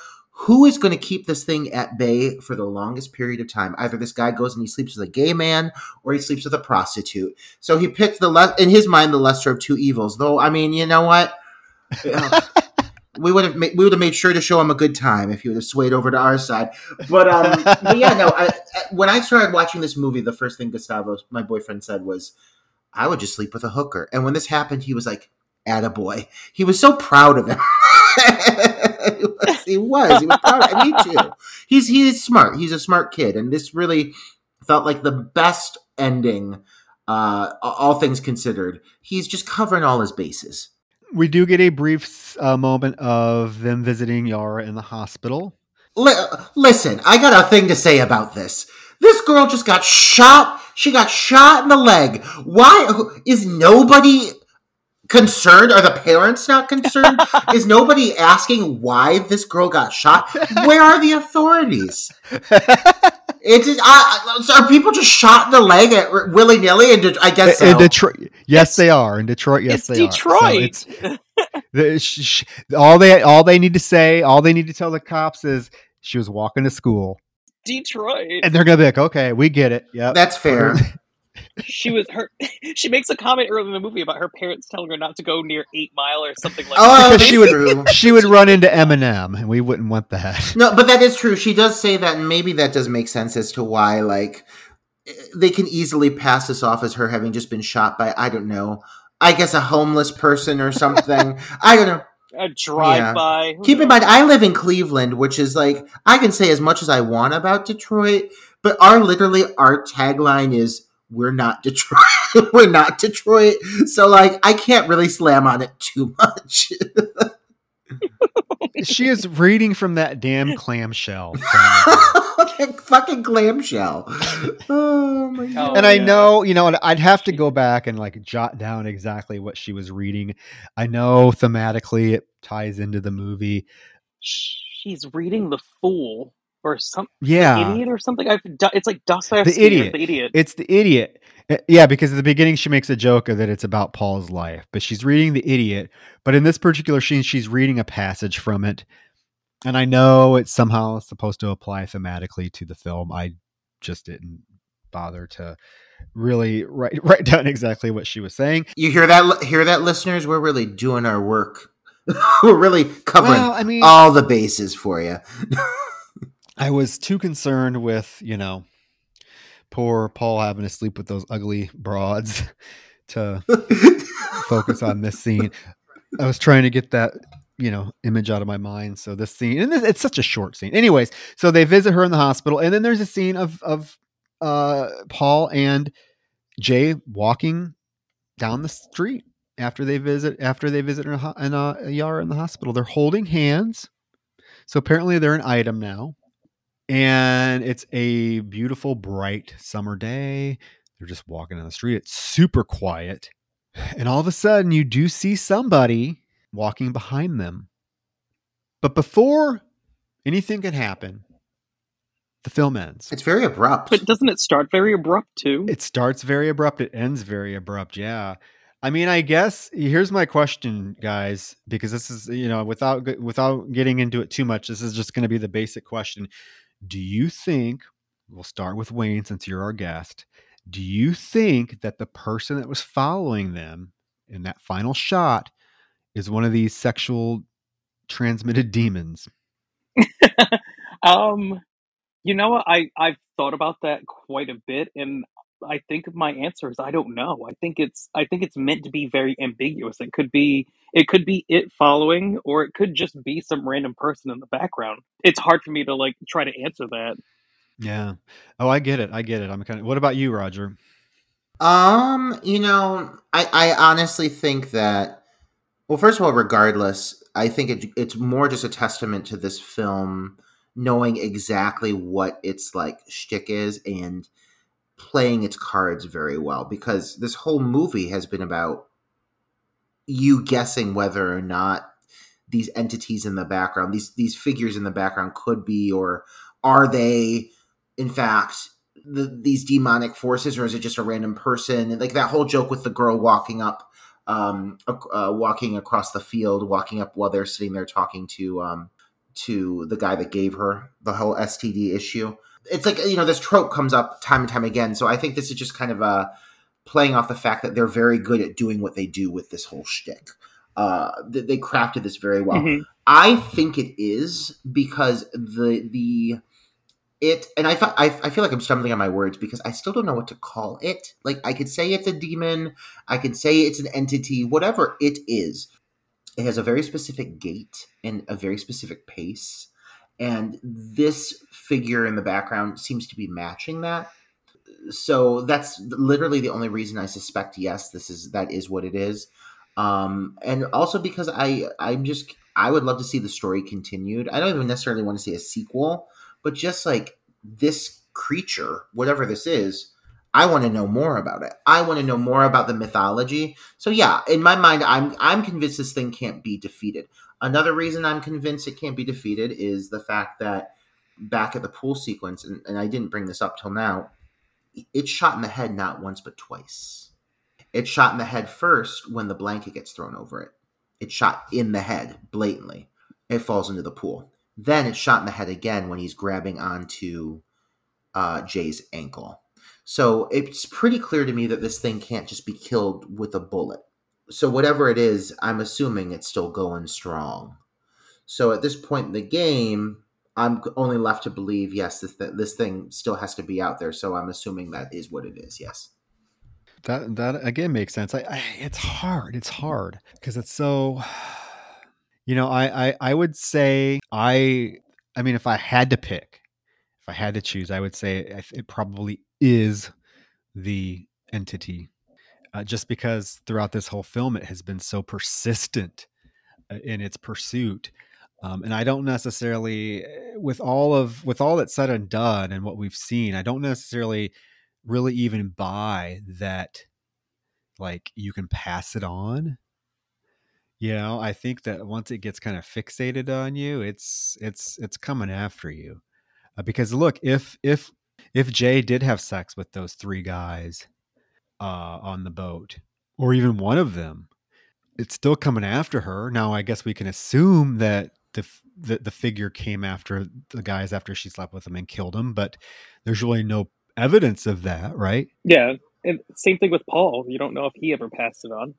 Who is going to keep this thing at bay for the longest period of time? Either this guy goes and he sleeps with a gay man, or he sleeps with a prostitute. So he picked the le- in his mind the lesser of two evils. Though I mean, you know what? We would have ma- we would have made sure to show him a good time if he would have swayed over to our side. But um, but yeah, no. I, I- when I started watching this movie, the first thing Gustavo, my boyfriend, said was, "I would just sleep with a hooker." And when this happened, he was like, "Attaboy." He was so proud of him. he was. He was. He was proud. Of, me too. He's he's smart. He's a smart kid, and this really felt like the best ending. Uh, all things considered, he's just covering all his bases. we do get a brief uh, moment of them visiting Yara in the hospital. Li- listen, I got a thing to say about this. This girl just got shot. She got shot in the leg. Why is nobody concerned? Are the parents not concerned? is nobody asking why this girl got shot? Where are the authorities? It's just, I, I- so are people just shot in the leg at willy nilly? And I guess so. in Detroit, yes, they are. In Detroit, yes, it's they Detroit. are. So it's the, sh- sh- all they all they need to say, all they need to tell the cops is she was walking to school, Detroit. and they're gonna be like, "Okay, we get it. Yeah, That's fair. she was her. She makes a comment early in the movie about her parents telling her not to go near Eight Mile or something like Oh, that. because she would she would run into Eminem, and we wouldn't want that. No, but that is true. She does say that, and maybe that does make sense as to why, like, they can easily pass this off as her having just been shot by, I don't know, I guess a homeless person or something. I don't know. A drive by. Keep in mind, I live in Cleveland, which is like, I can say as much as I want about Detroit, but our literally, our tagline is, we're not Detroit. we're not Detroit. So, like, I can't really slam on it too much. she is reading from that damn clamshell. Fucking clamshell. Oh my god. Oh, and I yeah. know, you know, and I'd have to go back and like jot down exactly what she was reading. I know thematically it ties into the movie. She's reading The Fool or some Yeah. idiot or something. I've, it's like Dostoevsky. The Idiot. The idiot. It's the idiot. Uh, Yeah, because at the beginning she makes a joke of that it's about Paul's life, but she's reading the idiot. But in this particular scene, she's reading a passage from it. And I know it's somehow supposed to apply thematically to the film. I just didn't bother to really write write down exactly what she was saying. You hear that? Hear that, listeners? We're really doing our work. We're really covering Well, I mean, all the bases for you. I was too concerned with, you know, poor Paul having to sleep with those ugly broads to focus on this scene. I was trying to get that you know image out of my mind. So this scene, and it's such a short scene. Anyways, so they visit her in the hospital, and then there's a scene of of uh, Paul and Jay walking down the street after they visit after they visit in in a, Yara in the hospital. They're holding hands. So apparently they're an item now. And it's a beautiful, bright summer day. They're just walking down the street. It's super quiet. And all of a sudden, you do see somebody walking behind them. But before anything can happen, the film ends. It's very abrupt. But doesn't it start very abrupt too? It starts very abrupt. It ends very abrupt. Yeah. I mean, I guess here's my question, guys, because this is you know without without getting into it too much, this is just going to be the basic question. Do you think we'll start with Wayne since you're our guest? Do you think that the person that was following them in that final shot is one of these sexual transmitted demons? um, you know what? I I've thought about that quite a bit, and I think my answer is I don't know. I think it's I think it's meant to be very ambiguous. It could be it could be it following, or it could just be some random person in the background. It's hard for me to like try to answer that. Yeah. Oh, I get it. I get it. I'm kind of. What about you, Roger? Um, you know, I I honestly think that. Well, first of all, regardless, I think it, it's more just a testament to this film knowing exactly what its like shtick is and playing its cards very well because this whole movie has been about you guessing whether or not these entities in the background, these these figures in the background could be or are they in fact the, these demonic forces or is it just a random person? And like that whole joke with the girl walking up um uh, walking across the field walking up while they're sitting there talking to um to the guy that gave her the whole STD issue it's like you know this trope comes up time and time again. So I think this is just kind of a uh, playing off the fact that they're very good at doing what they do with this whole shtick. Uh, they crafted this very well. Mm-hmm. I think it is because the the it and I, I I feel like I'm stumbling on my words because I still don't know what to call it. Like I could say it's a demon, I could say it's an entity, whatever it is. It has a very specific gait and a very specific pace and this figure in the background seems to be matching that so that's literally the only reason i suspect yes this is that is what it is um and also because i i'm just i would love to see the story continued i don't even necessarily want to see a sequel but just like this creature whatever this is i want to know more about it i want to know more about the mythology so yeah in my mind i'm i'm convinced this thing can't be defeated Another reason I'm convinced it can't be defeated is the fact that back at the pool sequence, and, and I didn't bring this up till now, it's shot in the head not once but twice. It's shot in the head first when the blanket gets thrown over it. It's shot in the head blatantly. It falls into the pool. Then it's shot in the head again when he's grabbing onto uh, Jay's ankle. So it's pretty clear to me that this thing can't just be killed with a bullet so whatever it is, I'm assuming it's still going strong. So at this point in the game, I'm only left to believe yes, this th- this thing still has to be out there. So I'm assuming that is what it is. Yes. That that again makes sense. I, I it's hard. It's hard because it's so. You know, I, I I would say I I mean, if I had to pick, if I had to choose, I would say it probably is the entity uh, just because throughout this whole film it has been so persistent uh, in its pursuit. Um, and I don't necessarily, eh, with all of with all that's said and done and what we've seen, I don't necessarily really even buy that like you can pass it on. You know, I think that once it gets kind of fixated on you, it's it's it's coming after you. Uh, because look, if if if Jay did have sex with those three guys, uh, on the boat, or even one of them, it's still coming after her. Now, I guess we can assume that the the, the figure came after the guys after she slept with them and killed them, but there's really no evidence of that, right? Yeah, and same thing with Paul. You don't know if he ever passed it on.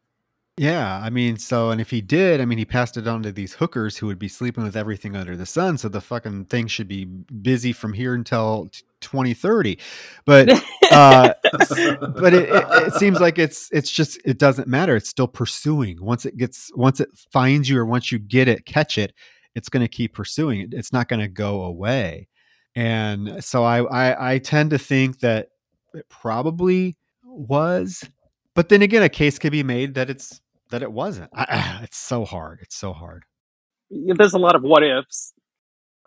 Yeah, I mean, so and if he did, I mean, he passed it on to these hookers who would be sleeping with everything under the sun. So the fucking thing should be busy from here until 2030. But uh, but it, it, it seems like it's it's just it doesn't matter. It's still pursuing. Once it gets once it finds you or once you get it, catch it, it's going to keep pursuing it. It's not going to go away. And so I, I I tend to think that it probably was, but then again, a case could be made that it's that it wasn't. I, it's so hard. It's so hard. There's a lot of what ifs.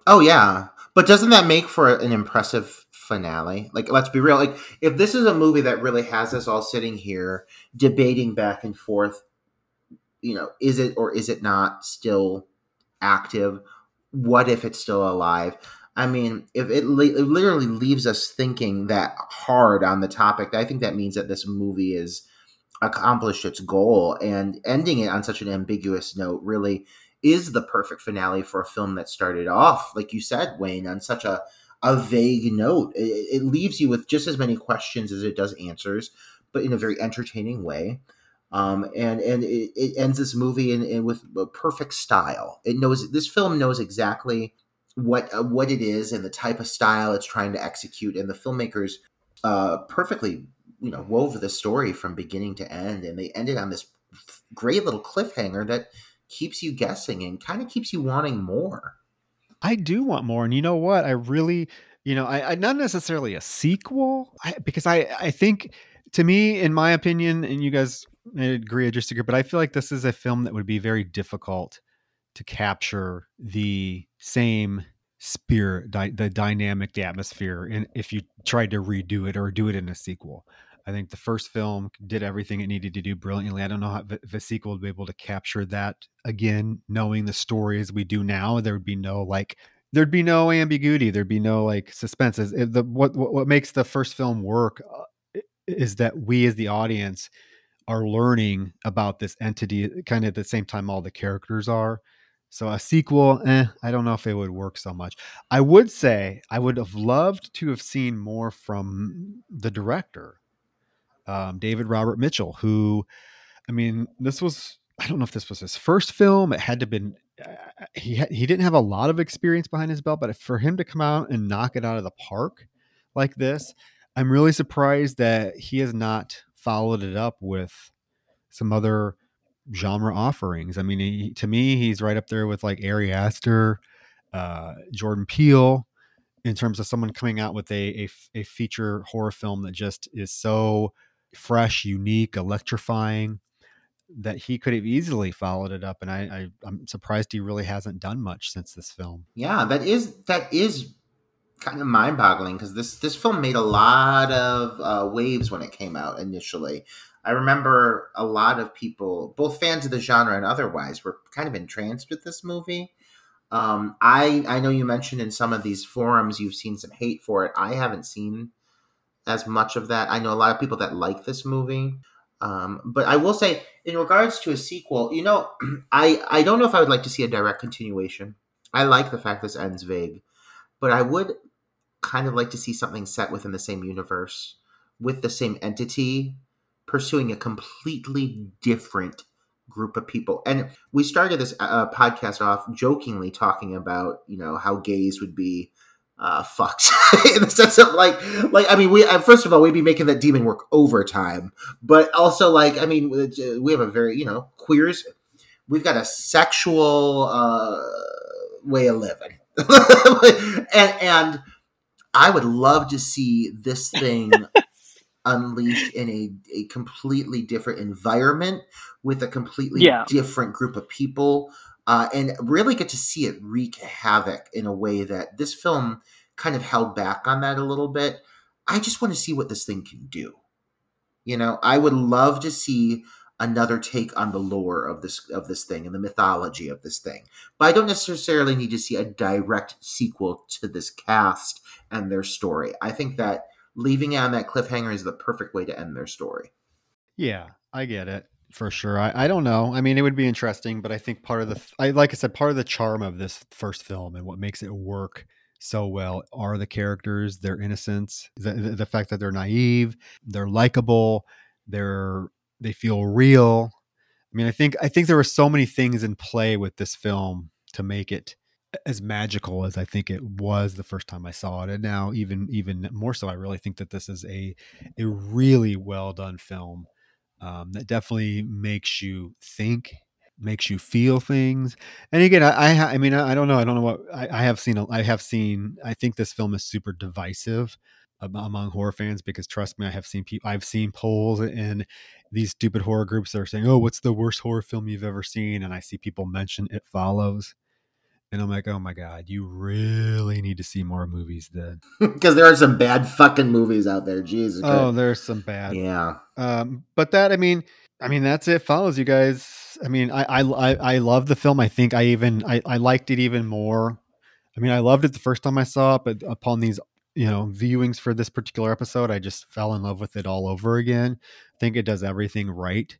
Oh yeah, but doesn't that make for an impressive finale? Like, let's be real. Like, if this is a movie that really has us all sitting here debating back and forth, you know, is it or is it not still active? What if it's still alive? I mean, if it, li- it literally leaves us thinking that hard on the topic, I think that means that this movie is accomplished its goal and ending it on such an ambiguous note really is the perfect finale for a film that started off like you said wayne on such a a vague note. It, it leaves you with just as many questions as it does answers but in a very entertaining way. Um, and and it, it, ends this movie in, in with a perfect style. It knows this film knows exactly what uh, what it is and the type of style it's trying to execute and the filmmakers uh, perfectly you know wove the story from beginning to end and they ended on this great little cliffhanger that keeps you guessing and kind of keeps you wanting more. I do want more and you know what? I really you know i, I not necessarily a sequel I, because i i think to me in my opinion and you guys may agree or disagree but i feel like this is a film that would be very difficult to capture the same spirit di- the dynamic the atmosphere and if you tried to redo it or do it in a sequel I think the first film did everything it needed to do brilliantly. I don't know how the sequel would be able to capture that again, knowing the story as we do now. There would be no like, there'd be no ambiguity. There'd be no like suspense. the what, what makes the first film work uh, is that we as the audience are learning about this entity kind of at the same time all the characters are. So a sequel, eh, I don't know if it would work so much. I would say I would have loved to have seen more from the director um, David Robert Mitchell, who, I mean, this was I don't know if this was his first film. It had to have been uh, he he didn't have a lot of experience behind his belt, but for him to come out and knock it out of the park like this, I'm really surprised that he has not followed it up with some other genre offerings. I mean, he, to me, he's right up there with like Ari Aster, uh, Jordan Peele, in terms of someone coming out with a, a, a feature horror film that just is so fresh, unique, electrifying that he could have easily followed it up and I, I am surprised he really hasn't done much since this film. Yeah that is that is kind of mind-boggling because this this film made a lot of uh, waves when it came out initially. I remember a lot of people both fans of the genre and otherwise were kind of entranced with this movie. Um, i i know you mentioned in some of these forums you've seen some hate for it. I haven't seen as much of that. I know a lot of people that like this movie. Um, but I will say, in regards to a sequel, you know, I I don't know if I would like to see a direct continuation. I like the fact this ends vague, but I would kind of like to see something set within the same universe with the same entity pursuing a completely different group of people. And we started this uh, podcast off jokingly talking about, you know, how gays would be uh, fucked in the sense of like, like I mean, we uh, first of all we'd be making that demon work overtime, but also like I mean, we have a very you know queers. We've got a sexual uh, way of living, and and I would love to see this thing unleashed in a, a completely different environment with a completely yeah. different group of people uh, and really get to see it wreak havoc in a way that this film kind of held back on that a little bit. I just want to see what this thing can do. You know, I would love to see another take on the lore of this of this thing and the mythology of this thing. But I don't necessarily need to see a direct sequel to this cast and their story. I think that leaving it on that cliffhanger is the perfect way to end their story. Yeah, I get it for sure. I, I don't know. I mean, it would be interesting, but I think part of the, I like I said, part of the charm of this first film and what makes it work so well are the characters, their innocence, the, the fact that they're naive, they're likable, they're they feel real. I mean, I think I think there were so many things in play with this film to make it as magical as I think it was the first time I saw it, and now even even more so, I really think that this is a a really well done film um, that definitely makes you think, makes you feel things. And again, I I, I mean I, I don't know I don't know what I, I have seen I have seen I think this film is super divisive among horror fans because trust me, I have seen people, I've seen polls and these stupid horror groups that are saying, "Oh, what's the worst horror film you've ever seen?" And I see people mention It Follows, and I'm like, "Oh my god, you really need to see more movies then." Because there are some bad fucking movies out there. Jesus. Oh, Christ. there's some bad. yeah. Um, but that, I mean, I mean, that's it. Follows you guys. I mean, I, I, I, I love the film. I think I even, I, I liked it even more. I mean, I loved it the first time I saw it, but upon these, you know, viewings for this particular episode, I just fell in love with it all over again. I think it does everything right.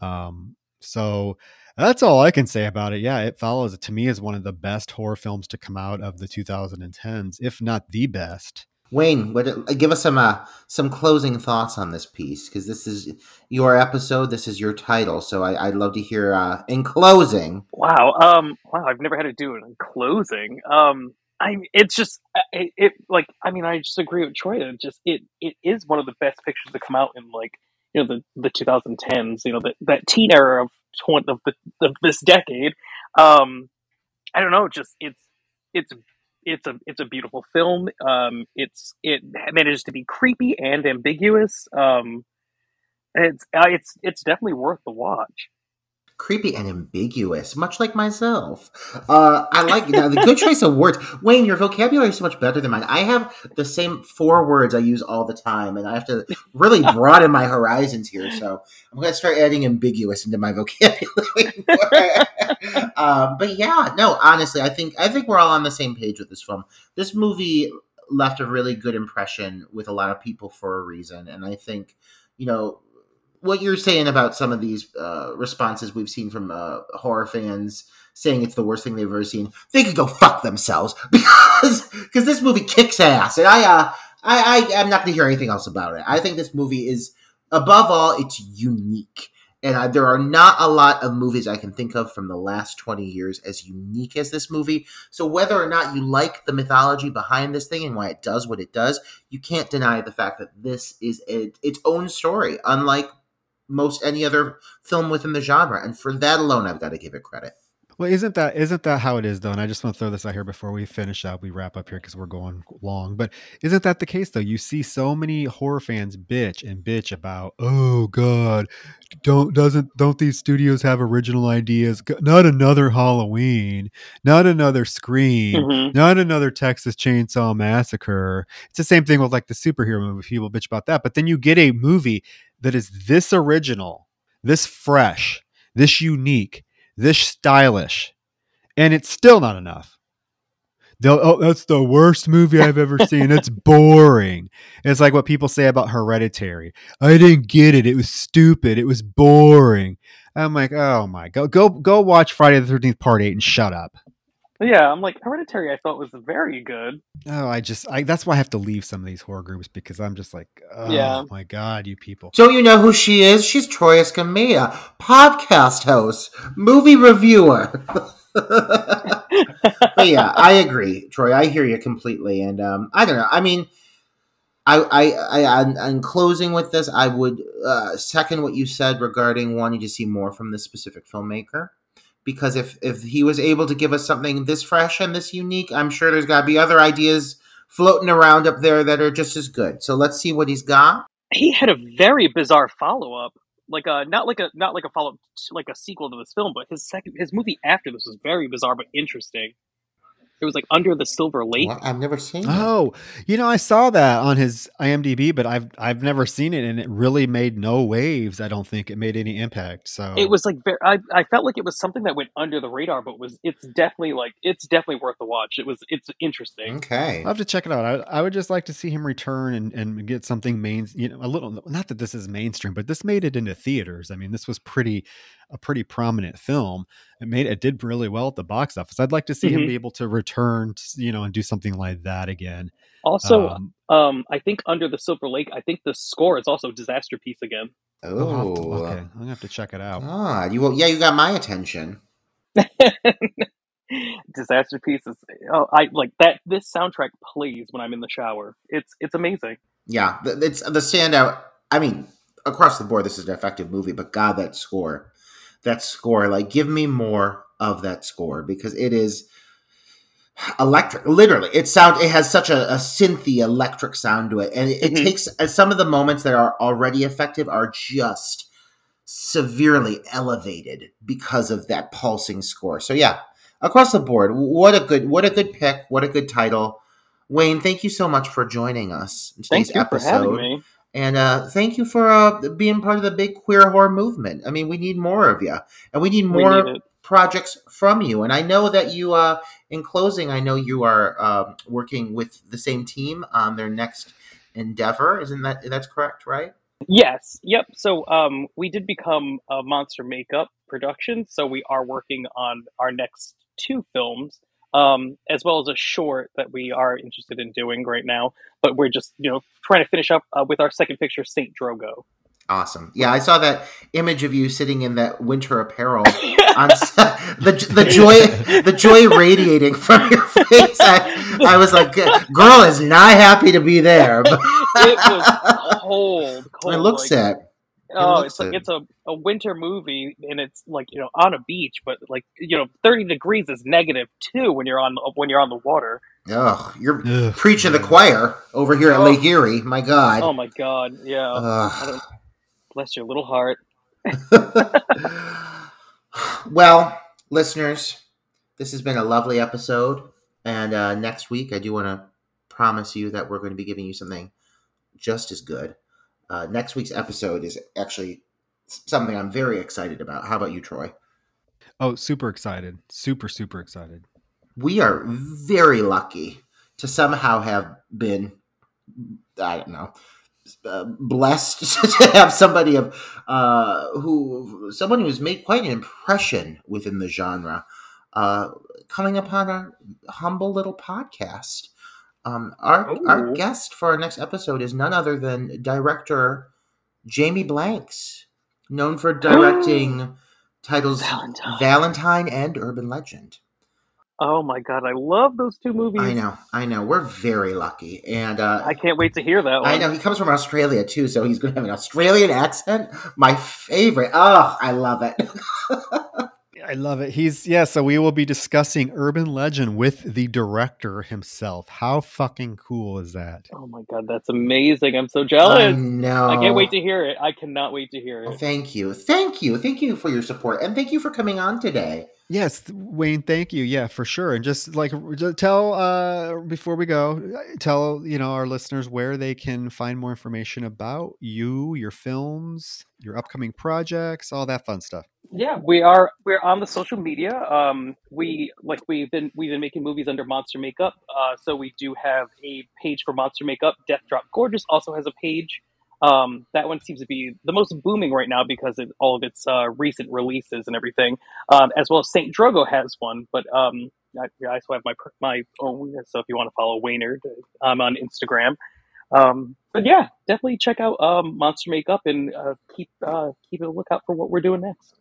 Um, so that's all I can say about it. Yeah, it follows. To me, is one of the best horror films to come out of the 2010s, if not the best. Wayne, what, uh, give us some uh, some closing thoughts on this piece because this is your episode. This is your title, so I, would love to hear uh, in closing. Wow, um, wow, I've never had to do it in closing. Um, I, it's just uh, it, it, like I mean, I just agree with Troy. It just it it is one of the best pictures to come out in like you know the the 2010s. You know that that teen era of 20, of, the, of this decade. Um, I don't know, just it's it's it's a it's a beautiful film. Um, it's it manages to be creepy and ambiguous. Um, it's uh, it's it's definitely worth the watch creepy and ambiguous, much like myself. Uh, I like know, the good choice of words. Wayne, your vocabulary is so much better than mine. I have the same four words I use all the time, and I have to really broaden my horizons here. So I'm going to start adding ambiguous into my vocabulary. um, but yeah, no, honestly, I think I think we're all on the same page with this film. This movie left a really good impression with a lot of people for a reason, and I think you know what you're saying about some of these uh, responses we've seen from uh, horror fans saying it's the worst thing they've ever seen, they could go fuck themselves because because this movie kicks ass, and I uh, I, I am not going to hear anything else about it. I think this movie is above all, it's unique. And I, there are not a lot of movies I can think of from the last 20 years as unique as this movie. So, whether or not you like the mythology behind this thing and why it does what it does, you can't deny the fact that this is its own story, unlike most any other film within the genre. And for that alone, I've got to give it credit. Well, isn't that isn't that how it is though? And I just want to throw this out here before we finish up. We wrap up here because we're going long. But isn't that the case though? You see so many horror fans bitch and bitch about, oh God, don't doesn't don't these studios have original ideas? Not another Halloween, not another Scream, mm-hmm. not another Texas Chainsaw Massacre. It's the same thing with like the superhero movie. People bitch about that, but then you get a movie that is this original, this fresh, this unique, this stylish, and it's still not enough. They'll, oh, that's the worst movie I've ever seen. It's boring. It's like what people say about Hereditary. I didn't get it. It was stupid. It was boring. I'm like, oh my god, go go watch Friday the Thirteenth Part Eight and shut up. Yeah, I'm like Hereditary. I thought was very good. Oh, I just I that's why I have to leave some of these horror groups because I'm just like, oh yeah. my god, you people. Don't you know who she is? She's Troy Escamilla, podcast host, movie reviewer. but yeah, I agree, Troy. I hear you completely, and um, I don't know. I mean, I, I, I, in closing with this, I would uh, second what you said regarding wanting to see more from this specific filmmaker because if if he was able to give us something this fresh and this unique, I'm sure there's got to be other ideas floating around up there that are just as good. So let's see what he's got. He had a very bizarre follow up, like a not like a not like a follow up like a sequel to this film, but his second his movie after this was very bizarre but interesting. It was like Under the Silver Lake. What? I've never seen. It. Oh, you know, I saw that on his IMDb, but I've I've never seen it, and it really made no waves. I don't think it made any impact. So it was like very, I I felt like it was something that went under the radar, but was it's definitely like it's definitely worth the watch. It was it's interesting. Okay, I'll have to check it out. I, I would just like to see him return and and get something main. You know, a little. Not that this is mainstream, but this made it into theaters. I mean, this was pretty a pretty prominent film. It made it did really well at the box office. I'd like to see mm-hmm. him be able to return, to, you know, and do something like that again. Also, um, um, I think Under the Silver Lake, I think the score is also Disasterpeace again. Oh, okay. I'm gonna have to check it out. Ah, you yeah, you got my attention. Disasterpeace is oh, I like that. This soundtrack plays when I'm in the shower. It's it's amazing. Yeah, it's the standout. I mean, across the board, this is an effective movie, but God, that score, that score, like, give me more of that score because it is electric. Literally, it sound it has such a, a synthy electric sound to it, and it, it Mhm. takes and some of the moments that are already effective are just severely elevated because of that pulsing score. So yeah, across the board, what a good what a good pick, what a good title. Wayne, thank you so much for joining us in today's Thank you for episode. And uh, thank you for uh, being part of the big queer horror movement. I mean, we need more of you, and we need We more need projects from you. And I know that you, uh, in closing, I know you are uh, working with the same team on their next endeavor. Isn't that that's correct, right? Yes. Yep. So um, we did become a Monster Makeup production, so we are working on our next two films, um, as well as a short that we are interested in doing right now. But we're just you know trying to finish up uh, with our second picture, Saint Drogo. Awesome. Yeah, I saw that image of you sitting in that winter apparel on the the joy the joy radiating from your face. I, I was like, girl is not happy to be there. It was cold. cold it looks like, it. Oh, looks it's like it. it's a, a winter movie, and it's like you know on a beach, but like you know thirty degrees is negative two when you're on when you're on the water. Ugh, you're Ugh, preaching the choir over here at Oh. Lake Erie. My God. Oh my god, yeah. I Ugh. don't, bless your little heart. well, listeners, this has been a lovely episode. And uh, next week, I do want to promise you that we're going to be giving you something just as good. Uh, next week's episode is actually something I'm very excited about. How about you, Troy? Oh, super excited. Super, super excited. We are very lucky to somehow have been, I don't know, uh, blessed to have somebody of uh, who someone who's made quite an impression within the genre uh, coming upon our humble little podcast. Um, our our guest for our next episode is none other than director Jamie Blanks, known for directing titles Valentine. Valentine and Urban Legend. Oh my god, I love those two movies. I know, I know. We're very lucky, and uh, I can't wait to hear that one. I know he comes from Australia too, so he's going to have an Australian accent. My favorite. Oh, I love it. I love it. He's yeah. So we will be discussing Urban Legend with the director himself. How fucking cool is that? Oh my god, that's amazing! I'm so I jealous. know. I can't wait to hear it. I cannot wait to hear Oh, it. thank you, thank you, thank you for your support, and thank you for coming on today. Yes, Wayne. Thank you. Yeah, for sure. And just like just tell uh, before we go, tell you know our listeners where they can find more information about you, your films, your upcoming projects, all that fun stuff. Yeah, we are we're on the social media. Um, we like we've been we've been making movies under Monster Makeup. Uh, so we do have a page for Monster Makeup. Death Drop Gorgeous also has a page. Um, that one seems to be the most booming right now because of all of its uh, recent releases and everything. Um, as well as Saint Drogo has one, but um, I, I also have my my own. So if you want to follow Waynard, I'm on Instagram. Um, but yeah, definitely check out um, Monster Makeup and uh, keep uh, keep a lookout for what we're doing next.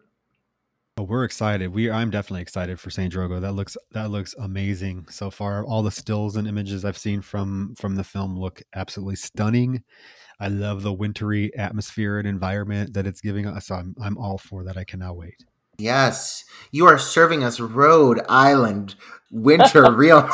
Oh, we're excited. We I'm definitely excited for Saint Drogo. That looks that looks amazing so far. All the stills and images I've seen from from the film look absolutely stunning. I love the wintry atmosphere and environment that it's giving us. I'm I'm all for that. I cannot wait. Yes, you are serving us Rhode Island winter real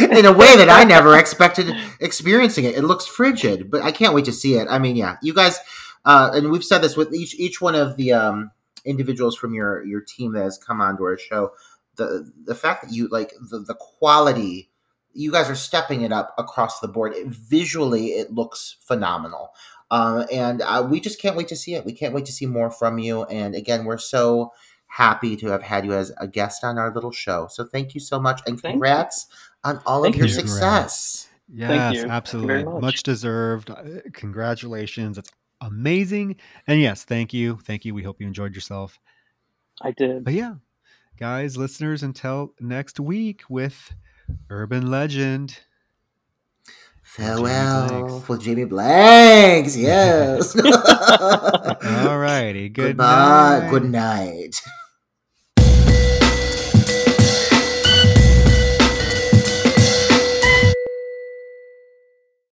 in a way that I never expected experiencing it. It looks frigid, but I can't wait to see it. I mean, yeah, you guys, uh, and we've said this with each each one of the um, individuals from your your team that has come onto our show. The the fact that you like the the quality, you guys are stepping it up across the board. It, visually, it looks phenomenal. Um, and uh, we just can't wait to see it. We can't wait to see more from you. And again, we're so happy to have had you as a guest on our little show. So thank you so much, and congrats on all Thank of your you. success. Yes, Thank you. Thank you absolutely. much. much. deserved. Uh, Congratulations. It's amazing. And yes, thank you. Thank you. We hope you enjoyed yourself. I did. But yeah, guys, listeners, until next week with Urban Legend. Farewell Blanks. with Jamie Blanks. Yes. All righty. Good Goodbye. night. Good night.